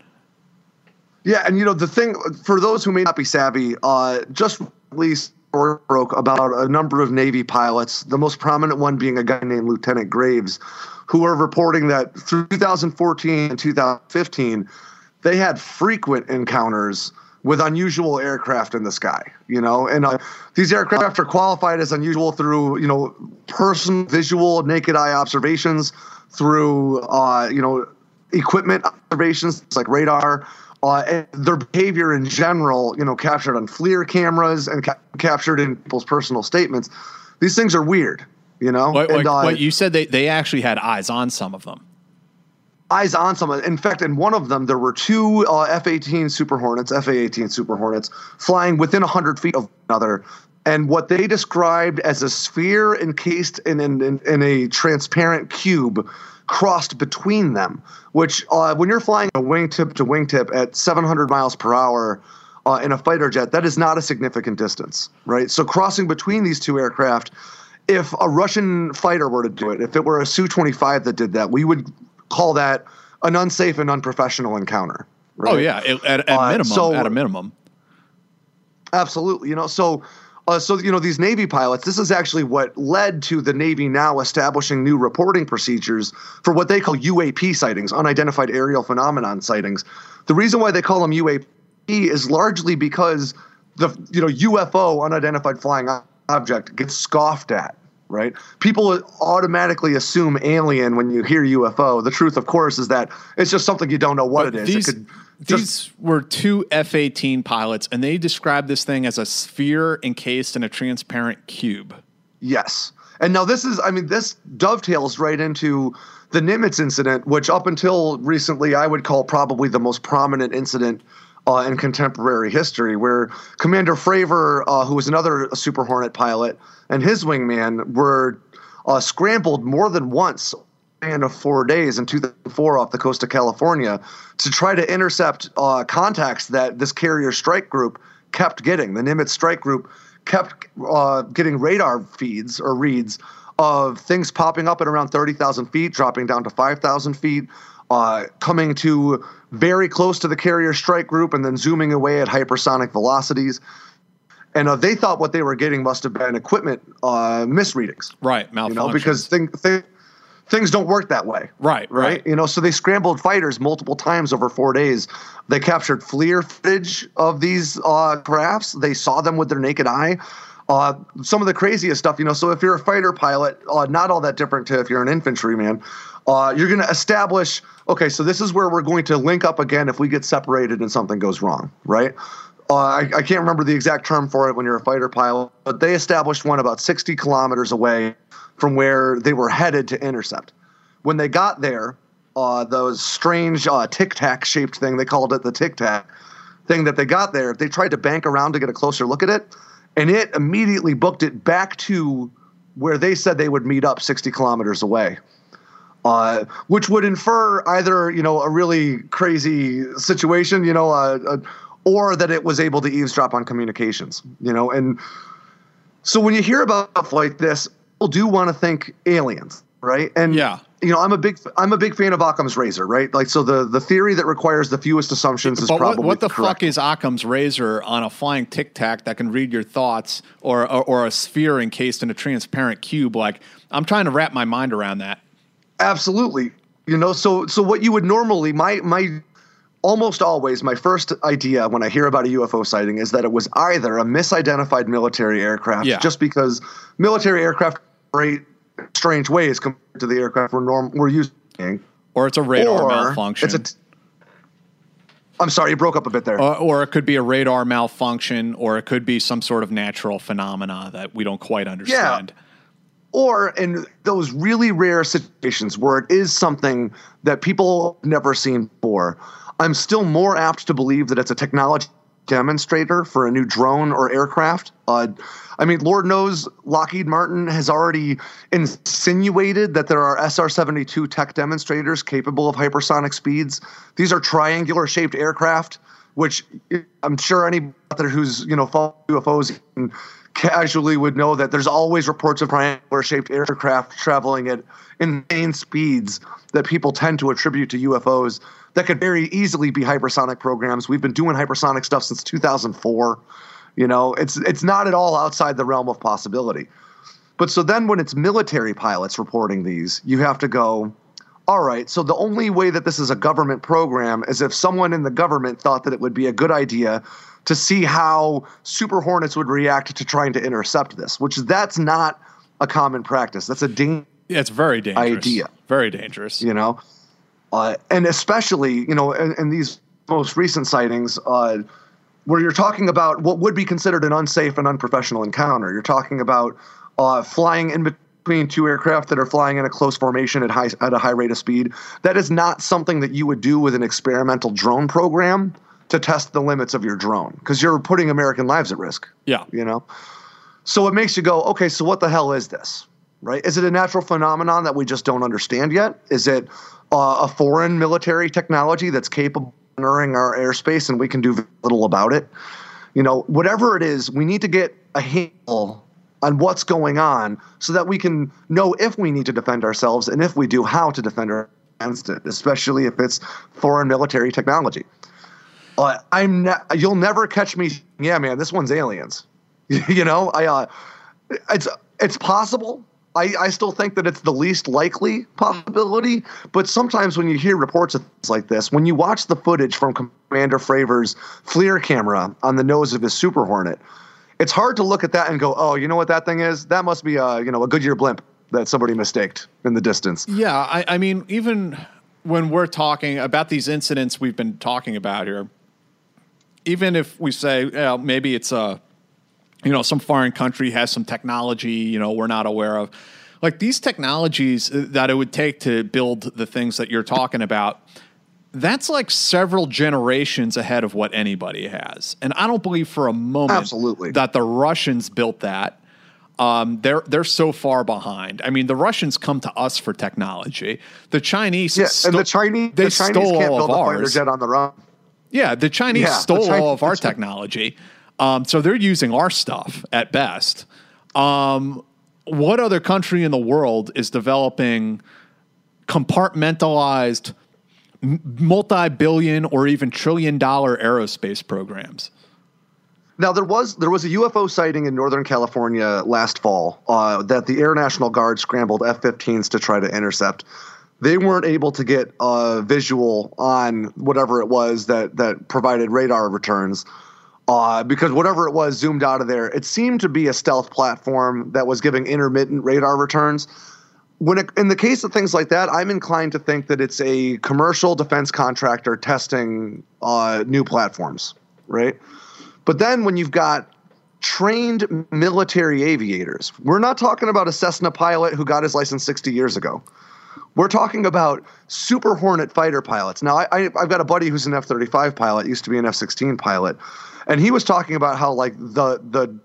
Yeah, and you know the thing for those who may not be savvy, uh, just released or broke about a number of Navy pilots. The most prominent one being a guy named Lieutenant Graves, who are reporting that through 2014 and 2015, they had frequent encounters with unusual aircraft in the sky. You know, and uh, these aircraft are qualified as unusual through you know personal visual naked eye observations, through uh, you know equipment observations like radar. Uh, their behavior in general, you know, captured on FLIR cameras and ca- captured in people's personal statements. These things are weird, you know. Wait, and, uh, you said they, they actually had eyes on some of them. eyes on someone. In fact, in one of them, there were two uh, F-18 Super Hornets, FA-18 Super Hornets, flying within 100 feet of another. And what they described as a sphere encased in, in, in, in a transparent cube crossed between them, which uh, when you're flying a wingtip to wingtip at 700 miles per hour uh, in a fighter jet, that is not a significant distance, right? So crossing between these two aircraft, if a Russian fighter were to do it, if it were a Su-25 that did that, we would call that an unsafe and unprofessional encounter. Right? Oh yeah, at, at Uh, minimum, so- at a minimum. Absolutely. You know, so uh, so you know these Navy pilots. This is actually what led to the Navy now establishing new reporting procedures for what they call UAP sightings, unidentified aerial phenomenon sightings. The reason why they call them UAP is largely because the you know UFO, unidentified flying object, gets scoffed at. Right? People automatically assume alien when you hear UFO. The truth, of course, is that it's just something you don't know what But it is. These, it could these were two F 18 pilots, and they described this thing as a sphere encased in a transparent cube. Yes. And now this is, I mean, this dovetails right into the Nimitz incident, which up until recently I would call probably the most prominent incident uh, in contemporary history, where Commander Fravor, uh, who was another Super Hornet pilot, and his wingman were uh, scrambled more than once span of four days in 2004 off the coast of California to try to intercept uh, contacts that this carrier strike group kept getting. The Nimitz strike group kept uh, getting radar feeds or reads of things popping up at around 30,000 feet, dropping down to 5,000 feet, uh, coming to very close to the carrier strike group, and then zooming away at hypersonic velocities. And uh, they thought what they were getting must have been equipment uh, misreadings Right, you know, because thing, thing, things don't work that way. Right, Right. right. You know, so they scrambled fighters multiple times over four days. They captured FLIR footage of these uh, crafts. They saw them with their naked eye. Uh, some of the craziest stuff, you know. So if you're a fighter pilot, uh, not all that different to if you're an infantryman. Uh, you're going to establish. Okay, so this is where we're going to link up again if we get separated and something goes wrong, right? Uh, I, I can't remember the exact term for it when you're a fighter pilot, but they established one about 60 kilometers away from where they were headed to intercept. When they got there, uh, those strange uh, tic tac shaped thing, they called it the tic tac thing that they got there, they tried to bank around to get a closer look at it, and it immediately booked it back to where they said they would meet up 60 kilometers away. Uh, which would infer either you know a really crazy situation, you know, uh, uh, or that it was able to eavesdrop on communications. You know, and so when you hear about stuff like this, do want to think aliens, right? And Yeah. you know, I'm a big I'm a big fan of Occam's razor, right? Like, so the the theory that requires the fewest assumptions is But what, probably what the correct. fuck is Occam's razor on a flying tic tac that can read your thoughts, or, or or a sphere encased in a transparent cube? Like I'm trying to wrap my mind around that. Absolutely. You know, so so what you would normally my my almost always my first idea when I hear about a UFO sighting is that it was either a misidentified military aircraft, Yeah. just because military aircraft operate strange ways compared to the aircraft we're norm we're using, Or it's a radar or malfunction. it's a. I'm sorry, you broke up a bit there. or, or it could be a radar malfunction, or it could be some sort of natural phenomena that we don't quite understand. Yeah. or in those really rare situations where it is something that people have never seen before, I'm still more apt to believe that it's a technology demonstrator for a new drone or aircraft. Uh, I mean, Lord knows Lockheed Martin has already insinuated that there are SR 72 tech demonstrators capable of hypersonic speeds. These are triangular shaped aircraft, which I'm sure anybody out there who's, you know, follow UFOs casually would know that there's always reports of triangular shaped aircraft traveling at insane speeds that people tend to attribute to UFOs that could very easily be hypersonic programs. We've been doing hypersonic stuff since 2004. You know, it's it's not at all outside the realm of possibility. But so then when it's military pilots reporting these, you have to go, all right, so the only way that this is a government program is if someone in the government thought that it would be a good idea to see how Super Hornets would react to trying to intercept this, which that's not a common practice. That's a ding, Yeah, it's very dangerous. Idea. Very dangerous. you know, uh, and especially you know in, in these most recent sightings. Uh, where you're talking about what would be considered an unsafe and unprofessional encounter. You're talking about uh, flying in between two aircraft that are flying in a close formation at high at a high rate of speed. That is not something that you would do with an experimental drone program to test the limits of your drone because you're putting American lives at risk. Yeah. You know, so it makes you go, okay, so what the hell is this? Right? Is it a natural phenomenon that we just don't understand yet? Is it uh, a foreign military technology that's capable of entering our airspace and we can do little about it? You know, whatever it is, we need to get a handle on what's going on so that we can know if we need to defend ourselves and if we do, how to defend ourselves against it, especially if it's foreign military technology. Uh, I'm ne- you'll never catch me. Yeah, man, this one's aliens. you know, I uh, it's it's possible. I, I still think that it's the least likely possibility, but sometimes when you hear reports of things like this, when you watch the footage from Commander Fravor's FLIR camera on the nose of his Super Hornet, it's hard to look at that and go, "Oh, you know what that thing is? That must be a you know a Goodyear blimp that somebody mistaked in the distance." Yeah, I, I mean, even when we're talking about these incidents we've been talking about here, even if we say maybe it's a, you know, some foreign country has some technology, you know, we're not aware of, like these technologies that it would take to build the things that you're talking about. That's like several generations ahead of what anybody has, and I don't believe for a moment Absolutely. that the Russians built that um, they're they're so far behind. I mean, the Russians come to us for technology. The Chinese, Yeah, sto- and the Chinese they the Chinese stole can't all build of ours. on their own. Yeah, the Chinese Yeah, the stole Chinese- all of our the technology. Um, so they're using our stuff at best. Um, what other country in the world is developing compartmentalized, multi-billion or even trillion-dollar aerospace programs? Now there was there was a UFO sighting in Northern California last fall uh, that the Air National Guard scrambled F-15s to try to intercept. They weren't able to get a visual on whatever it was that that provided radar returns uh, because whatever it was zoomed out of there. It seemed to be a stealth platform that was giving intermittent radar returns. When it, in the case of things like that, I'm inclined to think that it's a commercial defense contractor testing uh, new platforms, right? But then when you've got trained military aviators, we're not talking about a Cessna pilot who got his license 60 years ago. We're talking about Super Hornet fighter pilots. Now, I, I, I've got a buddy who's an F 35 pilot, used to be an F 16 pilot, and he was talking about how, like, the, the,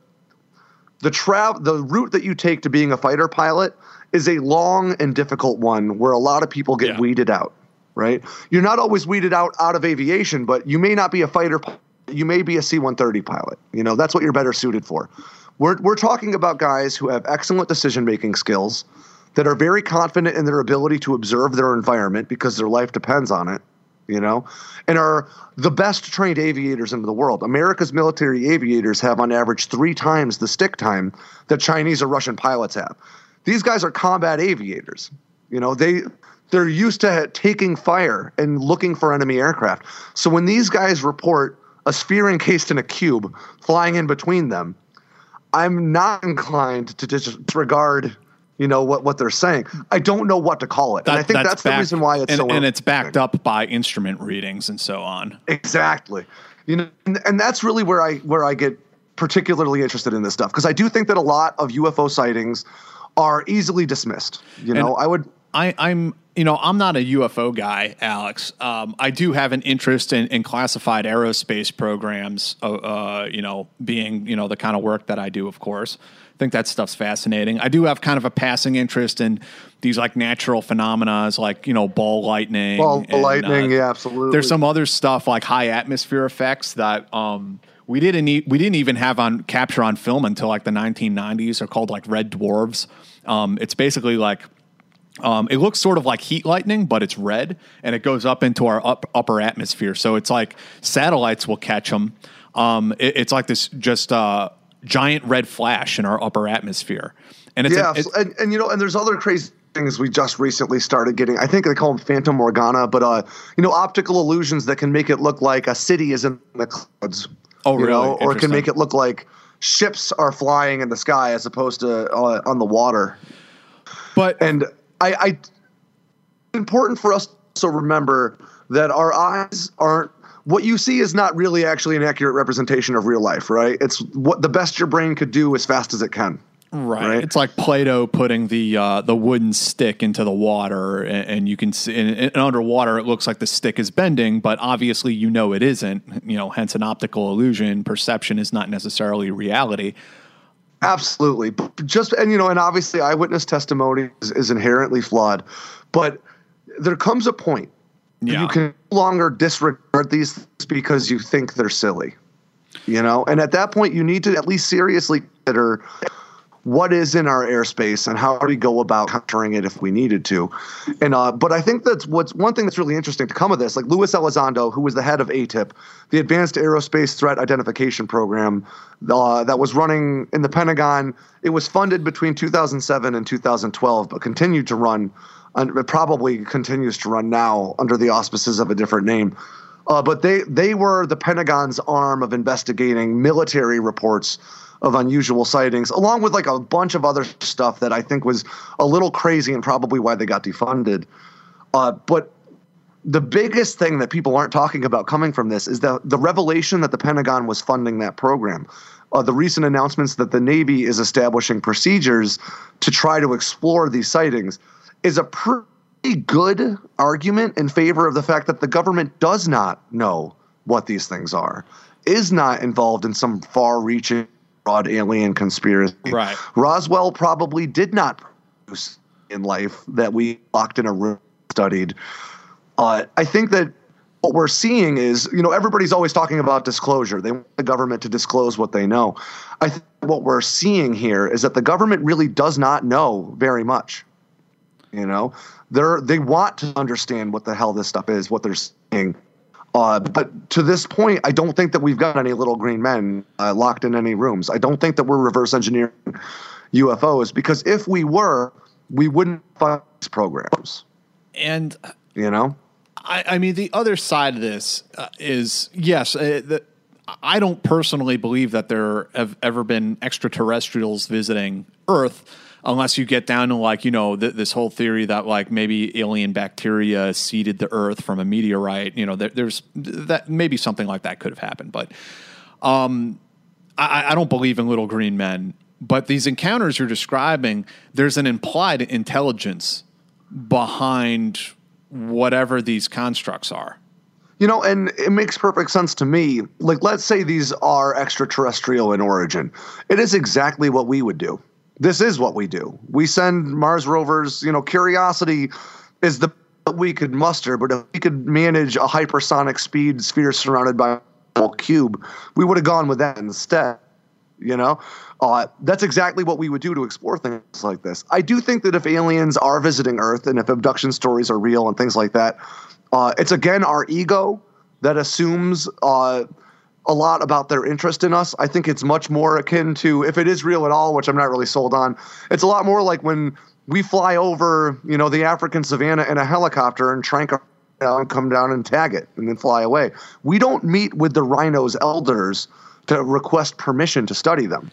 the, tra- the route that you take to being a fighter pilot is a long and difficult one where a lot of people get Yeah. weeded out, right? You're not always weeded out out of aviation, but you may not be a fighter pilot you may be a C-130 pilot. You know, that's what you're better suited for. We're we're talking about guys who have excellent decision-making skills, that are very confident in their ability to observe their environment because their life depends on it, you know, and are the best trained aviators in the world. America's military aviators have on average three times the stick time that Chinese or Russian pilots have. These guys are combat aviators. You know, they they're used to taking fire and looking for enemy aircraft. So when these guys report a sphere encased in a cube flying in between them, I'm not inclined to disregard you know what what they're saying. I don't know what to call it, that, and I think that's, that's the reason why it's and, so. And it's backed up by instrument readings and so on. Exactly, you know, and, and that's really where I where I get particularly interested in this stuff because I do think that a lot of UFO sightings are easily dismissed. You know, and I would. I, I'm you know, I'm not a UFO guy, Alex. Um, I do have an interest in, in classified aerospace programs, uh, uh, you know, being, you know, the kind of work that I do, of course think that stuff's fascinating. I do have kind of a passing interest in these like natural phenomena, like you know ball lightning. Ball and, lightning, uh, yeah, absolutely. There's some other stuff like high atmosphere effects that um, we didn't e- we didn't even have on capture on film until like the 1990s. They're called like red dwarves. Um, it's basically like um, it looks sort of like heat lightning, but it's red, and it goes up into our up, upper atmosphere. So it's like satellites will catch them. Um, it, it's like this just uh, giant red flash in our upper atmosphere. And it's yeah, a, it's, and, and you know, and there's other crazy things we just recently started getting. I think they call them phantom morgana, but uh, you know, optical illusions that can make it look like a city is in the clouds. Oh, you really? Know, or it can make it look like ships are flying in the sky as opposed to uh, on the water. But and I, I important for us to remember that our eyes aren't what you see is not really actually an accurate representation of real life, right? It's what the best your brain could do as fast as it can. Right. right. It's like Plato putting the uh, the wooden stick into the water, and, and you can see and, and underwater it looks like the stick is bending, but obviously you know it isn't. You know, hence an optical illusion. Perception is not necessarily reality. Absolutely, just and you know, and obviously eyewitness testimony is, is inherently flawed, but there comes a point yeah. you can no longer disregard these things because you think they're silly. You know, and at that point, you need to at least seriously consider what is in our airspace and how do we go about countering it if we needed to. And uh, but I think that's what's one thing that's really interesting to come of this. Like Luis Elizondo, who was the head of AATIP, the Advanced Aerospace Threat Identification Program, uh, that was running in the Pentagon. It was funded between 2007 and 2012, but continued to run it probably continues to run now under the auspices of a different name. Uh, but they they were the Pentagon's arm of investigating military reports of unusual sightings, along with like a bunch of other stuff that I think was a little crazy and probably why they got defunded. Uh, but the biggest thing that people aren't talking about coming from this is the the revelation that the Pentagon was funding that program. Uh, the recent announcements that the Navy is establishing procedures to try to explore these sightings is a pretty good argument in favor of the fact that the government does not know what these things are, is not involved in some far reaching broad alien conspiracy. Right. Roswell probably did not produce in life that we locked in a room studied. Uh, I think that what we're seeing is, you know, everybody's always talking about disclosure. They want the government to disclose what they know. I think what we're seeing here is that the government really does not know very much. You know, they're they want to understand what the hell this stuff is, what they're saying. Uh, but to this point, I don't think that we've got any little green men uh, locked in any rooms. I don't think that we're reverse engineering UFOs because if we were, we wouldn't fund these programs. And you know, I, I mean, the other side of this uh, is yes, uh, the, I don't personally believe that there have ever been extraterrestrials visiting Earth unless you get down to like you know th- this whole theory that like maybe alien bacteria seeded the earth from a meteorite you know there, there's that maybe something like that could have happened but um, I, I don't believe in little green men but these encounters you're describing there's an implied intelligence behind whatever these constructs are you know, and it makes perfect sense to me. Like, let's say these are extraterrestrial in origin. It is exactly what we would do this is what we do. We send Mars rovers, you know, Curiosity is the we could muster, but if we could manage a hypersonic speed sphere surrounded by a cube, we would have gone with that instead. You know, uh, that's exactly what we would do to explore things like this. I do think that if aliens are visiting Earth and if abduction stories are real and things like that, uh, it's again our ego that assumes uh, a lot about their interest in us. I think it's much more akin to if it is real at all, which I'm not really sold on. It's a lot more like when we fly over, you know, the African savannah in a helicopter and trank and come down and tag it and then fly away. We don't meet with the rhinos' elders to request permission to study them.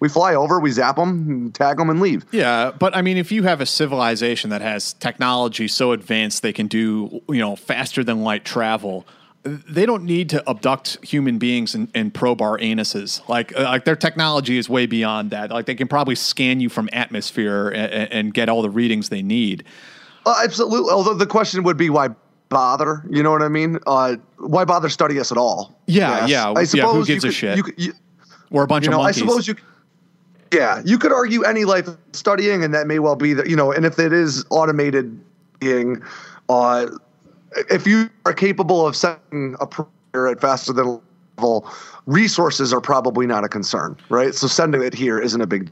We fly over, we zap them, tag them, and leave. Yeah, but I mean, if you have a civilization that has technology so advanced they can do, you know, faster than light travel, they don't need to abduct human beings and, and probe our anuses. Like, uh, like their technology is way beyond that. Like, they can probably scan you from atmosphere and, and get all the readings they need. Uh, absolutely. Although the question would be why bother? You know what I mean? Uh, why bother study us at all? Yeah, yes. yeah. I suppose yeah, who gives a shit? You, could, you, or a bunch you know, of monkeys. I suppose you. Yeah, you could argue any life studying, and that may well be that you know, and if it is automated being, uh, if you are capable of setting a prayer at faster than level, resources are probably not a concern, right? So sending it here isn't a big.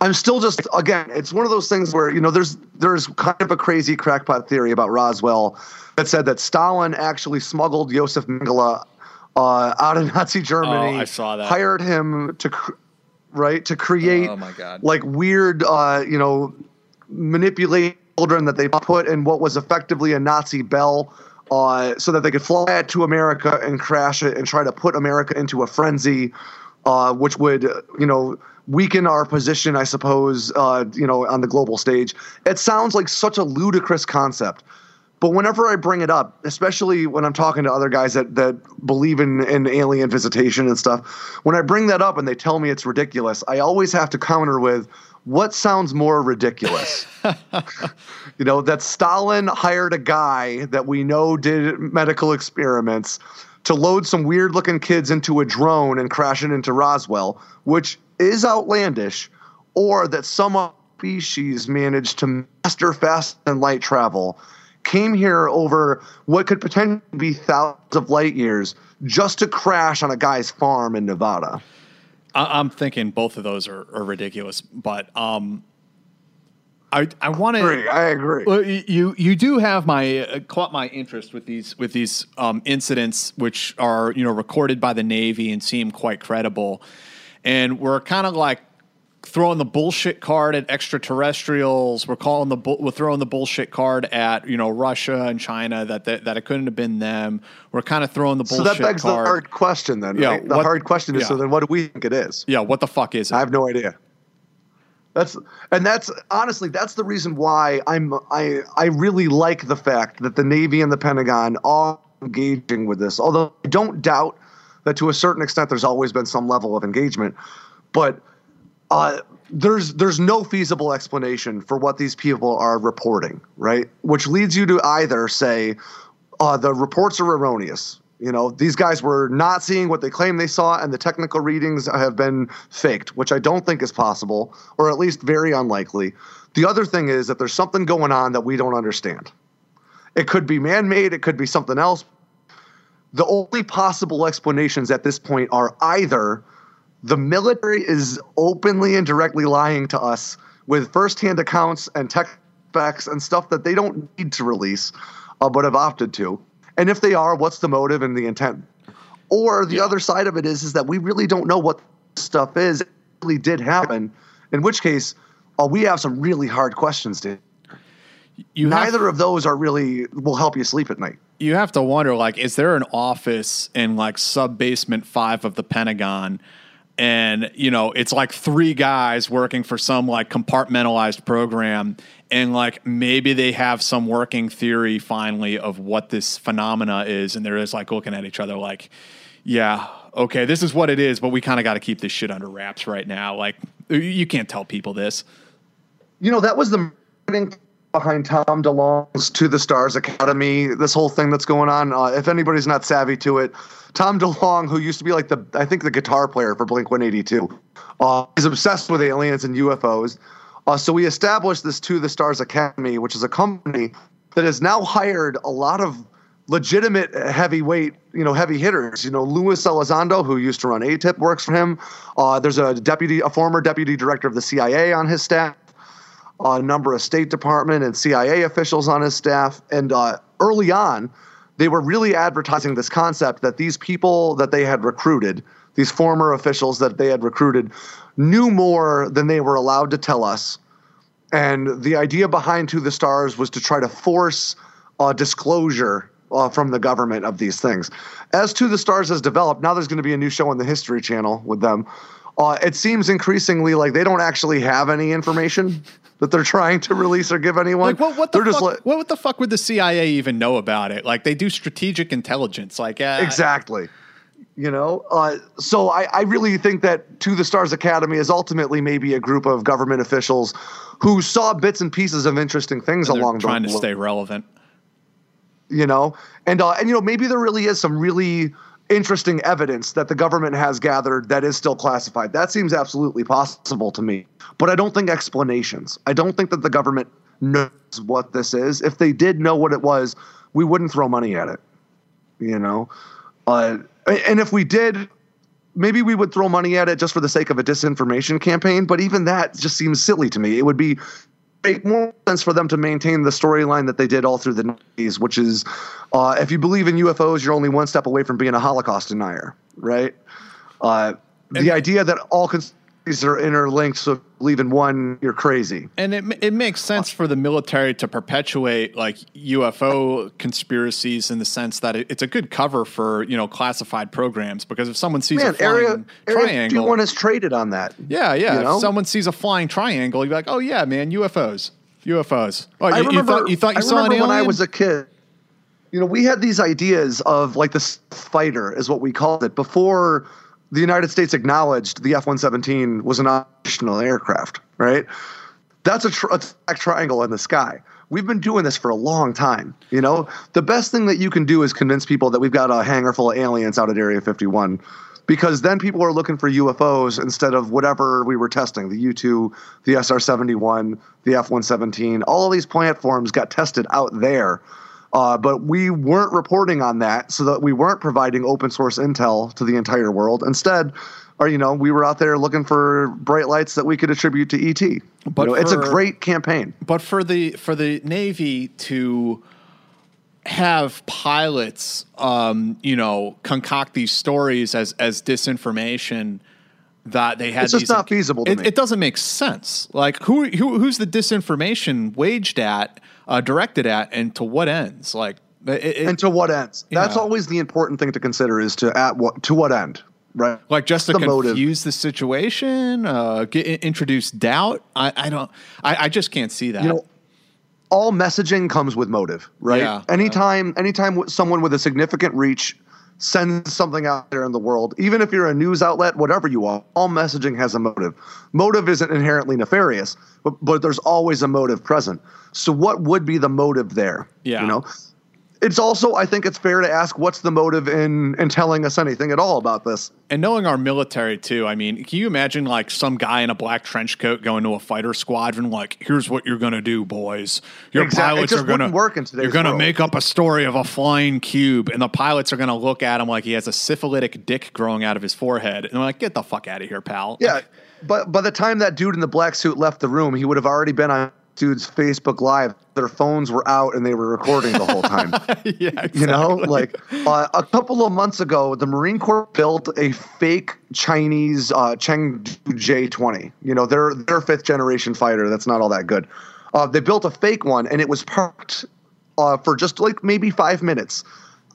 I'm still just again, it's one of those things where you know there's there's kind of a crazy crackpot theory about Roswell that said that Stalin actually smuggled Josef Mengele uh, out of Nazi Germany. Oh, I saw that. Hired him to, right, to create Oh, my God. like weird, uh, you know, manipulate children that they put in what was effectively a Nazi bell. Uh, so that they could fly it to America and crash it and try to put America into a frenzy, uh, which would, you know, weaken our position, I suppose, uh, you know, on the global stage. It sounds like such a ludicrous concept. But whenever I bring it up, especially when I'm talking to other guys that, that believe in, in alien visitation and stuff, when I bring that up and they tell me it's ridiculous, I always have to counter with what sounds more ridiculous? you know, that Stalin hired a guy that we know did medical experiments to load some weird looking kids into a drone and crash it into Roswell, which is outlandish, or that some species managed to master fast and light travel came here over what could potentially be thousands of light years just to crash on a guy's farm in Nevada. I, I'm thinking both of those are, are ridiculous, but um, I I want to. I agree. Well, you you do have my uh, caught my interest with these with these um, incidents, which are you know recorded by the Navy and seem quite credible, and we're kind of like throwing the bullshit card at extraterrestrials. We're calling the bu- we're throwing the bullshit card at you know Russia and China that that, that it couldn't have been them. We're kind of throwing the So bullshit that begs card. the hard question then, Yeah, right? The what- hard question is so then what do we think it is? yeah, what the fuck is it? I have no idea. That's and that's honestly that's the reason why I'm I I really like the fact that the Navy and the Pentagon are engaging with this. Although I don't doubt that to a certain extent there's always been some level of engagement, but uh, there's there's no feasible explanation for what these people are reporting, right? Which leads you to either say uh, the reports are erroneous. You know, these guys were not seeing what they claim they saw, and the technical readings have been faked, which I don't think is possible, or at least very unlikely. The other thing is that there's something going on that we don't understand. It could be man made, it could be something else. The only possible explanations at this point are either the military is openly and directly lying to us with firsthand accounts and tech specs and stuff that they don't need to release, uh, but have opted to. And if they are, what's the motive and the intent? Or the other side of it is, is that we really don't know what stuff is. It really did happen. In which case, uh, we have some really hard questions to. you Neither of those are really will help you sleep at night. you have to wonder like is there an office in like sub basement 5 of the Pentagon and you know it's like three guys working for some like compartmentalized program. And like maybe they have some working theory finally of what this phenomena is. And they're just like looking at each other like yeah okay this is what it is but we kind of got to keep this shit under wraps right now. Like you can't tell people this. You know, that was the behind Tom DeLonge's To the Stars Academy, this whole thing that's going on. Uh, if anybody's not savvy to it, Tom DeLonge, who used to be like the, I think the guitar player for Blink 182, uh, is obsessed with aliens and UFOs. Uh, so we established this To the Stars Academy, which is a company that has now hired a lot of legitimate heavyweight, you know, heavy hitters. You know, Luis Elizondo, who used to run AATIP, works for him. Uh, there's a deputy, a former deputy director of the CIA on his staff. A number of State Department and CIA officials on his staff, and uh, early on, they were really advertising this concept that these people that they had recruited, these former officials that they had recruited, knew more than they were allowed to tell us. And the idea behind To the Stars was to try to force uh, disclosure uh, from the government of these things. As To the Stars has developed, now there's going to be a new show on the History Channel with them. Uh, it seems increasingly like they don't actually have any information that they're trying to release or give anyone. Like what? What the they're fuck? like- what, what the fuck would the CIA even know about it? Like they do strategic intelligence. Like uh, exactly. You know, uh, so I, I really think that To the Stars Academy is ultimately maybe a group of government officials who saw bits and pieces of interesting things along trying to stay relevant. you know and uh, and you know maybe there really is some really interesting evidence that the government has gathered that is still classified. That seems absolutely possible to me but i don't think explanations. I don't think that the government knows what this is. If they did know what it was we wouldn't throw money at it you know? Uh, and if we did maybe we would throw money at it just for the sake of a disinformation campaign but even that just seems silly to me. It would be make more sense for them to maintain the storyline that they did all through the 90s, which is uh, if you believe in UFOs, you're only one step away from being a Holocaust denier, right? Uh, the idea that all conspiracies are interlinked, so you in one, you're crazy. And it it makes sense for the military to perpetuate like UFO conspiracies in the sense that it, it's a good cover for you know classified programs because if someone sees a flying Area, Area triangle, 51 has traded on that. yeah, yeah, you know? if someone sees a flying triangle, you're like, oh yeah, man, UFOs, UFOs. Oh, I you, you remember, thought you thought you I saw an alien? when I was a kid. You know, we had these ideas of like the fighter is what we called it before the United States acknowledged the F-117 was an operational aircraft. Right? That's a, tr- a triangle in the sky. We've been doing this for a long time. You know, the best thing that you can do is convince people that we've got a hangar full of aliens out at Area 51 because then people are looking for UFOs instead of whatever we were testing the U 2, the SR 71, the F 117. All of these platforms got tested out there. Uh, but we weren't reporting on that so that we weren't providing open source intel to the entire world. Instead, or you know, we were out there looking for bright lights that we could attribute to ET. But you know, it's a great campaign. but for the for the Navy to have pilots, um, you know, concoct these stories as as disinformation that they had. It's just these not feasible it, it doesn't make sense. Like who, who who's the disinformation waged at, uh, directed at, and to what ends? Like it, it- and to what ends? That's Yeah. always the important thing to consider is to at what to what end, right? like just to the motive. confuse the situation, uh, get, introduce doubt. I, I don't. I, I just can't see that. you know all messaging comes with motive right Yeah. anytime anytime someone with a significant reach sends something out there in the world even if you're a news outlet whatever you are all messaging has a motive. Motive isn't inherently nefarious but, but there's always a motive present. So what would be the motive there Yeah. you know it's also i think it's fair to ask what's the motive in in telling us anything at all about this And knowing our military too, I mean, can you imagine like some guy in a black trench coat going to a fighter squadron, like, "Here's what you're gonna do, boys. Your Exactly. Pilots are gonna work in today's You're gonna world. make up a story of a flying cube, and the pilots are gonna look at him like he has a syphilitic dick growing out of his forehead, and they're like, "Get the fuck out of here, pal." Yeah, but by the time that dude in the black suit left the room, he would have already been on dude's Facebook Live. Their phones were out and they were recording the whole time. yeah, exactly. You know, like uh, a couple of months ago, the Marine Corps built a fake Chinese uh, Chengdu J20. You know, their their fifth generation fighter. That's not all that good. Uh, they built a fake one, and it was parked uh, for just like maybe five minutes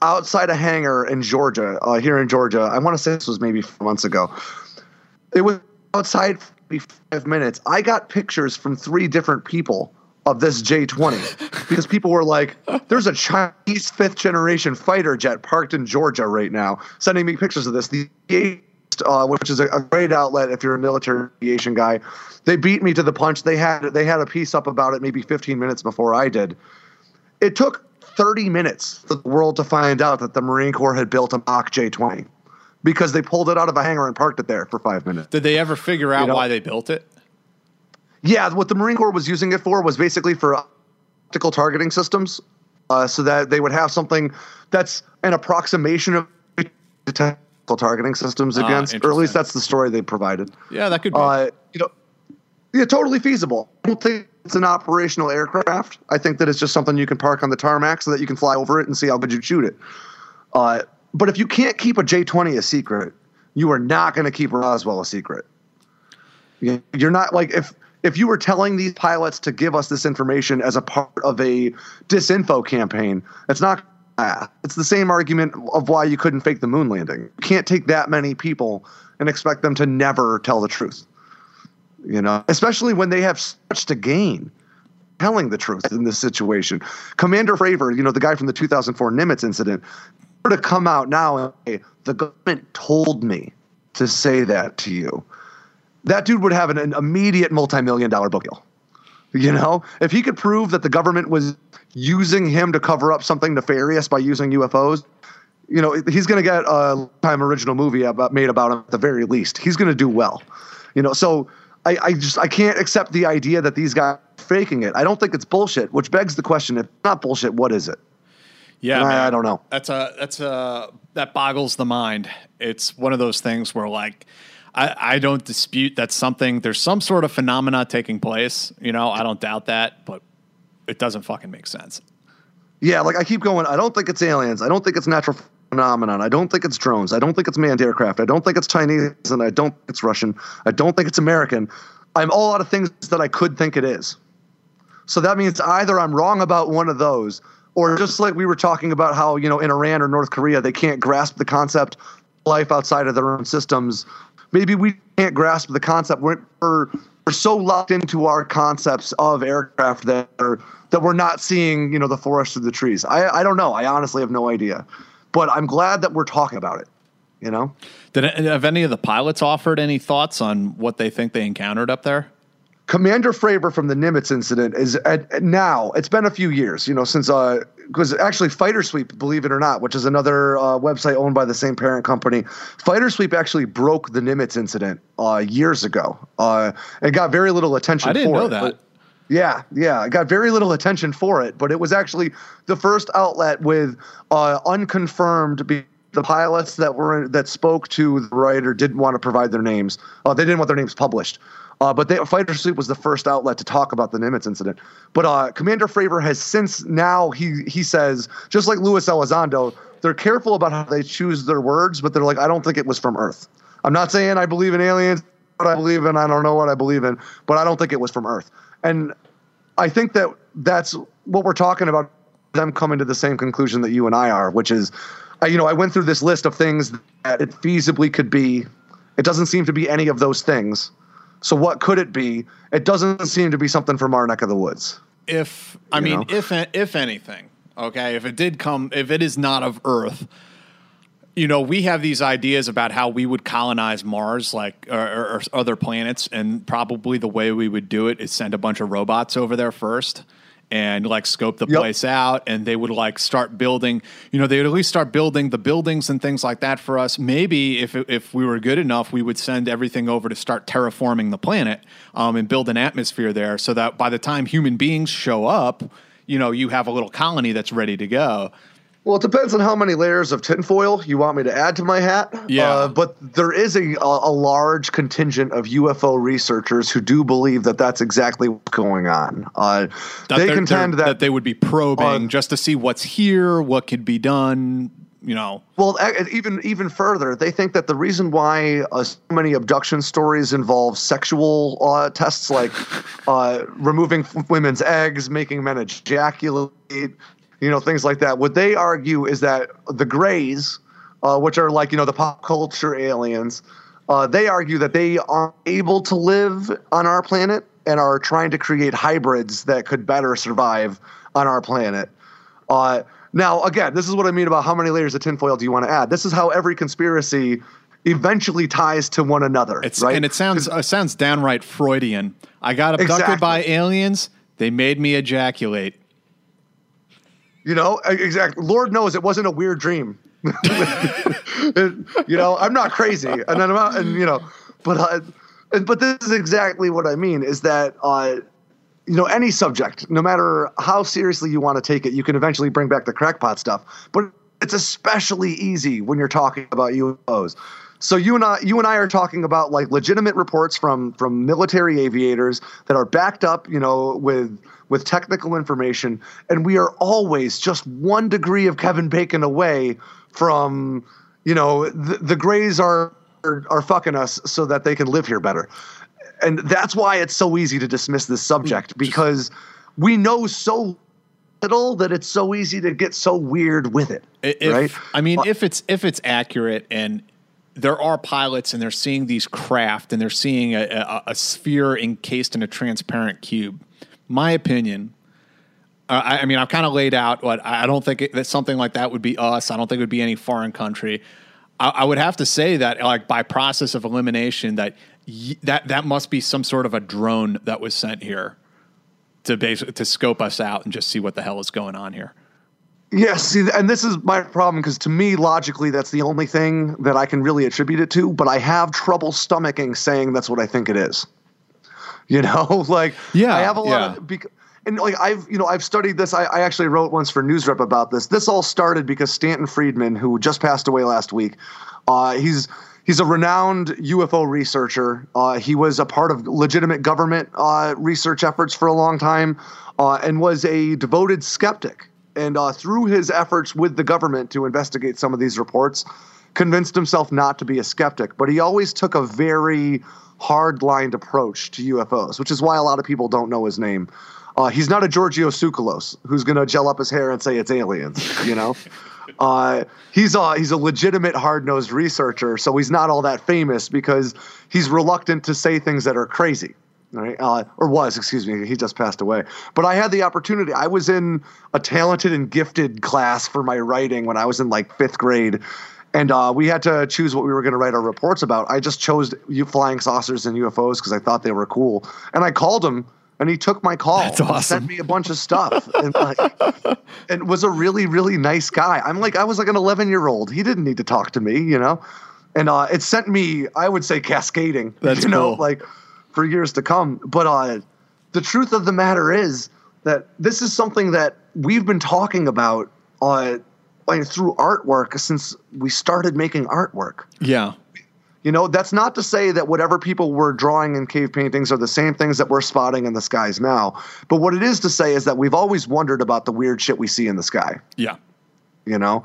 outside a hangar in Georgia. Uh, here in Georgia, I want to say this was maybe four months ago. It was outside five minutes. I got pictures from three different people of this J20 because people were like, there's a Chinese fifth generation fighter jet parked in Georgia right now, sending me pictures of this. The uh, which is a, a great outlet if you're a military aviation guy. They beat me to the punch. They had they had a piece up about it maybe 15 minutes before I did. It took 30 minutes for the world to find out that the Marine Corps had built a mock J20 because they pulled it out of a hangar and parked it there for five minutes. Did they ever figure out know- why they built it? Yeah, what the Marine Corps was using it for was basically for optical targeting systems. uh, so that they would have something that's an approximation of tactical targeting systems Ah, against, or at least that's the story they provided. Yeah, that could be. Uh, you know, yeah, totally feasible. I don't think it's an operational aircraft. I think that it's just something you can park on the tarmac so that you can fly over it and see how good you shoot it. Uh, but if you can't keep a J twenty a secret, you are not going to keep Roswell a secret. You- You're not like if if you were telling these pilots to give us this information as a part of a disinfo campaign, it's not. It's the same argument of why you couldn't fake the moon landing. You can't take that many people and expect them to never tell the truth. You know, especially when they have such to gain telling the truth in this situation. Commander Fravor, you know, the guy from the 2004 Nimitz incident, to come out now and say, the government told me to say that to you. That dude would have an, an immediate multi-million dollar book deal. You know, if he could prove that the government was using him to cover up something nefarious by using UFOs, you know, he's going to get a time original movie about, made about him at the very least. He's going to do well. You know, so I, I just I can't accept the idea that these guys are faking it. I don't think it's bullshit, which begs the question: if not bullshit, what is it? Yeah, I- I don't know. That's a that's a that boggles the mind. It's one of those things where like I, I don't dispute that something there's some sort of phenomena taking place. You know, I don't doubt that, but it doesn't fucking make sense. Yeah, like I keep going. I don't think it's aliens. I don't think it's natural phenomenon. I don't think it's drones. I don't think it's manned aircraft. I don't think it's Chinese, and I don't think it's Russian. I don't think it's American. I'm all out of things that I could think it is. So that means either I'm wrong about one of those, or just like we were talking about how you know in Iran or North Korea they can't grasp the concept life outside of their own systems. Maybe we can't grasp the concept. We're, we're we're so locked into our concepts of aircraft that are, that we're not seeing you know the forest through the trees. I I don't know. I honestly have no idea, but I'm glad that we're talking about it. You know. Did have any of the pilots offered any thoughts on what they think they encountered up there? Commander Fravor from the Nimitz incident is at, at now. It's been a few years, you know, since uh, because actually Fighter Sweep, believe it or not, which is another uh, website owned by the same parent company, Fighter Sweep actually broke the Nimitz incident uh, years ago. Uh, it got very little attention. I didn't for know it, that. yeah, yeah, I got very little attention for it, but it was actually the first outlet with uh, unconfirmed. Be- the pilots that were that spoke to the writer didn't want to provide their names. Uh, they didn't want their names published. Uh, but they, Fighter Sweep was the first outlet to talk about the Nimitz incident. But uh, Commander Fravor has since now he he says just like Luis Elizondo, they're careful about how they choose their words, but they're like, I don't think it was from Earth. I'm not saying I believe in aliens, what I believe in, I don't know what I believe in, but I don't think it was from Earth. And I think that that's what we're talking about. Them coming to the same conclusion that you and I are, which is, I, you know, I went through this list of things that it feasibly could be. It doesn't seem to be any of those things. So what could it be? It doesn't seem to be something from our neck of the woods. If I You mean, know? if if anything, okay, if it did come, if it is not of Earth, you know, we have these ideas about how we would colonize Mars, like or, or, or other planets, and probably the way we would do it is send a bunch of robots over there first. And like scope the Yep. place out, and they would like start building. You know, they would at least start building the buildings and things like that for us. Maybe if if we were good enough, we would send everything over to start terraforming the planet um, and build an atmosphere there, so that by the time human beings show up, you know, you have a little colony that's ready to go. Well, it depends on how many layers of tinfoil you want me to add to my hat. Yeah. Uh, but there is a, a, large contingent of UFO researchers who do believe that that's exactly what's going on. Uh, that they contend they're- that, they would be probing just to see what's here, what could be done. You know, Well, even even further, they think that the reason why uh, so many abduction stories involve sexual uh, tests, like uh, removing women's eggs, making men ejaculate, you know, things like that. What they argue is that the Greys, uh, which are like you know the pop culture aliens, uh, they argue that they aren't able to live on our planet and are trying to create hybrids that could better survive on our planet. Uh, now, again, this is what I mean about how many layers of tinfoil do you want to add. This is how every conspiracy eventually ties to one another. it's right? and it sounds it sounds downright Freudian. I got abducted Exactly. by aliens. They made me ejaculate. You know, exactly. Lord knows it wasn't a weird dream. You know, I'm not crazy, and then I'm not, and you know, but uh, but this is exactly what I mean is that uh, you know any subject, no matter how seriously you want to take it, you can eventually bring back the crackpot stuff. But it's especially easy when you're talking about UFOs. So you and I, you and I are talking about like legitimate reports from from military aviators that are backed up, you know, with with technical information, and we are always just one degree of Kevin Bacon away from, you know, the, the Greys are, are are fucking us so that they can live here better, and that's why it's so easy to dismiss this subject mm. because we know so little that it's so easy to get so weird with it. If, right? I mean, if it's if it's accurate and there are pilots and they're seeing these craft and they're seeing a, a, a sphere encased in a transparent cube. My opinion, uh, I, I, mean, I've kind of laid out what I don't think it, that something like that would be us. I don't think it would be any foreign country. I, I would have to say that, like by process of elimination, that y- that that must be some sort of a drone that was sent here to base to scope us out and just see what the hell is going on here. Yes, see, and this is my problem because to me, logically, that's the only thing that I can really attribute it to. But I have trouble stomaching saying that's what I think it is. You know, like yeah, I have a lot yeah. of because. And like I've you know I've studied this. I, I actually wrote once for NewsRep about this. This all started because Stanton Friedman, who just passed away last week, uh, he's he's a renowned UFO researcher. Uh, he was a part of legitimate government uh, research efforts for a long time, uh, and was a devoted skeptic and uh, through his efforts with the government to investigate some of these reports, convinced himself not to be a skeptic. But he always took a very hard-lined approach to UFOs, which is why a lot of people don't know his name. Uh, he's not a Giorgio Tsoukalos who's going to gel up his hair and say it's aliens, you know. uh, he's a he's a legitimate hard-nosed researcher, so he's not all that famous because he's reluctant to say things that are crazy right? Uh, or was, excuse me, he just passed away. But I had the opportunity. I was in a talented and gifted class for my writing when I was in like fifth grade. And uh, we had to choose what we were going to write our reports about. I just chose flying saucers and UFOs because I thought they were cool. And I called him, and he took my call. That's awesome. Sent me a bunch of stuff, and, like, and was a really, really nice guy. I'm like, I was like an 11 year old. He didn't need to talk to me, you know. And uh, it sent me, I would say, cascading. That's you know, cool. like for years to come. But uh, the truth of the matter is that this is something that we've been talking about uh, like through artwork since we started making artwork. Yeah. You know, that's not to say that whatever people were drawing in cave paintings are the same things that we're spotting in the skies now. But what it is to say is that we've always wondered about the weird shit we see in the sky, Yeah. you know?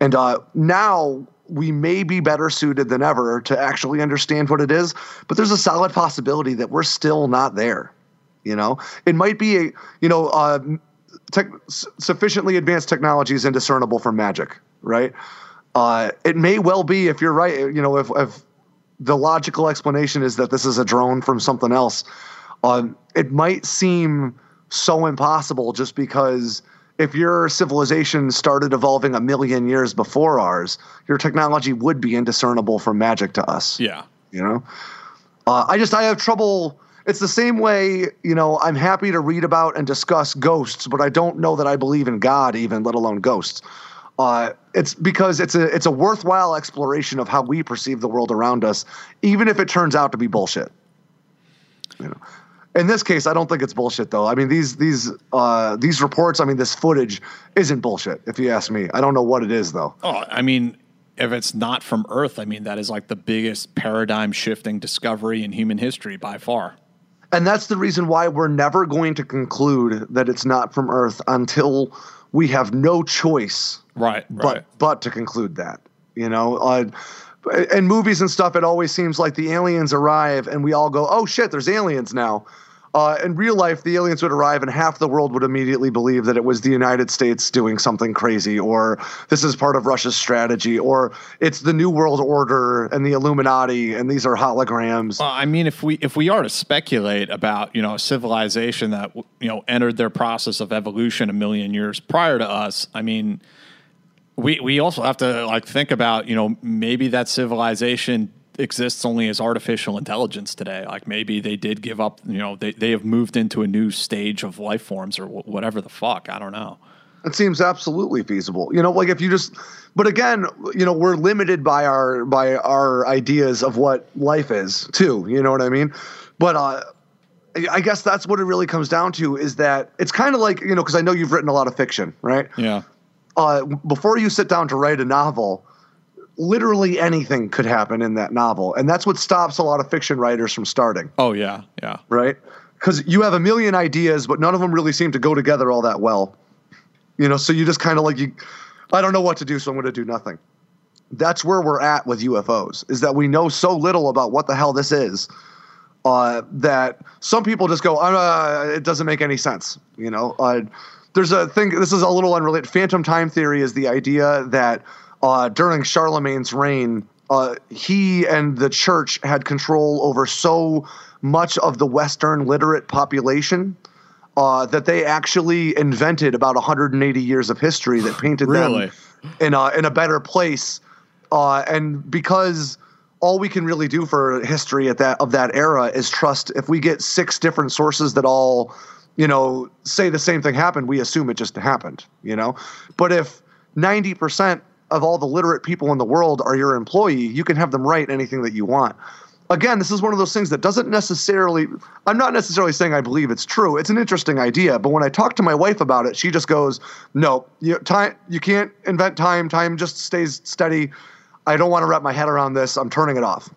And uh, now we may be better suited than ever to actually understand what it is, but there's a solid possibility that we're still not there. You know, it might be a, you know, uh, sufficiently advanced technology is indiscernible from magic, right? Uh, it may well be, if you're right, you know, if, if the logical explanation is that this is a drone from something else, um, it might seem so impossible just because if your civilization started evolving a million years before ours, your technology would be indiscernible from magic to us. Yeah. You know, uh, I just I have trouble. It's the same way, you know. I'm happy to read about and discuss ghosts, but I don't know that I believe in God, even let alone ghosts. Uh, it's because it's a it's a worthwhile exploration of how we perceive the world around us, even if it turns out to be bullshit. You know, in this case, I don't think it's bullshit though. I mean these these uh, these reports, I mean this footage isn't bullshit. If you ask me, I don't know what it is though. Oh, I mean, if it's not from Earth, I mean that is like the biggest paradigm shifting discovery in human history by far. And that's the reason why we're never going to conclude that it's not from Earth until we have no choice Right. but but to conclude that. You know, uh, in movies and stuff, it always seems like the aliens arrive and we all go, "Oh shit, there's aliens now." Uh, in real life, the aliens would arrive and half the world would immediately believe that it was the United States doing something crazy, or this is part of Russia's strategy, or it's the New World Order and the Illuminati, and these are holograms. Well, I mean, if we if we are to speculate about you know a civilization that you know entered their process of evolution a million years prior to us, I mean, we we also have to like think about you know maybe that civilization exists only as artificial intelligence today. Like maybe they did give up, you know, they they have moved into a new stage of life forms or wh- whatever the fuck. I don't know. It seems absolutely feasible. You know, like if you just but again, you know, we're limited by our by our ideas of what life is too, you know what I mean? But uh I guess that's what it really comes down to is that it's kind of like, you know, because I know you've written a lot of fiction, right? Yeah. Uh, before you sit down to write a novel, literally anything could happen in that novel. And that's what stops a lot of fiction writers from starting, Oh yeah. Yeah. right? Because you have a million ideas, but none of them really seem to go together all that well. You know, so you just kind of like, you, I don't know what to do, so I'm going to do nothing. That's where we're at with UFOs, is that we know so little about what the hell this is uh, that some people just go, uh, it doesn't make any sense. You know, uh, there's a thing. This is a little unrelated. Phantom time theory is the idea that uh, during Charlemagne's reign, uh, he and the church had control over so much of the Western literate population. Uh, that they actually invented about 180 years of history that painted Really? them in a in a better place. Uh, and because all we can really do for history at that of that era is trust. If we get six different sources that all, you know, say the same thing happened, we assume it just happened. You know, but if 90 percent of all the literate people in the world are your employee, you can have them write anything that you want. Again, this is one of those things that doesn't necessarily. I'm not necessarily saying I believe it's true. It's an interesting idea, but when I talk to my wife about it, she just goes, "No, you time you can't invent time. Time just stays steady. I don't want to wrap my head around this. I'm turning it off."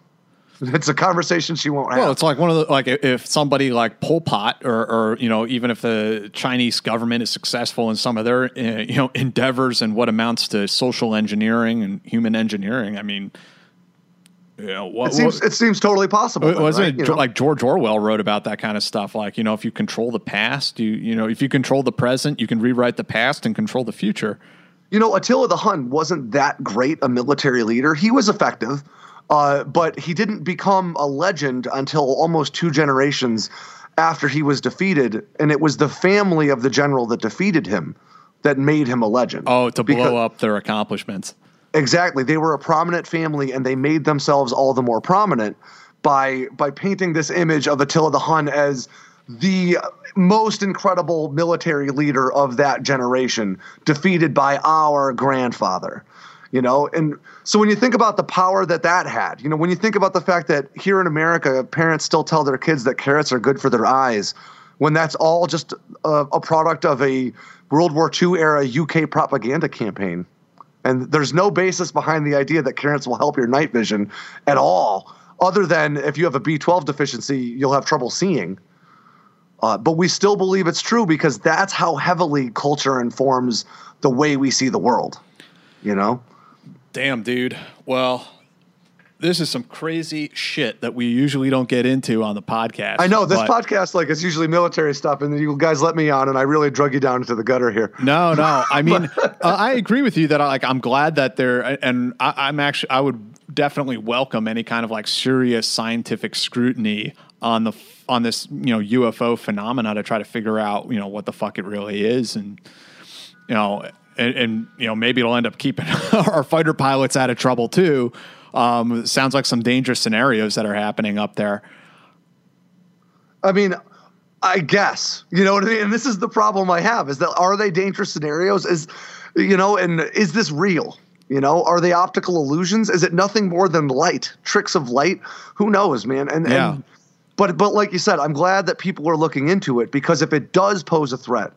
It's a conversation she won't have. Well, it's like one of the like if- somebody like Pol Pot or or you know even if the Chinese government is successful in some of their uh, you know endeavors and what amounts to social engineering and human engineering, I mean, you know, what, it seems it seems totally possible. wasn't right? it You know? like George Orwell wrote about that kind of stuff? Like you know, if you control the past, you you know, if you control the present, you can rewrite the past and control the future. You know, Attila the Hun wasn't that great a military leader. He was effective, uh, but he didn't become a legend until almost two generations after he was defeated. And it was the family of the general that defeated him that made him a legend. Oh, to Because- blow up their accomplishments. Exactly. They were a prominent family and they made themselves all the more prominent by by painting this image of Attila the Hun as the most incredible military leader of that generation, defeated by our grandfather. You know, and so when you think about the power that that had, you know, when you think about the fact that here in America, parents still tell their kids that carrots are good for their eyes, when that's all just a, a product of a World War II era UK propaganda campaign. And there's no basis behind the idea that carrots will help your night vision at all, other than if you have a B12 deficiency, you'll have trouble seeing. Uh, but we still believe it's true because that's how heavily culture informs the way we see the world. You know? Damn, dude. Well, this is some crazy shit that we usually don't get into on the podcast. I know this podcast, like, it's usually military stuff, and you guys let me on, and I really drug you down into the gutter here. No, no. I mean, uh, I agree with you that I like. I'm glad that they're, and I, I'm actually, I would definitely welcome any kind of like serious scientific scrutiny on the on this you know UFO phenomena to try to figure out you know what the fuck it really is, and you know, and, and you know maybe it'll end up keeping our fighter pilots out of trouble too. Um, sounds like some dangerous scenarios that are happening up there. I mean, I guess you know what I mean. And this is the problem I have: is that are they dangerous scenarios? Is you know, and is this real? You know, are they optical illusions? Is it nothing more than light, tricks of light? Who knows, man? And, Yeah. and but but like you said, I'm glad that people are looking into it because if it does pose a threat,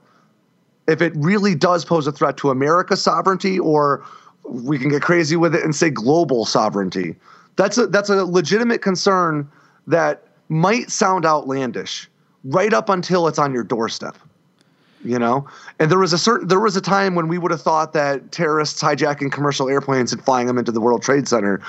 if it really does pose a threat to America's sovereignty, or we can get crazy with it and say global sovereignty, that's a that's a legitimate concern that might sound outlandish right up until it's on your doorstep. You know, and there was a certain there was a time when we would have thought that terrorists hijacking commercial airplanes and flying them into the World Trade Center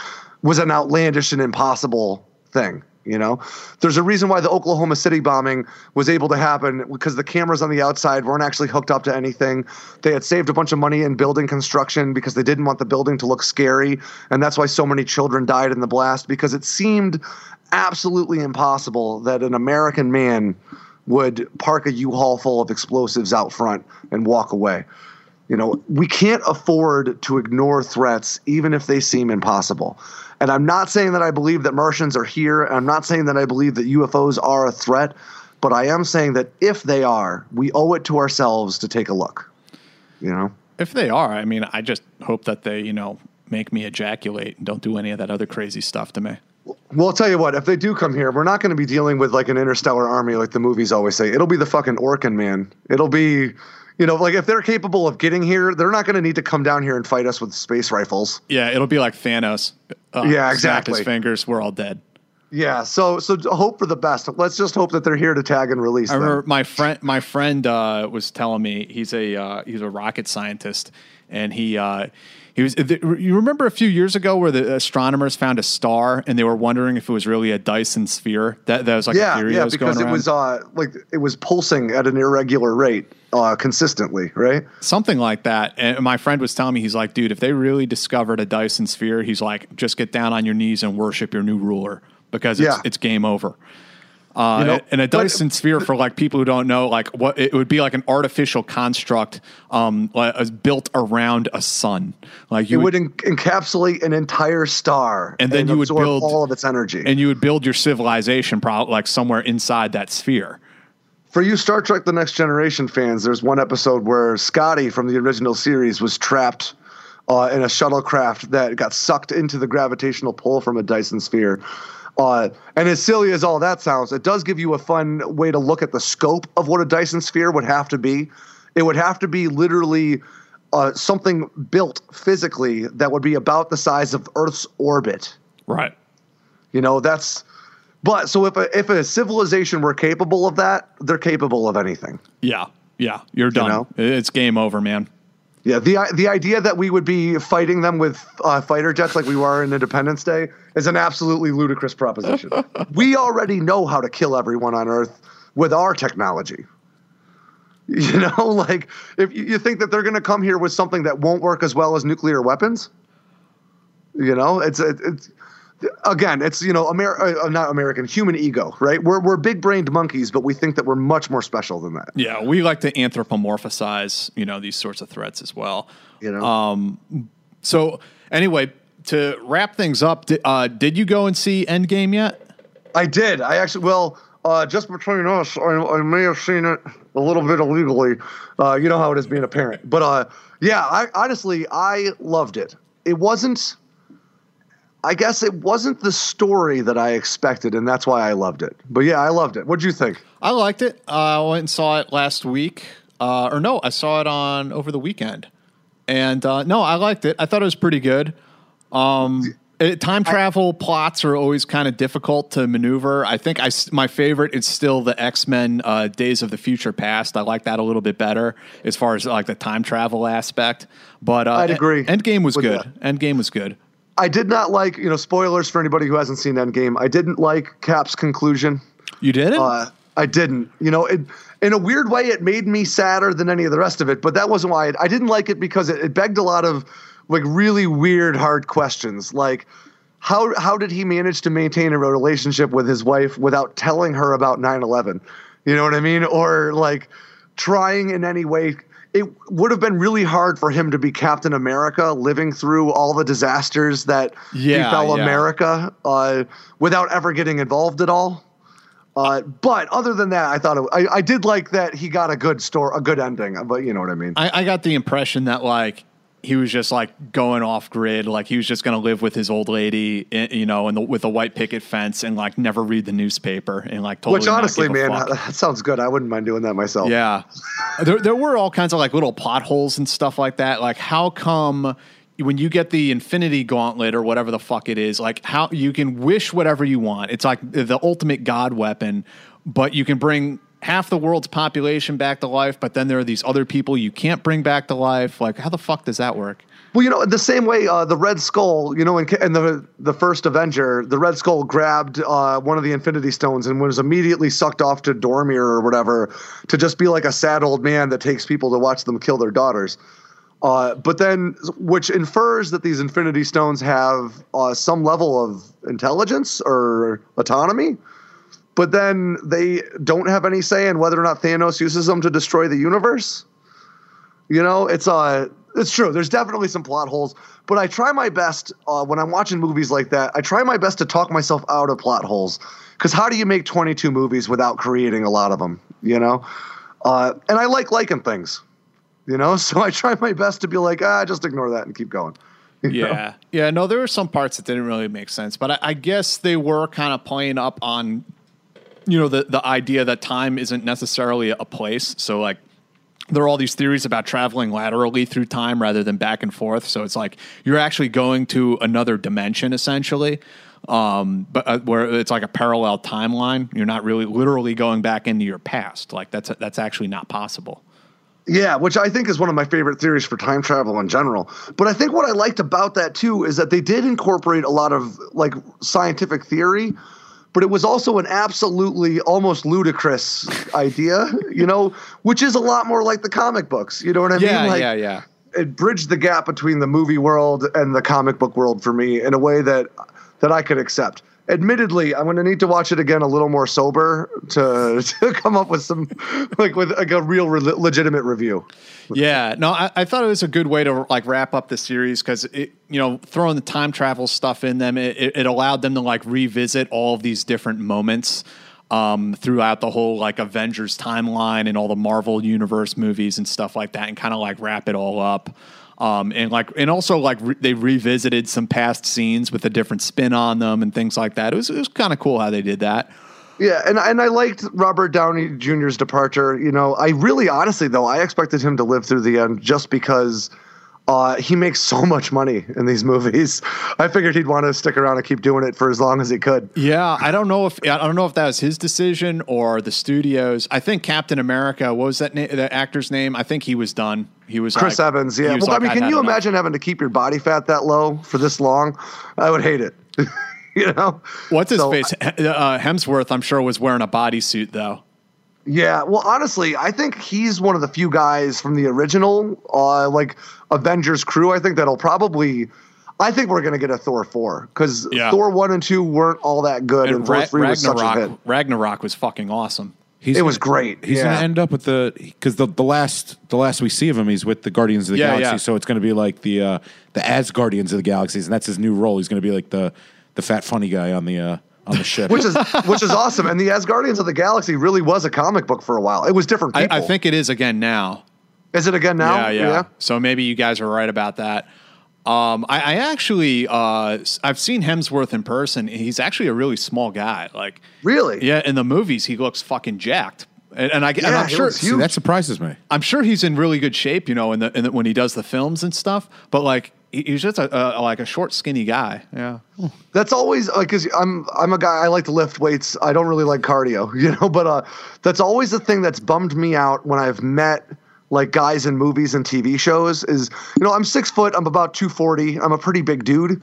was an outlandish and impossible thing. You know, there's a reason why the Oklahoma City bombing was able to happen because the cameras on the outside weren't actually hooked up to anything. They had saved a bunch of money in building construction because they didn't want the building to look scary. And that's why so many children died in the blast because it seemed absolutely impossible that an American man would park a U-Haul full of explosives out front and walk away. You know, we can't afford to ignore threats, even if they seem impossible. And I'm not saying that I believe that Martians are here. I'm not saying that I believe that UFOs are a threat. But I am saying that if they are, we owe it to ourselves to take a look. You know? If they are, I mean, I just hope that they, you know, make me ejaculate and don't do any of that other crazy stuff to me. Well, I'll tell you what. If they do come here, we're not going to be dealing with like an interstellar army like the movies always say. It'll be the fucking Orkin man. It'll be, you know, like if they're capable of getting here, they're not going to need to come down here and fight us with space rifles. Yeah, it'll be like Thanos. Uh, Yeah, exactly. His fingers, we're all dead. Yeah. So so hope for the best. Let's just hope that they're here to tag and release. I them. remember my friend. My friend uh, was telling me he's a uh, he's a rocket scientist, and he uh, he was. You remember a few years ago where the astronomers found a star, and they were wondering if it was really a Dyson sphere. That that was like a Yeah, theory yeah, that was because it was uh like it was pulsing at an irregular rate, uh, consistently, right? something like that. And my friend was telling me, he's like, dude, if they really discovered a Dyson sphere, he's like, just get down on your knees and worship your new ruler because it's, Yeah. it's game over. Uh, You know, and a but- Dyson sphere, for like people who don't know, like what it would be like an artificial construct, um, like, uh, built around a sun. Like It you would en- encapsulate an entire star, And then you would build- all of its energy. and you would build your civilization, probably like somewhere inside that sphere. For you Star Trek: The Next Generation fans, there's one episode where Scotty from the original series was trapped uh, in a shuttlecraft that got sucked into the gravitational pull from a Dyson sphere. Uh, and as silly as all that sounds, it does give you a fun way to look at the scope of what a Dyson sphere would have to be. It would have to be literally uh, something built physically that would be about the size of Earth's orbit. Right. You know, that's. But so if a, if a civilization were capable of that, they're capable of anything. Yeah. Yeah. You're done. know? It's game over, man. Yeah, the the idea that we would be fighting them with uh, fighter jets like we were in Independence Day is an absolutely ludicrous proposition. we already know how to kill everyone on Earth with our technology. You know, like if you you think that they're going to come here with something that won't work as well as nuclear weapons, you know, it's it's again, it's you know, Amer- uh, not American human ego, right? We're we're big brained monkeys, but we think that we're much more special than that. Yeah, we like to anthropomorphize, you know, these sorts of threats as well. You know, Um, So anyway, to wrap things up, di- uh, did you go and see Endgame yet? I did. I actually, well, uh, just between us, I, I may have seen it a little bit illegally. Uh, you know how it is being a parent. But uh, yeah, I honestly, I loved it. It wasn't, I guess it wasn't the story that I expected, and that's why I loved it. But yeah, I loved it. What'd you think? I liked it. Uh, I went and saw it last week, uh, or no, I saw it on over the weekend, and uh, no, I liked it. I thought it was pretty good. Um, it, time travel plots are always kind of difficult to maneuver. I think I my favorite is still the X Men uh, Days of the Future Past. I like that a little bit better as far as like the time travel aspect. But uh, I'd agree Endgame was good. that. Endgame was good. I did not like, you know, spoilers for anybody who hasn't seen Endgame. I didn't like Cap's conclusion. You didn't? Uh, I didn't. You know, it, in a weird way, it made me sadder than any of the rest of it. But that wasn't why. I, I didn't like it because it, it begged a lot of like really weird, hard questions. Like, how how did he manage to maintain a relationship with his wife without telling her about 9/11? You know what I mean? Or like trying in any way. It would have been really hard for him to be Captain America, living through all the disasters that Yeah, befell yeah. America uh, without ever getting involved at all. Uh, but other than that, I thought it, I, I did like that he got a good story, a good ending. But you know what I mean? I, I got the impression that like he was just like going off grid, like he was just going to live with his old lady, you know, and with a white picket fence, and like never read the newspaper, and like totally. Which honestly, man, fuck. that sounds good. I wouldn't mind doing that myself. yeah, there there were all kinds of like little potholes and stuff like that. Like how come? When you get the Infinity Gauntlet or whatever the fuck it is, like how you can wish whatever you want. It's like the ultimate god weapon, but you can bring half the world's population back to life, but then there are these other people you can't bring back to life. Like, how the fuck does that work? Well, you know, the same way uh, the Red Skull, you know, in, in the the first Avenger, the Red Skull grabbed uh, one of the Infinity Stones and was immediately sucked off to Vormir or whatever to just be like a sad old man that takes people to watch them kill their daughters. Uh, but then, which infers that these Infinity Stones have uh, some level of intelligence or autonomy. But then they don't have any say in whether or not Thanos uses them to destroy the universe. You know, it's uh it's true. There's definitely some plot holes, but I try my best uh, when I'm watching movies like that. I try my best to talk myself out of plot holes because how do you make 22 movies without creating a lot of them? You know, uh, and I like liking things. You know, so I try my best to be like, ah, just ignore that and keep going. you know? Yeah, yeah. No, there were some parts that didn't really make sense, but I, I guess they were kind of playing up on, you know, the the idea that time isn't necessarily a place. So like, there are all these theories about traveling laterally through time rather than back and forth. So it's like you're actually going to another dimension essentially. Um, but uh, where it's like a parallel timeline, you're not really literally going back into your past. Like that's that's actually not possible. Yeah, which I think is one of my favorite theories for time travel in general. But I think what I liked about that too is that they did incorporate a lot of like scientific theory, but it was also an absolutely almost ludicrous idea, you know, which is a lot more like the comic books. You know what I Yeah, mean? Like, yeah, yeah. It bridged the gap between the movie world and the comic book world for me in a way that that I could accept. Admittedly, I'm going to need to watch it again a little more sober to, to come up with some like with like a real re- legitimate review. Yeah, no, I, I thought it was a good way to like wrap up the series because it, you know, throwing the time travel stuff in them, it, it allowed them to like revisit all of these different moments um, throughout the whole like Avengers timeline and all the Marvel Universe movies and stuff like that, and kind of like wrap it all up. Um, and like, and also like re- they revisited some past scenes with a different spin on them and things like that. It was it was kind of cool how they did that. Yeah, and and I liked Robert Downey Jr.'s departure. You know, I really honestly though I expected him to live through the end just because uh, he makes so much money in these movies. I figured he'd want to stick around and keep doing it for as long as he could. Yeah, I don't know if I don't know if that was his decision or the studios. I think Captain America. What was that na- the actor's name? I think he was done. He was Chris like- Evans, yeah. Well, like, I mean, can you enough." imagine having to keep your body fat that low for this long? I would hate it. you know. What's his So, face? Uh, Hemsworth, I'm sure, was wearing a bodysuit though. Yeah, well, honestly, I think he's one of the few guys from the original, uh, like Avengers crew. I think that'll probably. I think we're gonna get a Thor four because Yeah. Thor one and two weren't all that good, and, And Thor Ra- three was such a hit. Ragnarok, Ragnarok was fucking awesome. He's It was gonna- great, He's yeah. going to end up with the because the the last the last we see of him, he's with the Guardians of the Yeah, Galaxy. So it's going to be like the uh, the Asgardians of the Galaxies, and that's his new role. He's going to be like the the fat funny guy on the uh, on the ship. which is which is awesome. And the Asgardians of the Galaxy really was a comic book for a while. It was different I, people. I think it is again now. is it again now? Yeah, yeah, So maybe you guys are right about that. Um, I, I actually, uh, s- I've seen Hemsworth in person. He's actually a really small guy. Like, Really? yeah, in the movies, he looks fucking jacked. And, and I, and Yeah, I'm sure, See, that surprises me. I'm sure he's in really good shape, you know, in the, in the when he does the films and stuff. But like, he- he's just a, a like a short, skinny guy. Yeah. That's always like because I'm I'm a guy I like to lift weights. I don't really like cardio, you know. But uh, that's always the thing that's bummed me out when I've met like guys in movies and TV shows. Is you know I'm six foot. I'm about two forty. I'm a pretty big dude,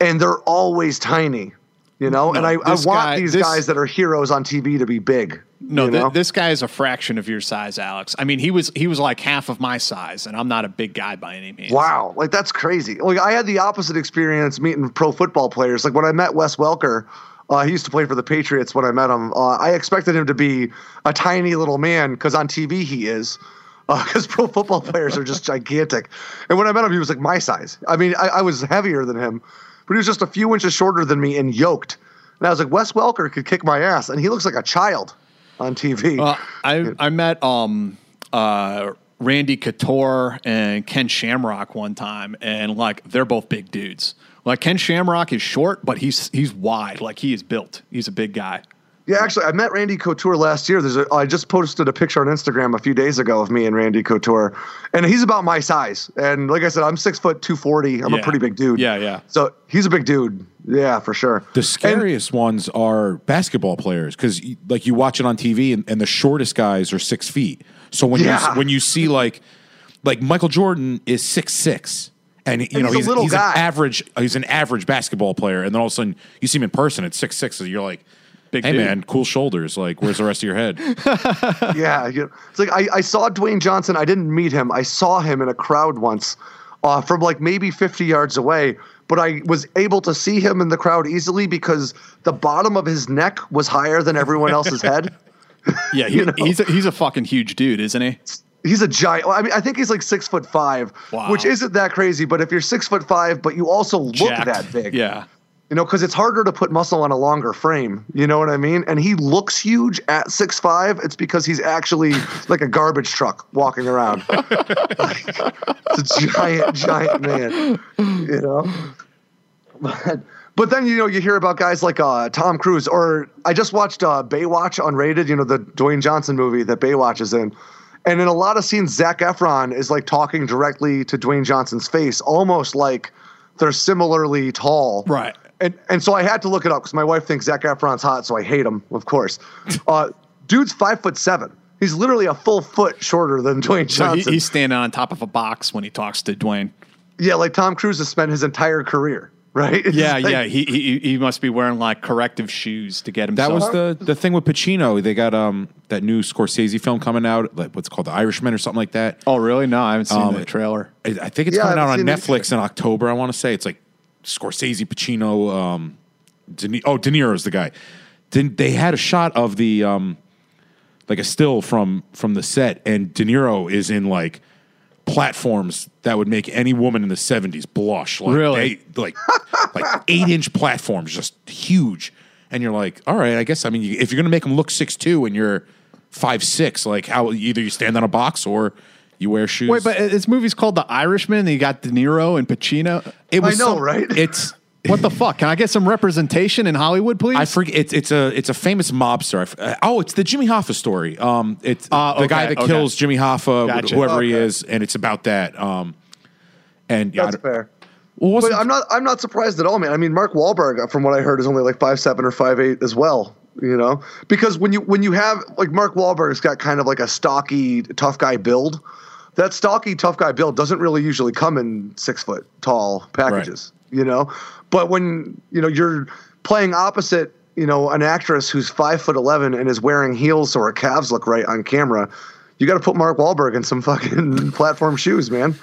and they're always tiny. You know, No, and I, I want guy- these this- guys that are heroes on TV to be big. No, you know? this guy is a fraction of your size, Alex. I mean, he was he was like half of my size, and I'm not a big guy by any means. Wow, like that's crazy. Like I had the opposite experience meeting pro football players. Like when I met Wes Welker, uh, he used to play for the Patriots. When I met him, uh, I expected him to be a tiny little man because on TV he is. Because pro football players are just gigantic, and when I met him, he was like my size. I mean, I, I was heavier than him, but he was just a few inches shorter than me and yoked. And I was like, Wes Welker could kick my ass, and he looks like a child on TV. Uh, I I met um uh Randy Couture and Ken Shamrock one time, and like they're both big dudes. Like Ken Shamrock is short, but he's he's wide. Like he is built. He's a big guy. Yeah, actually, I met Randy Couture last year. There's a, I just posted a picture on Instagram a few days ago of me and Randy Couture, and he's about my size. And like I said, I'm six foot two forty. I'm Yeah. a pretty big dude. Yeah, yeah. So he's a big dude. Yeah, for sure. The scariest ones are basketball players because, like, you watch it on TV, and, and the shortest guys are six feet. So when Yeah. you when you see like like Michael Jordan is six six, and you know he's a he's, little he's guy. an average he's an average basketball player, and then all of a sudden you see him in person at six six, and you're like, Big hey dude. man, cool shoulders. Like, where's the rest of your head? yeah, you know, it's like I, I saw Dwayne Johnson. I didn't meet him. I saw him in a crowd once, uh, from like maybe 50 yards away. But I was able to see him in the crowd easily because the bottom of his neck was higher than everyone else's head. Yeah, he, You know? he's a, he's a fucking huge dude, isn't he? He's a giant. I mean, I think he's like six foot five, Wow. which isn't that crazy. But if you're six foot five, but you also look Jacked. that big, Yeah. You know, because it's harder to put muscle on a longer frame. You know what I mean? And he looks huge at six five. It's because he's actually like a garbage truck walking around. it's a giant, giant man. You know. But, but then you know you hear about guys like uh, Tom Cruise, or I just watched uh, Baywatch unrated. You know the Dwayne Johnson movie that Baywatch is in, and in a lot of scenes, Zac Efron is like talking directly to Dwayne Johnson's face, almost like they're similarly tall. Right. And and so I had to look it up because my wife thinks Zac Efron's hot, so I hate him, of course. Uh, dude's five foot seven. He's literally a full foot shorter than Dwayne So he, Johnson. he's standing on top of a box when he talks to Dwayne. yeah, like Tom Cruise has spent his entire career, right? It's Yeah, like- yeah. He, he he must be wearing like corrective shoes to get himself. That was the the thing with Pacino. They got um that new Scorsese film coming out, like what's it called The Irishman or something like that. Oh, really? No, I haven't seen Um, the trailer. I, I think it's Yeah, coming out on haven't it Netflix in October. I want to say it's like Scorsese, Pacino, um, De Ni- oh De Niro's the guy. Then they had a shot of the um, like a still from from the set, and De Niro is in like platforms that would make any woman in the seventies blush. Like, Really? they- like like eight inch platforms, just huge. And you're like, all right, I guess. I mean, you, if you're gonna make him look six two and you're five six, like how either you stand on a box or you wear shoes. Wait, but this movie's called The Irishman. And you got De Niro and Pacino. It I know, right? It's What the fuck? Can I get some representation in Hollywood, please? I forget. It's it's a it's a famous mobster. I f- uh, oh, it's the Jimmy Hoffa story. Um, it's Uh, the guy that okay. kills Jimmy Hoffa, Gotcha. whoever he is, and it's about that. Um, and yeah, That's fair. well, But I'm not. I'm not surprised at all, man. I mean, Mark Wahlberg, from what I heard, is only like five seven or five eight as well. You know, because when you when you have like Mark Wahlberg's got kind of like a stocky tough guy build. That stocky tough guy build doesn't really usually come in six foot tall packages. You know, but when you know you're playing opposite, you know, an actress who's five foot eleven and is wearing heels so her calves look right on camera. You got to put Mark Wahlberg in some fucking platform shoes, man.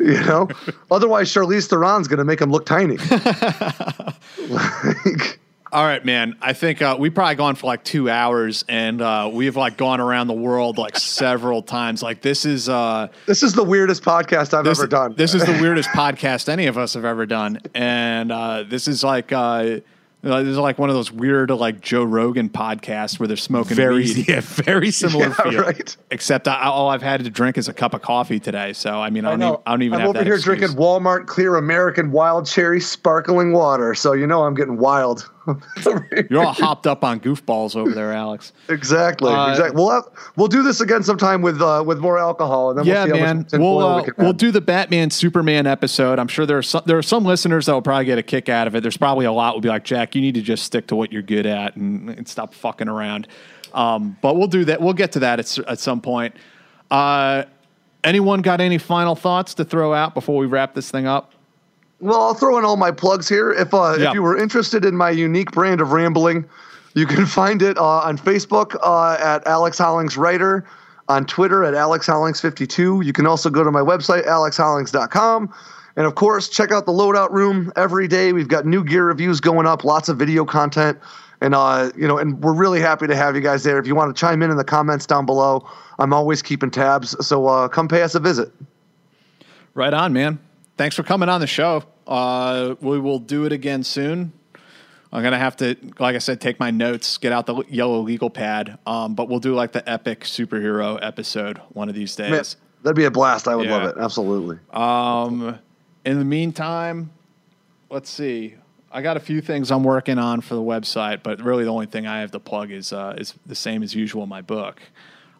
You know, otherwise Charlize Theron's gonna make him look tiny. like, All right, man. I think uh, we've probably gone for like two hours, and uh, we've like gone around the world like several times. Like this is uh, this is the weirdest podcast I've this, ever done. This is the weirdest podcast any of us have ever done, and uh, this is like uh, this is like one of those weird like Joe Rogan podcasts where they're smoking very weed. yeah, very similar yeah, feel. right. Except I, all I've had to drink is a cup of coffee today. So I mean, I don't, even, I don't even I'm have over here excuse. drinking Walmart clear American wild cherry sparkling water, so you know I'm getting wild. You're all hopped up on goofballs over there, Alex. exactly, Uh, exactly. We'll have, we'll do this again sometime with uh, with more alcohol, and then yeah, we'll see man. much We'll uh, we have. do the Batman Superman episode. I'm sure there are some there are some listeners that will probably get a kick out of it. There's probably a lot will be like, Jack, you need to just stick to what you're good at and, and stop fucking around. Um, but we'll do that. We'll get to that at, at some point. Uh, anyone got any final thoughts to throw out before we wrap this thing up? Well, I'll throw in all my plugs here. If uh, Yeah. if you were interested in my unique brand of rambling, you can find it uh, on Facebook uh, at Alex Hollings Writer, on Twitter at Alex Hollings52. You can also go to my website alexhollings.com, and of course check out the Loadout Room every day. We've got new gear reviews going up, lots of video content, and uh, you know, and we're really happy to have you guys there. If you want to chime in in the comments down below, I'm always keeping tabs. So uh, come pay us a visit. Right on, man. Thanks for coming on the show. Uh, we will do it again soon. I'm gonna have to, like I said, take my notes, get out the yellow legal pad. Um, but we'll do like the epic superhero episode one of these days. Man, that'd be a blast. I would Yeah. love it. Absolutely. Um, in the meantime, let's see. I got a few things I'm working on for the website, but really the only thing I have to plug is uh, is the same as usual. My book.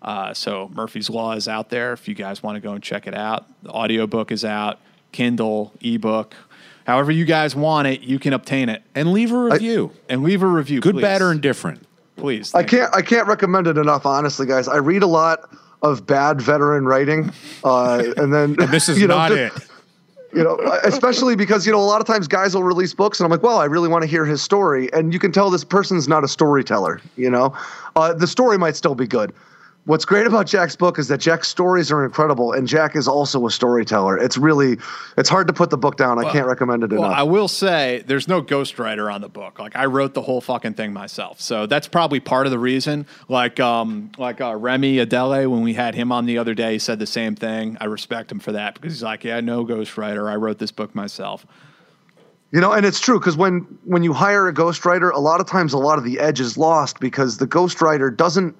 Uh, so Murphy's Law is out there. If you guys want to go and check it out, the audiobook is out, Kindle, ebook, however you guys want it, you can obtain it And leave a review. and leave a review. Good, please. bad, or indifferent. please. I can't I can't recommend it enough, honestly, guys. I read a lot of bad veteran writing, uh, and then This is you know, not just- it. You know, especially because you know a lot of times guys will release books, and I'm like, well, I really want to hear his story, and you can tell this person's not a storyteller. You know, uh, the story might still be good. What's great about Jack's book is that Jack's stories are incredible, and Jack is also a storyteller. It's really, it's hard to put the book down. I can't recommend it Well, enough. I will say there's no ghostwriter on the book. Like I wrote the whole fucking thing myself. So that's probably part of the reason. Like um like uh, Remy Adele when we had him on the other day, he said the same thing. I respect him for that because he's like, yeah, no ghostwriter. I wrote this book myself. You know, and it's true because when when you hire a ghostwriter, a lot of times a lot of the edge is lost because the ghostwriter doesn't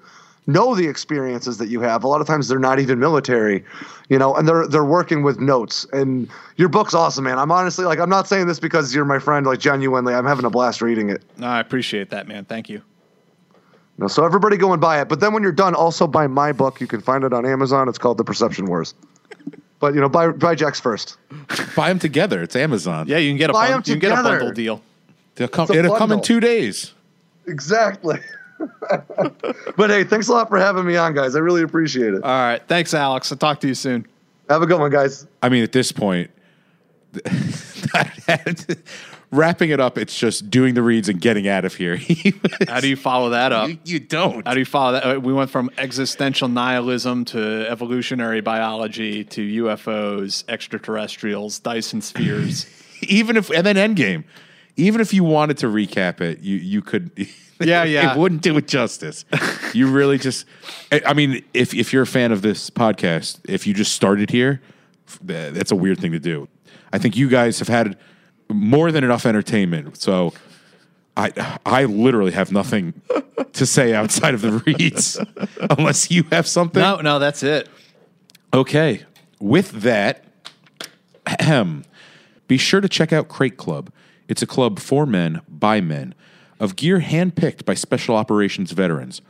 know the experiences that you have. A lot of times they're not even military, you know, and they're they're working with notes. And your book's awesome, man. I'm honestly like I'm not saying this because you're my friend, like genuinely, I'm having a blast reading it. No, I appreciate that, man. Thank you. You know, so everybody go and buy it. But then when you're done, also buy my book. You can find it on Amazon. It's called The Perception Wars. But you know, buy buy Jack's first. Buy them together. It's Amazon. Yeah, you can get a Buy bun- you can get a bundle deal. They'll come, it'll come in two days. Exactly. but hey, thanks a lot for having me on, guys. I really appreciate it. All right, thanks, Alex. I'll talk to you soon. Have a good one, guys. I mean, at this point, wrapping it up, it's just doing the reads and getting out of here. How do you follow that up? you, you don't. How do you follow that? Uh, We went from existential nihilism to evolutionary biology to UFOs, extraterrestrials, Dyson spheres. Even if and then Endgame. Even if you wanted to recap it, you you could. Yeah, yeah. It wouldn't do it justice. you really just. I I mean, if if you're a fan of this podcast, if you just started here, f- th- that's a weird thing to do. I think you guys have had more than enough entertainment. So. I, I literally have nothing to say outside of the reads, unless you have something. no, no, that's it. Okay. With that, ahem, be sure to check out Crate Club. It's a club for men, by men, of gear handpicked by special operations veterans.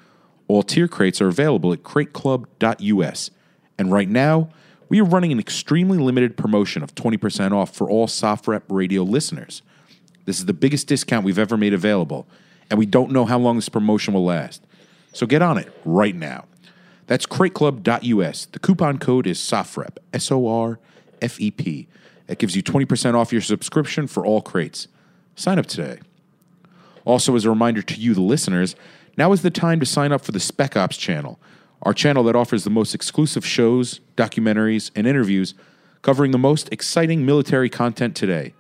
All tier crates are available at crateclub.us. And right now, we are running an extremely limited promotion of 20% off for all SOFREP Radio listeners. This is the biggest discount we've ever made available, and we don't know how long this promotion will last. So get on it right now. That's crateclub.us. The coupon code is SOFREP, S O R F E P. That gives you 20% off your subscription for all crates. Sign up today. Also, as a reminder to you, the listeners, now is the time to sign up for the Spec Ops channel, our channel that offers the most exclusive shows, documentaries, and interviews covering the most exciting military content today.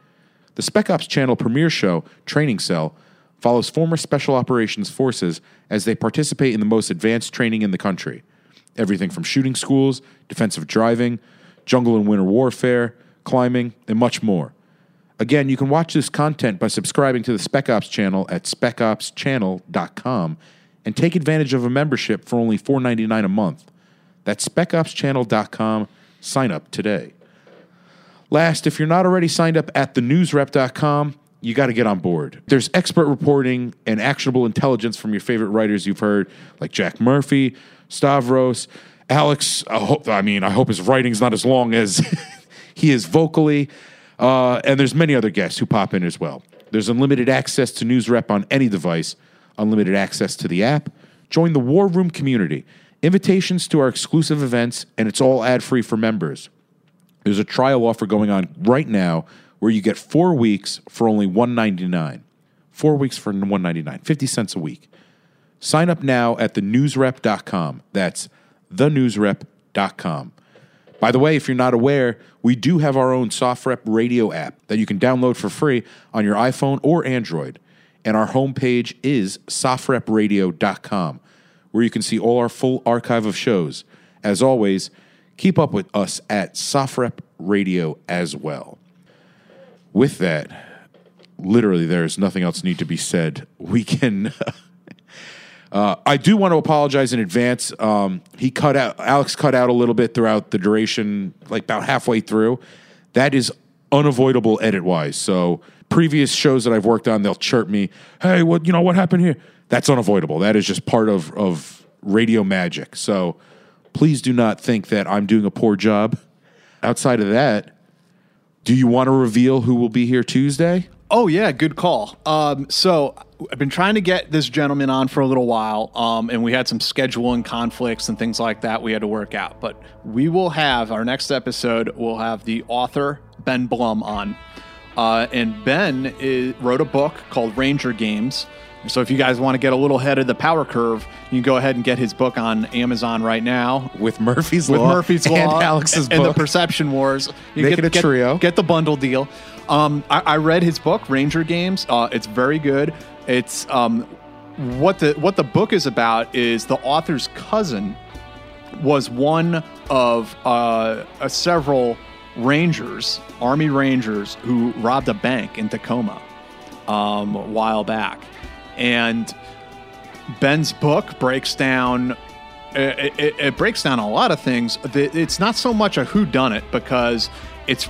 The Spec Ops channel premiere show, Training Cell, follows former Special Operations Forces as they participate in the most advanced training in the country. Everything from shooting schools, defensive driving, jungle and winter warfare, climbing, and much more. Again, you can watch this content by subscribing to the Spec Ops channel at specopschannel.com and take advantage of a membership for only $4.99 a month. That's specopschannel.com. Sign up today. Last, if you're not already signed up at thenewsrep.com, you got to get on board. There's expert reporting and actionable intelligence from your favorite writers you've heard, like Jack Murphy, Stavros, Alex. I, hope, I mean, I hope his writing's not as long as he is vocally. Uh, and there's many other guests who pop in as well. There's unlimited access to NewsRep on any device, unlimited access to the app. Join the War Room community, invitations to our exclusive events, and it's all ad free for members. There's a trial offer going on right now where you get four weeks for only 199. Four weeks for $199, 50 cents a week. Sign up now at thenewsrep.com. That's thenewsrep.com. By the way, if you're not aware, we do have our own SOFREP radio app that you can download for free on your iPhone or Android. And our homepage is softrepradio.com, where you can see all our full archive of shows. As always, keep up with us at SOFREP Radio as well. With that, literally, there is nothing else need to be said. We can. Uh, I do want to apologize in advance. Um, he cut out Alex cut out a little bit throughout the duration, like about halfway through. That is unavoidable edit wise. So previous shows that I've worked on, they'll chirp me, "Hey, what you know what happened here?" That's unavoidable. That is just part of of radio magic. So please do not think that I'm doing a poor job. Outside of that, do you want to reveal who will be here Tuesday? Oh yeah, good call. Um, so I've been trying to get this gentleman on for a little while, um, and we had some scheduling conflicts and things like that we had to work out. But we will have our next episode. We'll have the author Ben Blum on, uh, and Ben is, wrote a book called Ranger Games. So if you guys want to get a little ahead of the power curve, you can go ahead and get his book on Amazon right now With Murphy's with Law Murphy's and Law Alex's and book. the Perception Wars. You Make get, it a get- trio. Get the bundle deal. Um, I, I read his book, Ranger Games. Uh, it's very good. It's um, what the what the book is about is the author's cousin was one of uh, uh, several Rangers, Army Rangers, who robbed a bank in Tacoma um, a while back. And Ben's book breaks down. It, it, it breaks down a lot of things. It's not so much a who done it because it's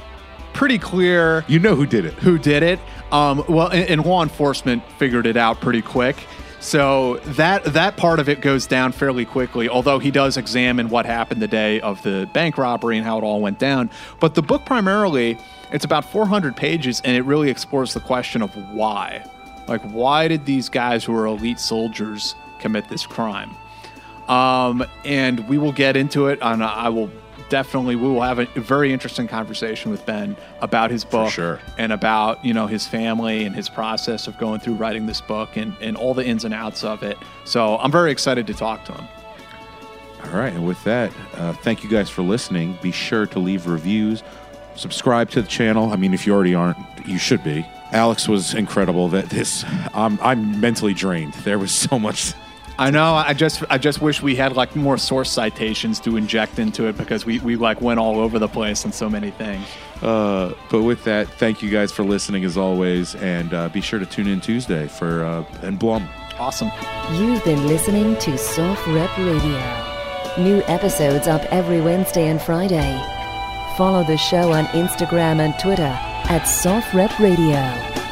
pretty clear You know who did it. who did it. Um, well, and, and law enforcement figured it out pretty quick. So that that part of it goes down fairly quickly. Although he does examine what happened the day of the bank robbery and how it all went down. But the book primarily, it's about 400 pages, and it really explores the question of why. Like, why did these guys who are elite soldiers commit this crime? Um, and we will get into it. And I will definitely we will have a very interesting conversation with Ben about his book sure. and about you know his family and his process of going through writing this book and, and all the ins and outs of it. So I'm very excited to talk to him. All right, and with that, uh, thank you guys for listening. Be sure to leave reviews, subscribe to the channel. I mean, if you already aren't, you should be. Alex was incredible. That this, I'm, I'm mentally drained. There was so much I know. I just I just wish we had like more source citations to inject into it because we, we like went all over the place on so many things. Uh, but with that, thank you guys for listening as always, and uh, be sure to tune in Tuesday for uh, Ben Blum. Awesome. You've been listening to SOFREP Radio. New episodes up every Wednesday and Friday. Follow the show on Instagram and Twitter at SOFREP Radio.